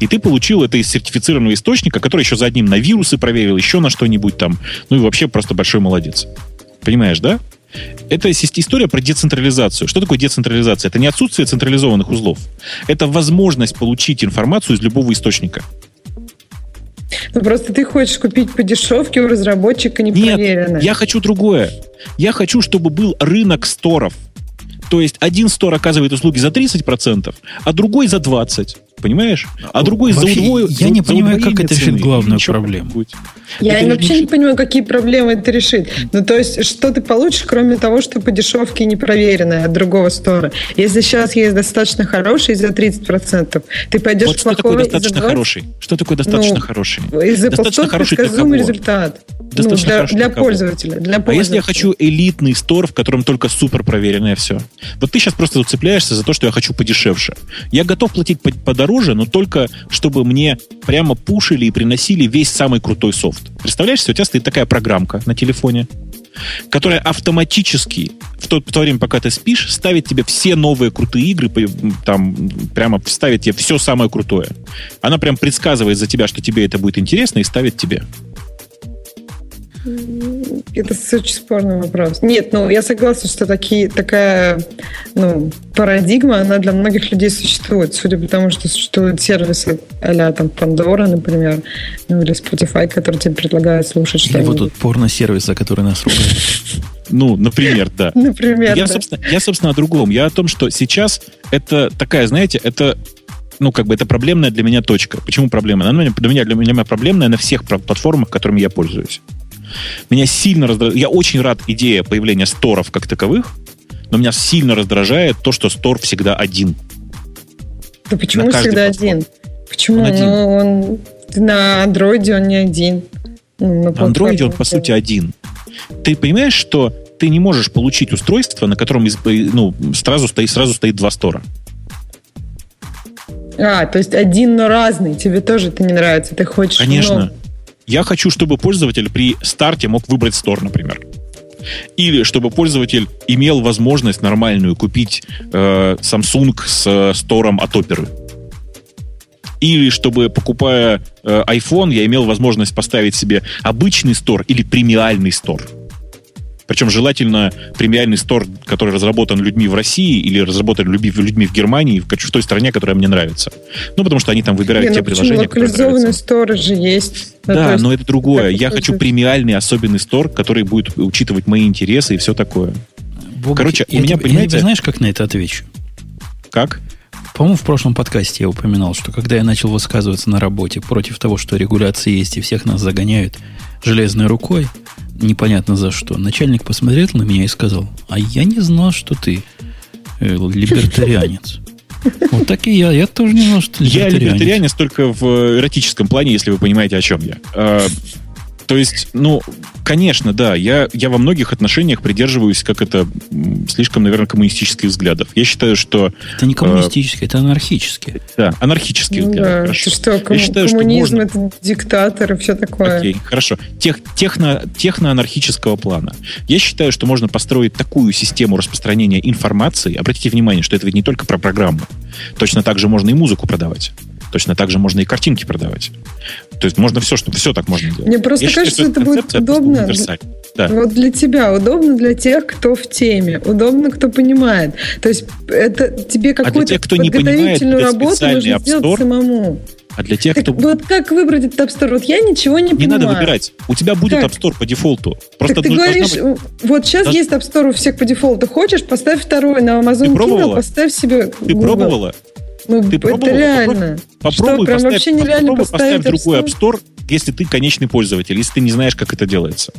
И ты получил это из сертифицированного источника, который еще за одним на вирусы проверил, еще на что-нибудь там. Ну и вообще просто большой молодец. Понимаешь, да? Это история про децентрализацию. Что такое децентрализация? Это не отсутствие централизованных узлов. Это возможность получить информацию из любого источника. Ну, просто ты хочешь купить по дешевке у разработчика непроверенное. Нет, я хочу другое. Я хочу, чтобы был рынок сторов. То есть один стор оказывает услуги за 30%, а другой за 20%. Понимаешь? А другой Вообще, за удвое. я не за понимаю, как удвоение это решит главную Ничего проблему. Я Это вообще не понимаю, какие проблемы это решит. Ну, то есть, что ты получишь, кроме того, что по дешевке непроверенное от другого стора? Если сейчас есть достаточно хороший за 30%, ты пойдешь Вот в что такое плохой достаточно 20%? хороший? Что такое достаточно Ну, хороший? Из-за Достаточно хороший предсказуемый результат. Достаточно ну, для, хороший для для пользователя. Для А если пользователя. я хочу элитный стор, в котором только супер проверенное все? Вот ты сейчас просто цепляешься за то, что я хочу подешевше. Я готов платить по- подороже, но только чтобы мне прямо пушили и приносили весь самый крутой софт. Представляешь, у тебя стоит такая программка на телефоне, которая автоматически в то, в то время, пока ты спишь, ставит тебе все новые крутые игры, там прямо ставит тебе все самое крутое. Она прям предсказывает за тебя, что тебе это будет интересно, и ставит тебе. Это очень спорный вопрос. Нет, ну я согласна, что такие, такая ну, парадигма, она для многих людей существует, судя по тому, что существуют сервисы а там Pandora, например, ну или Spotify, которые тебе предлагают слушать Или вот что-нибудь. тут порно-сервис, за который нас. Ну, например, да. Например, Я, да. собственно, я, собственно, о другом. Я о том, что сейчас это такая, знаете, это ну, как бы это проблемная для меня точка. Почему проблема? Она для меня, для меня проблемная на всех платформах, которыми я пользуюсь. Меня сильно раздражает. Я очень рад идее появления сторов как таковых, но меня сильно раздражает то, что стор всегда один. Да почему всегда платформе. один? Почему? Он один. Ну, он на андроиде он не один. Ну, На андроиде он, по сути, один. Ты понимаешь, что ты не можешь получить устройство, на котором из- ну, сразу, стоит, сразу стоит два стора. А, то есть один, но разный. Тебе тоже это не нравится. Ты хочешь Конечно. много. Я хочу, чтобы пользователь при старте мог выбрать стор, например. Или чтобы пользователь имел возможность нормальную купить э, Samsung с э, стором от оперы. Или чтобы, покупая э, iPhone, я имел возможность поставить себе обычный стор или премиальный стор. Причем желательно премиальный стор, который разработан людьми в России или разработан людьми, в Германии, в, той стране, которая мне нравится. Ну, потому что они там выбирают Не, те ну приложения, которые локализованные нравятся. сторы же есть. Ну, то Да, есть- но это другое. Я это хочу премиальный особенный стор, который будет учитывать мои интересы и все такое. Бобок, Короче, у я меня, тебе- понимаете- Я тебе знаешь, как на это отвечу? Как? По-моему, в прошлом подкасте я упоминал, что когда я начал высказываться на работе против того, что регуляции есть и всех нас загоняют железной рукой, непонятно за что, начальник посмотрел на меня и сказал, а я не знал, что ты э, либертарианец. Вот так и я. Я тоже не знал, что ты Я либертарианец. либертарианец только в эротическом плане, если вы понимаете, о чем я. То есть, ну, конечно, да, я, я во многих отношениях придерживаюсь, как это, слишком, наверное, коммунистических взглядов. Я считаю, что... Это не коммунистическое, это анархическое. Да, анархические Ну взгляды, да, хорошо. ты что, Я ком- считаю, что коммунизм можно- это диктатор и все такое. Окей, хорошо. Тех, техно, техноанархического плана. Я считаю, что можно построить такую систему распространения информации. Обратите внимание, что это ведь не только про программы. Точно так же можно и музыку продавать. Точно так же можно и картинки продавать. То есть можно все, что все так можно делать. Мне просто Я считаю, кажется, что это будет удобно. Да. Вот для тебя удобно для тех, кто в теме, удобно, кто понимает. То есть это тебе какую-то А тех, кто не понимает, подготовительную это работу нужно сделать самому. А для тех, Так кто... вот как выбрать этот App Store? Вот я ничего не, Не понимаю. надо выбирать. У тебя будет Как? App Store по дефолту. Просто так ты говоришь, быть- вот сейчас Должна- есть App Store у всех по дефолту. Хочешь, поставь второй на Amazon Ты пробовала? Kindle, поставь себе Ты Google. пробовала? Ну, Ты это пробовала? реально. Попробуй Что, прям поставь, вообще нереально попробуй поставить другой? App Store, если ты конечный пользователь, если ты не знаешь, как это делается.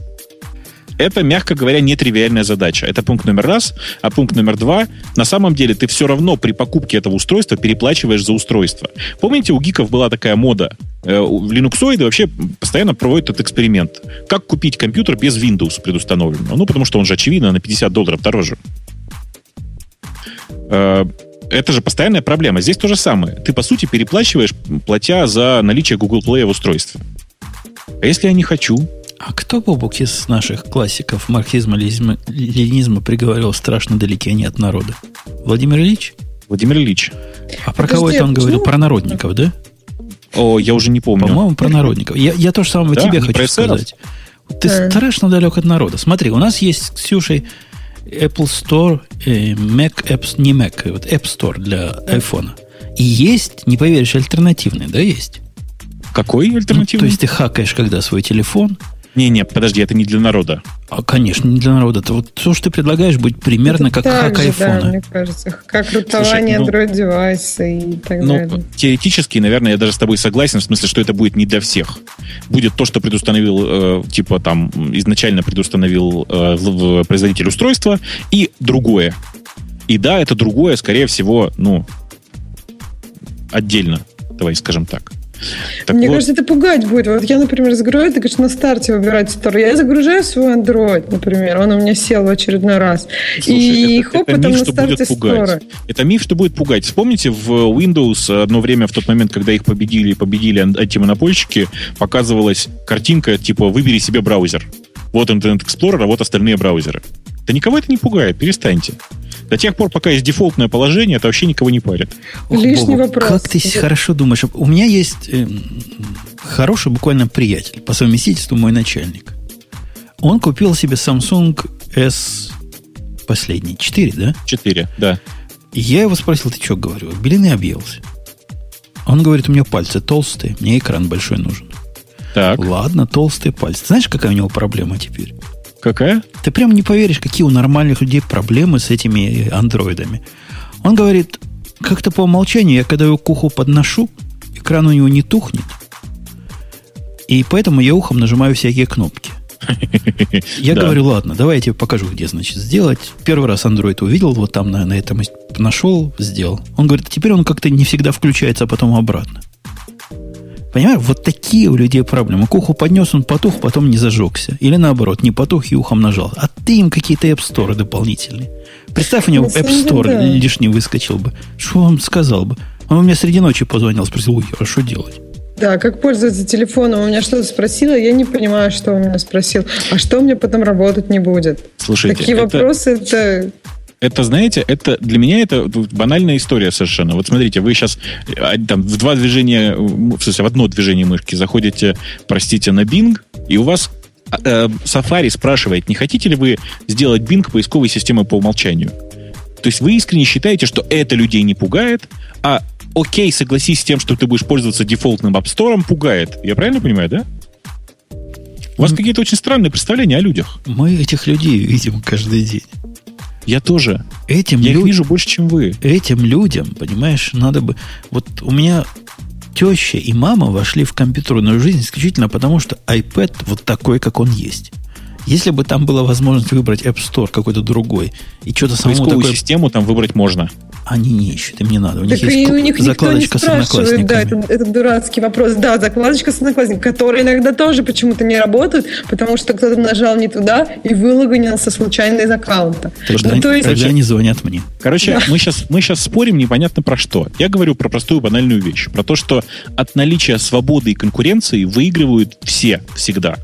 Это, мягко говоря, нетривиальная задача. Это пункт номер раз. А пункт номер два, на самом деле ты все равно при покупке этого устройства переплачиваешь за устройство. Помните, у гиков была такая мода? Э, в Linuxоиды вообще постоянно проводят этот эксперимент. Как купить компьютер без Windows предустановленного? Ну, потому что он же, очевидно, на 50 долларов дороже. Э, это же постоянная проблема. Здесь то же самое. Ты, по сути, переплачиваешь, платя за наличие Google Play в устройстве. А если я не хочу? А кто, Бобук, из наших классиков марксизма, ленизма приговорил страшно далеки они от народа? Владимир Ильич? Владимир Ильич. А про Подожди, кого это он говорил? Про народников, да? О, я уже не помню. По-моему, про народников. Я, я то же самое да, тебе хочу сказать. Ты а. страшно далек от народа. Смотри, у нас есть с Ксюшей Apple Store, э, Mac Apps, не Mac, вот App Store для iPhone. И есть, не поверишь, альтернативный, да, есть? Какой альтернативный? Ну, то есть ты хакаешь, когда свой телефон, не-не, подожди, это не для народа. А, конечно, не для народа. Это вот то, что ты предлагаешь, будет примерно это как хак айфона. Да, мне кажется, как рутование ну, Android-девайса и так ну, далее. Теоретически, наверное, я даже с тобой согласен, в смысле, что это будет не для всех. Будет то, что предустановил, э, типа там, изначально предустановил э, производитель устройства, и другое. И да, это другое, скорее всего, ну, отдельно, давай скажем так. Так Мне вот. кажется, это пугать будет. Вот я, например, загружаю, ты говоришь, на старте выбирать стор. Я загружаю свой Android, например, он у меня сел в очередной раз. Слушай, и это, хоп, это миф, на старте стора. Это миф, что будет пугать. Вспомните, в Windows одно время, в тот момент, когда их победили, победили антимонопольщики, показывалась картинка, типа, выбери себе браузер. Вот Internet Explorer, а вот остальные браузеры. Да никого это не пугает, перестаньте. До тех пор, пока есть дефолтное положение, это вообще никого не парит. Ох, Лишний Богу, вопрос. Как ты хорошо думаешь? У меня есть э, хороший буквально приятель, по совместительству мой начальник. Он купил себе Samsung S последний, 4, да? 4, да. И я его спросил, ты что, говорю, белины объелся? Он говорит, у меня пальцы толстые, мне экран большой нужен. Так. Ладно, толстые пальцы. Знаешь, какая у него проблема теперь? Какая? Ты прям не поверишь, какие у нормальных людей проблемы с этими андроидами. Он говорит, как-то по умолчанию, я когда его к уху подношу, экран у него не тухнет. И поэтому я ухом нажимаю всякие кнопки. Я говорю, ладно, давай я тебе покажу, где, значит, сделать. Первый раз Android увидел, вот там на, на этом нашел, сделал. Он говорит, теперь он как-то не всегда включается, а потом обратно. Понимаешь, вот такие у людей проблемы. К уху поднес, он потух, потом не зажегся. Или наоборот, не потух и ухом нажал. А ты им какие-то App Store дополнительные. Представь, у него App Store да. лишний выскочил бы. Что он сказал бы? Он мне среди ночи позвонил, спросил, ой, а что делать? Да, как пользоваться телефоном. У меня что-то спросила, я не понимаю, что он меня спросил. А что у меня потом работать не будет? Слушайте, Такие это... вопросы, это это, знаете, это для меня это банальная история совершенно. Вот смотрите, вы сейчас а, там в два движения, в смысле, в одно движение мышки заходите, простите, на Bing, и у вас а, э, Safari спрашивает, не хотите ли вы сделать Bing поисковой системой по умолчанию? То есть вы искренне считаете, что это людей не пугает, а окей, согласись с тем, что ты будешь пользоваться дефолтным App Store, пугает. Я правильно понимаю, да? У вас какие-то очень странные представления о людях. Мы этих людей видим каждый день. Я тоже. Этим Я люд... их вижу больше, чем вы. Этим людям, понимаешь, надо бы... Вот у меня теща и мама вошли в компьютерную жизнь исключительно потому, что iPad вот такой, как он есть. Если бы там была возможность выбрать App Store какой-то другой и что-то самому такое... систему там выбрать можно. Они не ищут, им не надо. У так них есть у них закладочка никто не спрашивает, Да, это, это дурацкий вопрос. Да, закладочка с одноклассниками, которые иногда тоже почему-то не работают, потому что кто-то нажал не туда и вылогонился случайно из аккаунта. Тогда, ну, то есть... тогда они звонят мне. Короче, да. мы, сейчас, мы сейчас спорим непонятно про что. Я говорю про простую банальную вещь. Про то, что от наличия свободы и конкуренции выигрывают все всегда.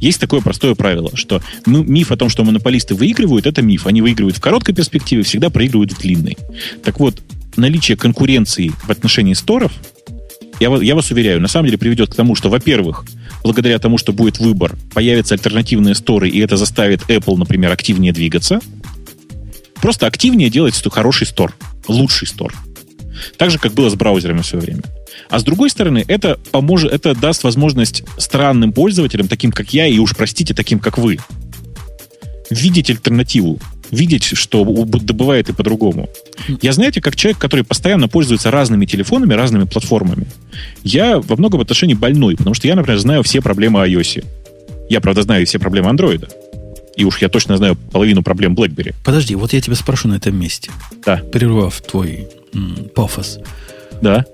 Есть такое простое правило, что миф о том, что монополисты выигрывают, это миф. Они выигрывают в короткой перспективе, всегда проигрывают в длинной. Так вот, наличие конкуренции в отношении сторов, я, я вас уверяю, на самом деле приведет к тому, что, во-первых, благодаря тому, что будет выбор, появятся альтернативные сторы, и это заставит Apple, например, активнее двигаться. Просто активнее делать хороший стор, лучший стор. Так же, как было с браузерами в свое время. А с другой стороны, это поможет, это даст возможность странным пользователям, таким как я, и уж простите, таким как вы, видеть альтернативу, видеть, что добывает и по-другому. Я, знаете, как человек, который постоянно пользуется разными телефонами, разными платформами, я во многом отношении больной, потому что я, например, знаю все проблемы iOS. Я, правда, знаю все проблемы Android. И уж я точно знаю половину проблем BlackBerry. Подожди, вот я тебя спрошу на этом месте. Да. Прервав твой м, пафос. Да.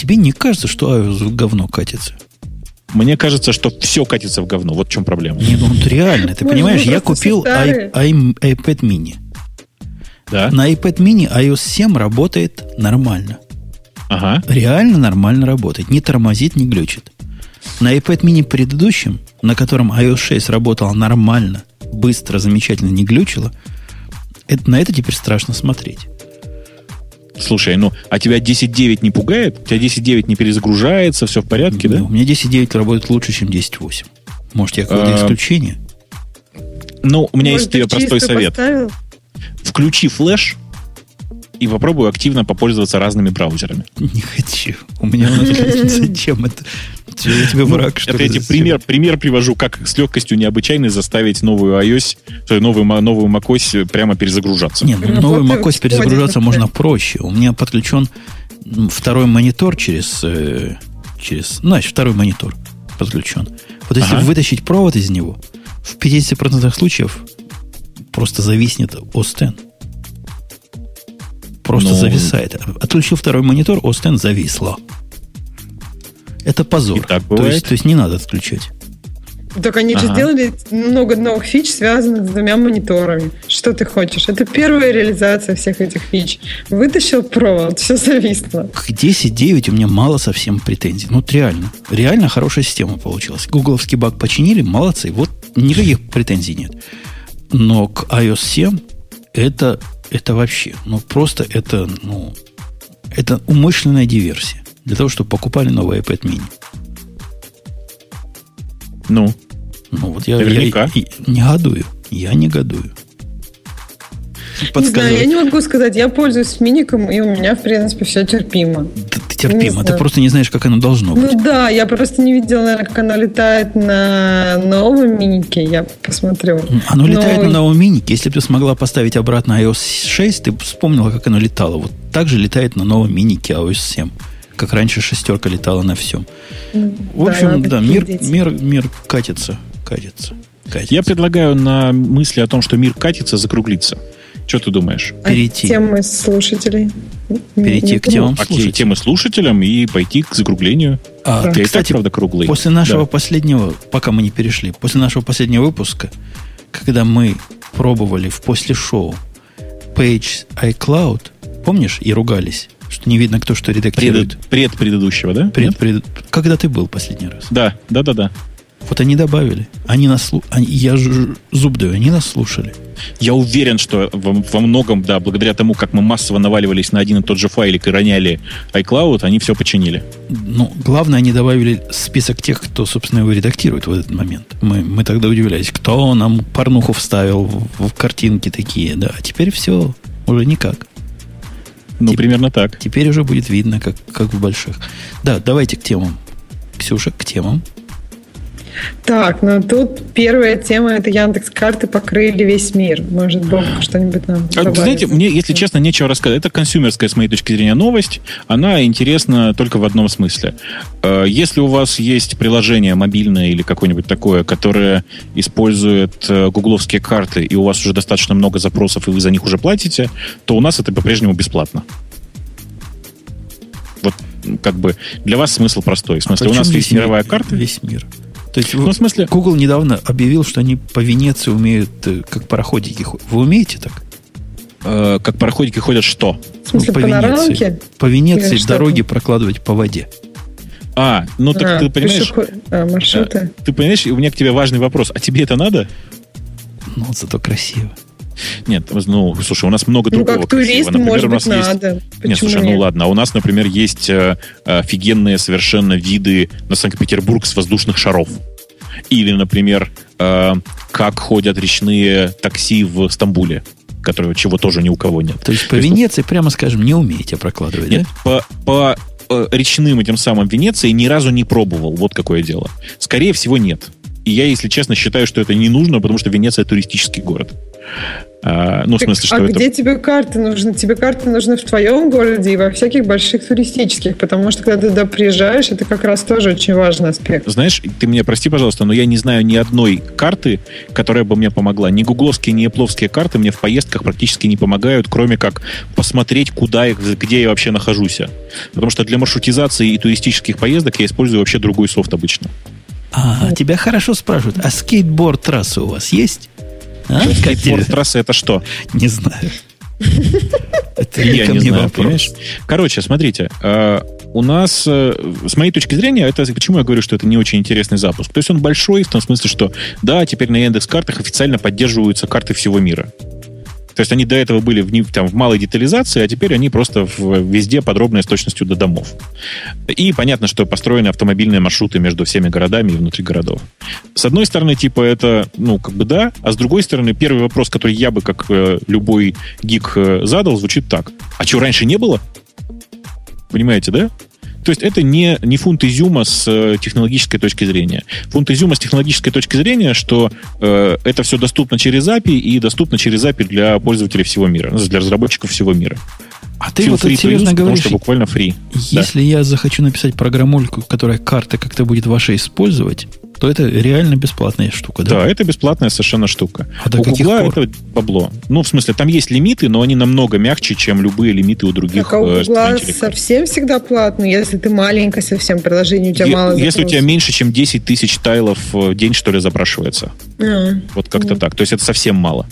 Тебе не кажется, что iOS в говно катится? Мне кажется, что все катится в говно. Вот в чем проблема. Не, ну вот реально, ты понимаешь, я купил i- i- iPad mini. Да? На iPad mini iOS 7 работает нормально. Ага. Реально нормально работает. Не тормозит, не глючит. На iPad mini предыдущем, на котором iOS 6 работала нормально, быстро, замечательно, не глючило, это, на это теперь страшно смотреть. Слушай, ну, а тебя 10.9 не пугает? У тебя 10.9 не перезагружается, все в порядке, Ну, да? У меня 10.9 работает лучше, чем 10.8. Может, я какое-то А, исключение? Ну, у меня Может, есть тебе простой совет. поставил? Включи флеш и попробуй активно попользоваться разными браузерами. Не хочу. У меня зачем это? Я тебе враг, что Ну, Это я тебе пример, пример привожу, как с легкостью необычайной заставить новую iOS, э, новую, новую macOS прямо перезагружаться. Не, ну, Ну, и macOS перезагружаться можно проще. У меня подключен второй монитор через, э, через... ну, Значит, второй монитор подключен. Вот если Ага. вытащить провод из него, в 50% случаев просто зависнет X. Просто Ну, зависает. Отключил второй монитор, X зависло. Это позор. И так то, есть, то есть не надо отключать. Так они же Ага. сделали много новых фич, связанных с двумя мониторами. Что ты хочешь? Это первая реализация всех этих фич. Вытащил провод, все зависло. К 10.9 у меня мало совсем претензий. Ну, вот реально. Реально хорошая система получилась. Гугловский баг починили, молодцы. Вот никаких претензий нет. Но к iOS 7 это, это вообще, ну, просто это, ну, это умышленная диверсия. Для того, чтобы покупали новый iPad mini. Ну, Ну, вот я, Наверняка. я и- и негодую. Я негодую. Не знаю, я не могу сказать. Я пользуюсь миником, и у меня, в принципе, все терпимо. Да ты терпимо, Не ты знаю. просто не знаешь, как оно должно быть. Ну да, я просто не видела, наверное, как оно летает на новом минике. Я посмотрю. Оно летает на новом минике. Если бы ты смогла поставить обратно iOS 6, ты бы вспомнила, как оно летало. Вот так же летает на новом минике iOS 7. Как раньше шестерка летала на всем. В общем, надо да, мир, мир, мир катится, катится, катится. я предлагаю на мысли о том, что мир катится, закруглиться. Что ты думаешь? А перейти. темы слушателей. Перейти Не к темам Окей, слушателей. темы слушателям и пойти к закруглению. А, Я и так, кстати, правда, круглый. после нашего Да. последнего, пока мы не перешли, после нашего последнего выпуска, когда мы пробовали в после шоу Page iCloud, помнишь, и ругались, что не видно, кто что редактирует. Пред, пред предыдущего, да? Пред- Нет? пред- Когда ты был последний раз? Да, да, да, да. Вот они добавили. Они нас слу- они, я ж- зуб даю, они нас слушали. Я уверен, что во, во многом, да, благодаря тому, как мы массово наваливались на один и тот же файлик и роняли iCloud, они все починили. Ну, главное, они добавили список тех, кто, собственно, его редактирует в этот момент. Мы, мы тогда удивлялись, кто нам порнуху вставил в, в картинки такие, да. А теперь все уже никак. Ну, Тип- примерно так. Теперь уже будет видно, как, как в больших. Да, давайте к темам. Ксюша, к темам. Так, ну тут первая тема это Яндекс карты покрыли весь мир. Может, Бог что-нибудь нам А, добавит? знаете, мне, если честно, нечего рассказать. Это консюмерская, с моей точки зрения, новость. Она интересна только в одном смысле. Э, Если у вас есть приложение мобильное или какое-нибудь такое, которое использует э, гугловские карты, и у вас уже достаточно много запросов, и вы за них уже платите, то у нас это по-прежнему бесплатно. Вот как бы для вас смысл простой. В смысле, у Причем нас весь есть мир- мировая карта. Весь мир. То есть Ну, в смысле, Google недавно объявил, что они по Венеции умеют, э, как пароходики. ходят. Вы умеете так? э, как пароходики ходят что? В смысле, Ну, по панорамки? Венеции. По Венеции Или дороги прокладывать по воде. А, ну так А, ты понимаешь, пешеход- а, маршруты. ты понимаешь, у меня к тебе важный вопрос. А тебе это надо? Ну, зато красиво. Нет, ну, слушай, у нас много Ну, другого как турист, красивого. Например, может у нас быть, есть... надо. Нет, Почему слушай, нет? ну ладно, а у нас, например, есть э, офигенные совершенно виды на Санкт-Петербург с воздушных шаров. Или, например, э, как ходят речные такси в Стамбуле, которого чего тоже ни у кого нет. То есть по То есть, Венеции, прямо скажем, не умеете прокладывать, Нет, да? по, по э, речным этим самым Венеции ни разу не пробовал. Вот какое дело. Скорее всего, нет. И я, если честно, считаю, что это не нужно, потому что Венеция туристический город. А, ну, в смысле, что а это... где тебе карты нужны? Тебе карты нужны в твоем городе и во всяких больших туристических, потому что когда ты туда приезжаешь, это как раз тоже очень важный аспект. Знаешь, ты меня прости, пожалуйста, но я не знаю ни одной карты, которая бы мне помогла. Ни гугловские, ни эпловские карты мне в поездках практически не помогают, кроме как посмотреть, куда и где я вообще нахожусь. Потому что для маршрутизации и туристических поездок я использую вообще другой софт обычно. А, тебя хорошо спрашивают, а скейтборд-трассы у вас есть? А? Трасса это что? Не знаю. Это не ко мне вопрос. Короче, смотрите, э, у нас, э, с моей точки зрения, это почему я говорю, что это не очень интересный запуск. То есть он большой в том смысле, что да, теперь на Яндекс картах официально поддерживаются карты всего мира. То есть они до этого были в, там, в малой детализации, а теперь они просто в, везде подробные с точностью до домов. И понятно, что построены автомобильные маршруты между всеми городами и внутри городов. С одной стороны, типа, это, ну, как бы да, а с другой стороны, первый вопрос, который я бы, как э, любой гик, э, задал, звучит так. А что, раньше не было? Понимаете, да? То есть это не, не фунт изюма с э, технологической точки зрения. Фунт изюма с технологической точки зрения, что э, это все доступно через API и доступно через API для пользователей всего мира, ну, для разработчиков всего мира. А ты вот серьезно говоришь, что буквально фри. Если да. я захочу написать программульку, которая карты как-то будет ваша использовать, то это реально бесплатная штука, да? Да, это бесплатная совершенно штука. А у Гугла пор? это бабло. Ну, в смысле, там есть лимиты, но они намного мягче, чем любые лимиты у других так, а у э, Гугла совсем всегда платно, если ты маленькое совсем приложение, у тебя е- мало Если запрос. у тебя меньше, чем 10 тысяч тайлов в день, что ли, запрашивается. А, вот как-то да. так. То есть это совсем мало.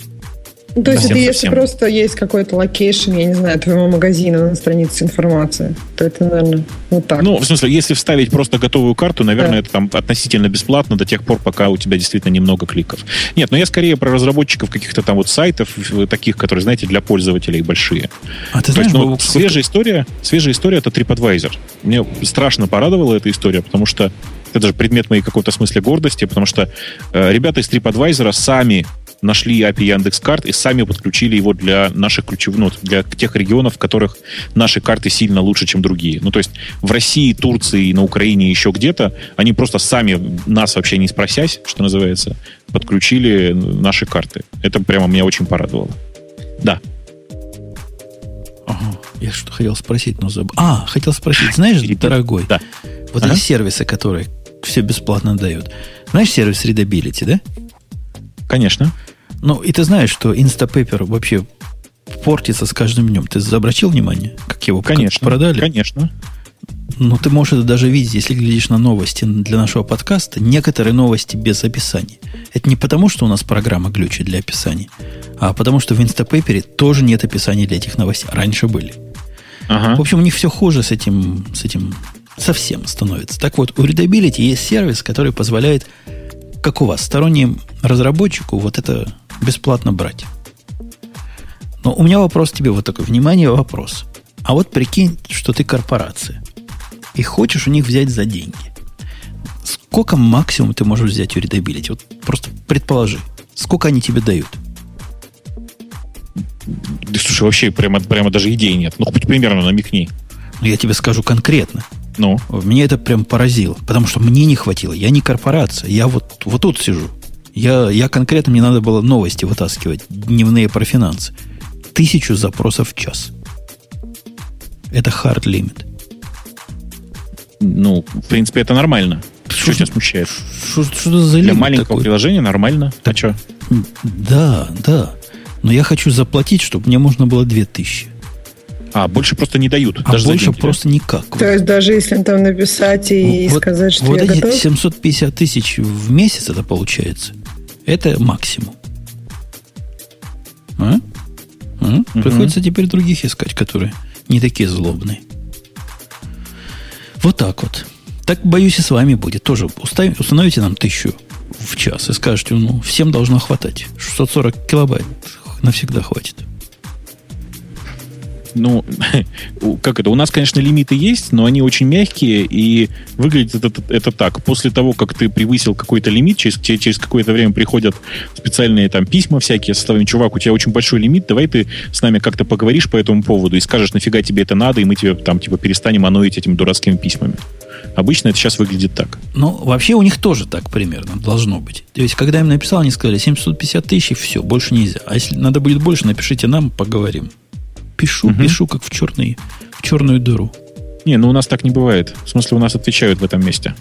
Ну, то есть если совсем. просто есть какой-то локейшн, я не знаю, твоего магазина на странице информации, то это, наверное, вот так. Ну, в смысле, если вставить просто готовую карту, наверное, да. это там относительно бесплатно до тех пор, пока у тебя действительно немного кликов. Нет, но я скорее про разработчиков каких-то там вот сайтов, таких, которые, знаете, для пользователей большие. А ты то знаешь, есть, ну, свежая история, свежая история это TripAdvisor. Мне страшно порадовала эта история, потому что это же предмет моей какой-то смысле гордости, потому что э, ребята из TripAdvisor сами нашли API Яндекс.Карт и сами подключили его для наших ключевых, ну, для тех регионов, в которых наши карты сильно лучше, чем другие. Ну, то есть в России, Турции, на Украине, еще где-то, они просто сами, нас вообще не спросясь, что называется, подключили наши карты. Это прямо меня очень порадовало. Да. Ага. Я что хотел спросить, но забыл. А, хотел спросить, знаешь, дорогой, да. вот ага. эти сервисы, которые все бесплатно дают. Знаешь сервис Readability, да? Конечно. Ну, и ты знаешь, что Instapaper вообще портится с каждым днем. Ты обратил внимание, как его конечно, продали? Конечно. Ну, ты можешь это даже видеть, если глядишь на новости для нашего подкаста. Некоторые новости без описаний. Это не потому, что у нас программа глючит для описаний, а потому что в Instapaper тоже нет описаний для этих новостей. Раньше были. Ага. В общем, у них все хуже с этим, с этим совсем становится. Так вот, у Readability есть сервис, который позволяет как у вас, стороннему разработчику вот это бесплатно брать. Но у меня вопрос тебе вот такой. Внимание, вопрос. А вот прикинь, что ты корпорация. И хочешь у них взять за деньги. Сколько максимум ты можешь взять у Readability? Вот просто предположи. Сколько они тебе дают? Да, слушай, вообще прямо, прямо даже идей нет. Ну, хоть примерно намекни. Ну, я тебе скажу конкретно. Ну? Меня это прям поразило, потому что мне не хватило. Я не корпорация, я вот, вот тут сижу. Я, я конкретно, мне надо было новости вытаскивать, дневные про финансы. Тысячу запросов в час. Это hard limit. Ну, в принципе, это нормально. Что, что тебя смущает? Что, что за Для маленького такой? приложения нормально. Так, а что? Да, да. Но я хочу заплатить, чтобы мне можно было 2000. А, больше просто не дают. А даже больше просто никак. То есть даже если там написать и вот, сказать, что вот я эти готов? 750 тысяч в месяц это получается. Это максимум. А? А? Угу. Приходится теперь других искать, которые не такие злобные. Вот так вот. Так, боюсь, и с вами будет. Тоже уставим, установите нам тысячу в час и скажете, ну, всем должно хватать. 640 килобайт навсегда хватит ну, как это, у нас, конечно, лимиты есть, но они очень мягкие, и выглядит это, это так. После того, как ты превысил какой-то лимит, через, через какое-то время приходят специальные там письма всякие со словами, чувак, у тебя очень большой лимит, давай ты с нами как-то поговоришь по этому поводу и скажешь, нафига тебе это надо, и мы тебе там типа перестанем аноить этими дурацкими письмами. Обычно это сейчас выглядит так. Ну, вообще у них тоже так примерно должно быть. То есть, когда им написал, они сказали 750 тысяч, и все, больше нельзя. А если надо будет больше, напишите нам, поговорим. Пишу, угу. пишу, как в, черный, в черную дыру. Не, ну у нас так не бывает. В смысле, у нас отвечают в этом месте.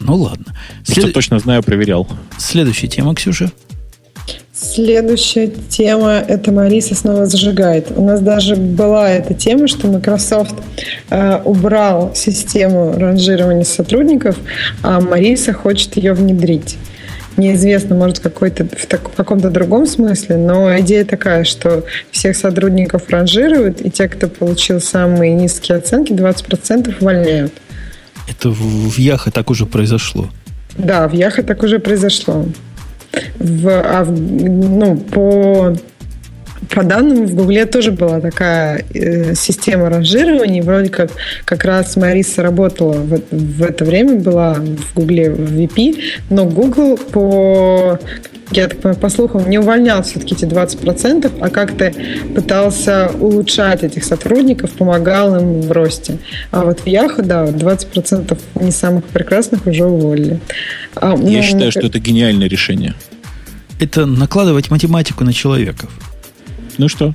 Ну ладно. След... точно знаю, проверял. Следующая тема, Ксюша. Следующая тема – это Мариса снова зажигает. У нас даже была эта тема, что Microsoft э, убрал систему ранжирования сотрудников, а Мариса хочет ее внедрить. Неизвестно, может, какой-то, в, так, в каком-то другом смысле, но идея такая, что всех сотрудников ранжируют, и те, кто получил самые низкие оценки, 20% увольняют. Это в, Яхе так уже произошло. Да, в Яхе так уже произошло. В, а в, ну, по, по данным в Гугле тоже была такая э, система ранжирования. Вроде как как раз Мариса работала в, в это время, была в Гугле в VP, но Google по я так понимаю, по слухам, не увольнял все-таки эти 20%, а как-то пытался улучшать этих сотрудников, помогал им в росте. А вот в Яху, да, 20% не самых прекрасных уже уволили. А, Я ну, считаю, что это гениальное решение. Это накладывать математику на человеков. Ну что?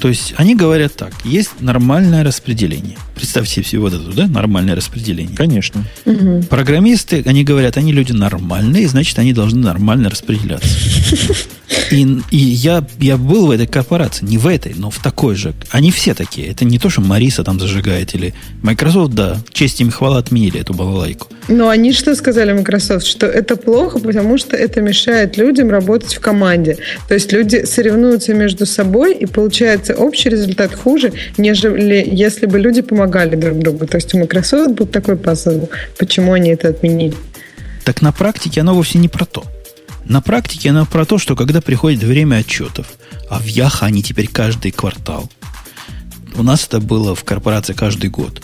То есть они говорят так, есть нормальное распределение. Представьте себе вот это, да, нормальное распределение. Конечно. Угу. Программисты, они говорят, они люди нормальные, значит, они должны нормально распределяться. И, и я, я был в этой корпорации, не в этой, но в такой же. Они все такие. Это не то, что Мариса там зажигает или Microsoft, да, честь им хвала отменили эту балалайку. Но они что сказали Microsoft? Что это плохо, потому что это мешает людям работать в команде. То есть люди соревнуются между собой, и получается общий результат хуже, нежели если бы люди помогали друг другу. То есть у Microsoft был такой посыл. Почему они это отменили? Так на практике оно вовсе не про то. На практике оно про то, что когда приходит время отчетов, а в Яха они теперь каждый квартал. У нас это было в корпорации каждый год.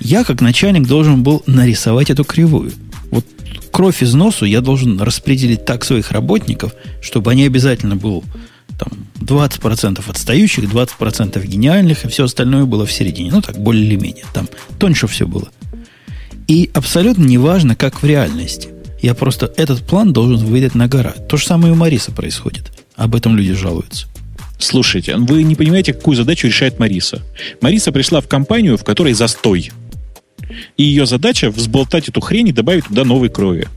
Я, как начальник, должен был нарисовать эту кривую. Вот кровь из носу я должен распределить так своих работников, чтобы они обязательно был там 20% отстающих, 20% гениальных, и все остальное было в середине. Ну, так, более или менее. Там тоньше все было. И абсолютно неважно, как в реальности. Я просто этот план должен выдать на гора. То же самое и у Мариса происходит. Об этом люди жалуются. Слушайте, вы не понимаете, какую задачу решает Мариса. Мариса пришла в компанию, в которой застой. И ее задача взболтать эту хрень и добавить туда новой крови.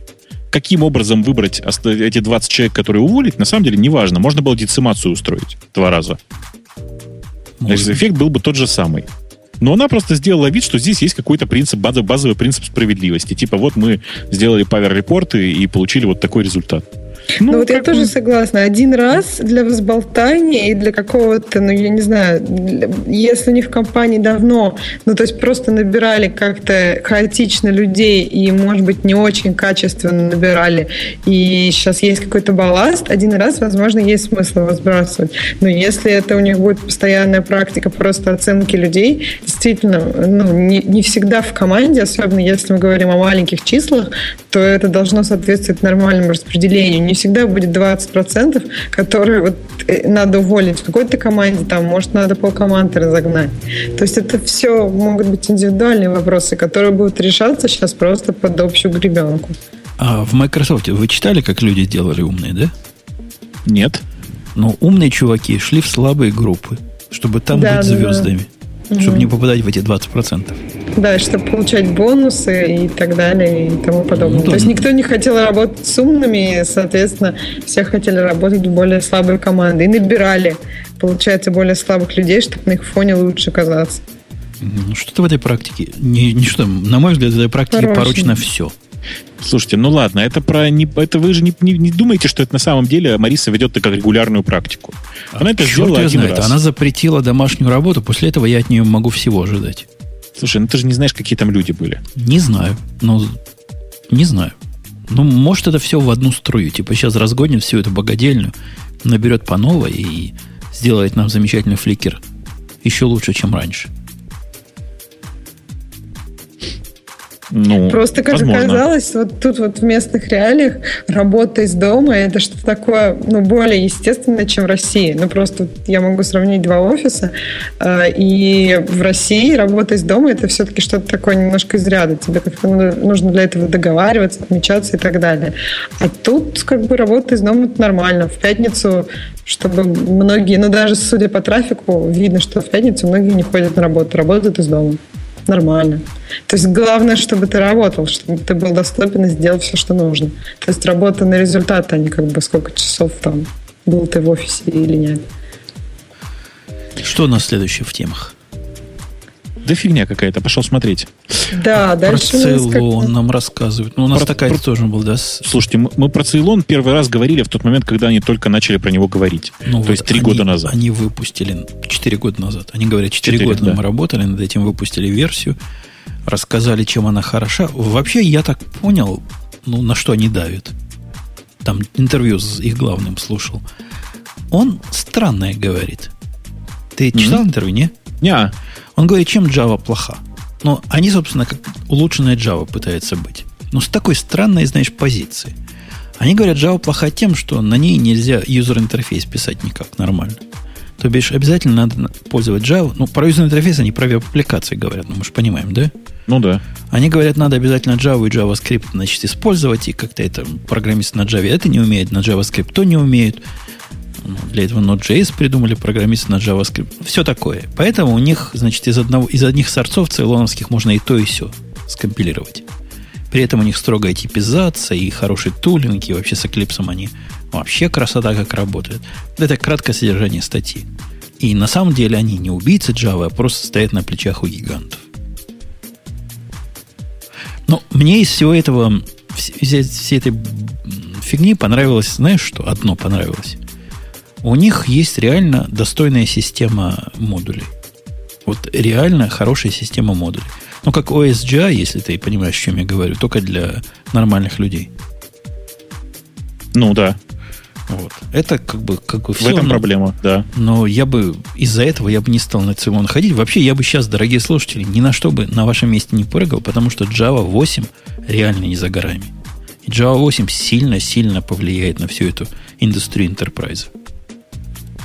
Каким образом выбрать эти 20 человек, которые уволить, на самом деле не важно. Можно было децимацию устроить два раза. Значит, эффект был бы тот же самый. Но она просто сделала вид, что здесь есть какой-то принцип, базовый принцип справедливости. Типа вот мы сделали павер-репорты и получили вот такой результат. Ну, ну вот я тоже согласна. Один раз для взболтания и для какого-то, ну, я не знаю, если не в компании давно, ну, то есть просто набирали как-то хаотично людей и, может быть, не очень качественно набирали, и сейчас есть какой-то балласт, один раз, возможно, есть смысл его сбрасывать. Но если это у них будет постоянная практика просто оценки людей, действительно, ну, не, не всегда в команде, особенно если мы говорим о маленьких числах, то это должно соответствовать нормальному распределению. Не всегда будет 20%, которые вот э, надо уволить в какой-то команде, там, может, надо полкоманды разогнать. То есть это все могут быть индивидуальные вопросы, которые будут решаться сейчас просто под общую гребенку. А в Microsoft вы читали, как люди делали умные, да? Нет. Но умные чуваки шли в слабые группы, чтобы там да, быть звездами. Да угу. чтобы не попадать в эти 20%. Да, чтобы получать бонусы и так далее и тому подобное. Ну, То есть никто не хотел работать с умными, и, соответственно, все хотели работать в более слабой команды и набирали, получается, более слабых людей, чтобы на их фоне лучше казаться. Ну, что-то в этой практике, не, не что, на мой взгляд, в этой практике Порочно. порочно все. Слушайте, ну ладно, это про не, это вы же не, не, не думаете, что это на самом деле Мариса ведет как регулярную практику. Она а это сделала один знает, раз. Она запретила домашнюю работу, после этого я от нее могу всего ожидать. Слушай, ну ты же не знаешь, какие там люди были. Не знаю, но не знаю. Ну, может, это все в одну струю. Типа сейчас разгонит всю эту богадельню, наберет по новой и сделает нам замечательный фликер еще лучше, чем раньше. Ну, Просто, как возможно. оказалось, вот тут вот в местных реалиях работа из дома это что-то такое, ну, более естественное, чем в России. Ну, просто я могу сравнить два офиса, э, и в России работа из дома это все-таки что-то такое немножко из ряда. Тебе как-то нужно для этого договариваться, отмечаться и так далее. А тут как бы работа из дома это нормально. В пятницу, чтобы многие, ну, даже судя по трафику, видно, что в пятницу многие не ходят на работу, работают из дома нормально. То есть главное, чтобы ты работал, чтобы ты был доступен и сделал все, что нужно. То есть работа на результат, а не как бы сколько часов там был ты в офисе или нет. Что у нас следующее в темах? Да фигня какая-то, пошел смотреть. Да, а, дальше про Ceylon нам рассказывают. Ну, у нас про, такая про... тоже был, да? Слушайте, мы, мы про Ceylon первый раз говорили в тот момент, когда они только начали про него говорить. Ну, То вот есть три года назад. Они выпустили четыре года назад. Они говорят, четыре года да. мы работали над этим, выпустили версию, рассказали, чем она хороша. Вообще, я так понял, ну, на что они давят. Там интервью с их главным слушал. Он странное говорит. Ты читал mm-hmm. интервью, не? Не. Он говорит, чем Java плоха. Но они, собственно, как улучшенная Java пытаются быть. Но с такой странной, знаешь, позиции. Они говорят, Java плоха тем, что на ней нельзя юзер-интерфейс писать никак нормально. То бишь, обязательно надо пользовать Java. Ну, про юзер-интерфейс они про веб-аппликации говорят, ну, мы же понимаем, да? Ну да. Они говорят, надо обязательно Java и JavaScript, значит, использовать, и как-то это программисты на Java это не умеют, на JavaScript то не умеют. Для этого Node.js придумали программисты на JavaScript. Все такое. Поэтому у них, значит, из, одного, из одних сорцов цейлоновских можно и то, и все скомпилировать. При этом у них строгая типизация и хороший тулинг, и вообще с Eclipse они вообще красота как работает. Это краткое содержание статьи. И на самом деле они не убийцы Java, а просто стоят на плечах у гигантов. Но мне из всего этого, всей, всей этой фигни понравилось, знаешь что? Одно понравилось у них есть реально достойная система модулей. Вот реально хорошая система модулей. Ну, как OSGI, если ты понимаешь, о чем я говорю, только для нормальных людей. Ну, да. Вот. Это как бы, как бы все. В этом но, проблема, да. Но я бы из-за этого я бы не стал на Cylon ходить. Вообще, я бы сейчас, дорогие слушатели, ни на что бы на вашем месте не прыгал, потому что Java 8 реально не за горами. И Java 8 сильно-сильно повлияет на всю эту индустрию enterprise.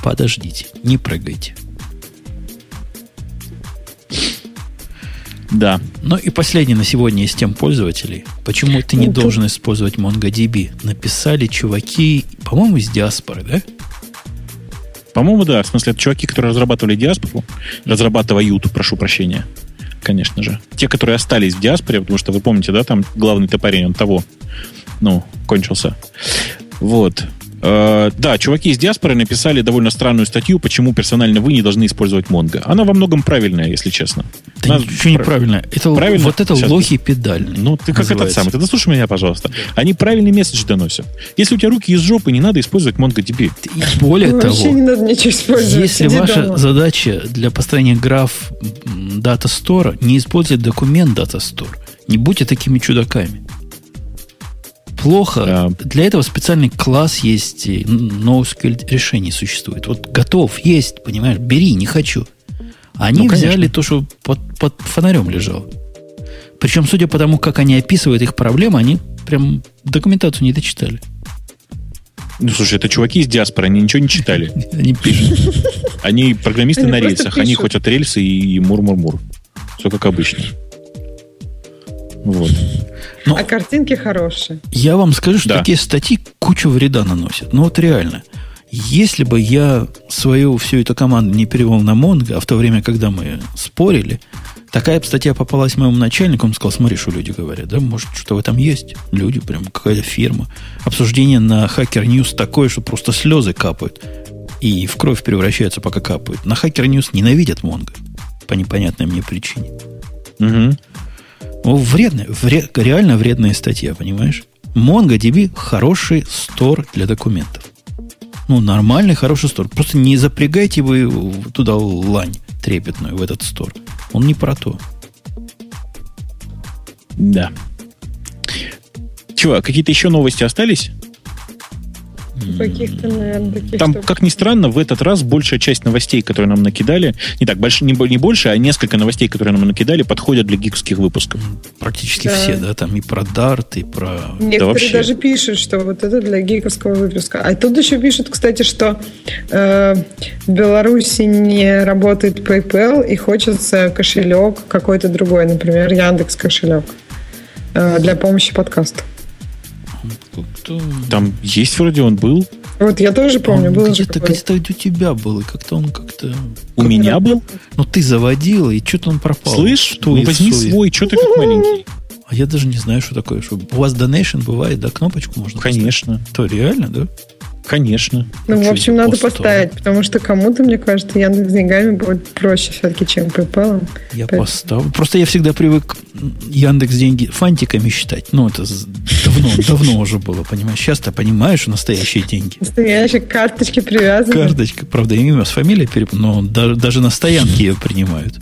Подождите, не прыгайте. Да. Ну и последний на сегодня из тем пользователей. Почему ты не ну, должен использовать MongoDB? Написали чуваки, по-моему, из диаспоры, да? По-моему, да. В смысле, это чуваки, которые разрабатывали диаспору, разрабатывают, прошу прощения, конечно же. Те, которые остались в диаспоре, потому что вы помните, да, там главный топорень, он того, ну, кончился. Вот. Э, да, чуваки из диаспоры написали довольно странную статью, почему персонально вы не должны использовать Mongo. Она во многом правильная, если честно. Да Она ничего не правильно. Это, правильно? Вот это Сейчас. лохи педаль. Ну, ты как этот самый. Ты дослушай меня, пожалуйста. Они правильный месседж доносят. Если у тебя руки из жопы, не надо использовать MongoDB. И более того, не надо ничего использовать. если Иди ваша дома. задача для построения граф Data Store, не использовать документ Data Store. Не будьте такими чудаками плохо. Да. Для этого специальный класс есть, NoSQL решений существует. Вот готов, есть, понимаешь, бери, не хочу. Они ну, взяли то, что под, под фонарем лежало. Причем, судя по тому, как они описывают их проблемы, они прям документацию не дочитали. Ну, слушай, это чуваки из диаспоры, они ничего не читали. Они пишут. Они программисты на рельсах, они хотят рельсы и мур-мур-мур. Все как обычно. Вот. Но ну, а картинки хорошие. Я вам скажу, что да. такие статьи кучу вреда наносят. Ну вот реально. Если бы я свою всю эту команду не перевел на Mongo, а в то время, когда мы спорили, такая статья попалась моему начальнику, он сказал, смотри, что люди говорят, да, может, что в этом есть. Люди, прям какая-то фирма. Обсуждение на Hacker News такое, что просто слезы капают. И в кровь превращаются, пока капают. На Hacker News ненавидят Mongo. По непонятной мне причине. Угу. Ну, вредная, вред, реально вредная статья, понимаешь? MongoDB хороший стор для документов. Ну, нормальный, хороший стор. Просто не запрягайте вы туда лань трепетную, в этот стор. Он не про то. Да. Чего, какие-то еще новости остались? Каких-то, наверное, таких Там, штук. как ни странно, в этот раз большая часть новостей, которые нам накидали, не так, больш, не, не больше, а несколько новостей, которые нам накидали, подходят для гиковских выпусков. Практически Да. все, да, там и про Dart, и про... Некоторые вообще. даже пишут, что вот это для гиковского выпуска. А тут еще пишут, кстати, что э, в Беларуси не работает PayPal и хочется кошелек какой-то другой, например, Яндекс кошелек э, для помощи подкасту. Там есть вроде он был. Вот я тоже помню, Он было же где-то, где-то у тебя был, и как-то он как-то... У меня был. Ну, ты заводил, и что-то он пропал. Слышь, Что ну возьми сует. свой, что ты как маленький. А я даже не знаю, что такое. Что... У вас donation бывает, да, кнопочку можно поставить? Конечно, То реально, да? Конечно. Ну, в общем, надо поставить, потому что кому-то, мне кажется, Яндекс деньгами будет проще все-таки, чем PayPal. Я Поэтому- поставлю. Просто я всегда привык Яндекс деньги фантиками считать. Ну, это давно, давно уже было, понимаешь? Сейчас-то понимаешь, настоящие деньги. Настоящие карточки привязаны. Карточка, правда, имя с фамилией, но даже, даже на стоянке ее принимают.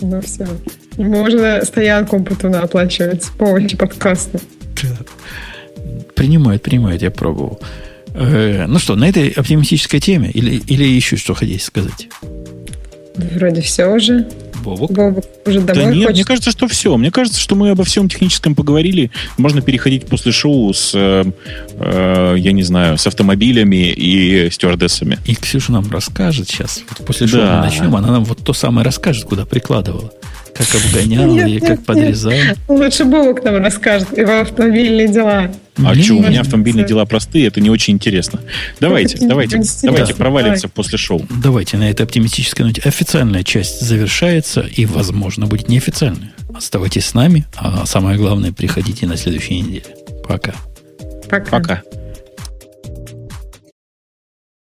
Ну, все. Можно стоянку Путуна оплачивать с помощью подкаста. Принимают, принимают, я пробовал. Э, ну что, на этой оптимистической теме или, или еще что хотите сказать? Вроде все уже. Бобок? Бобок уже Да домой нет, хочет. мне кажется, что все. Мне кажется, что мы обо всем техническом поговорили. Можно переходить после шоу с, э, э, я не знаю, с автомобилями и стюардессами. И Ксюша нам расскажет сейчас. Вот после шоу Да. мы начнем, она нам вот то самое расскажет, куда прикладывала. Как обгоняла Нет, и нет, как нет. подрезала. Лучше Бобок нам расскажет его автомобильные дела. А что, у меня автомобильные дела простые, это не очень интересно. Давайте, давайте, давайте Да. провалимся после шоу. Давайте на этой оптимистической ноте. Официальная часть завершается и, возможно, будет неофициальная. Оставайтесь с нами, а самое главное, приходите на следующей неделе. Пока. Пока. Пока.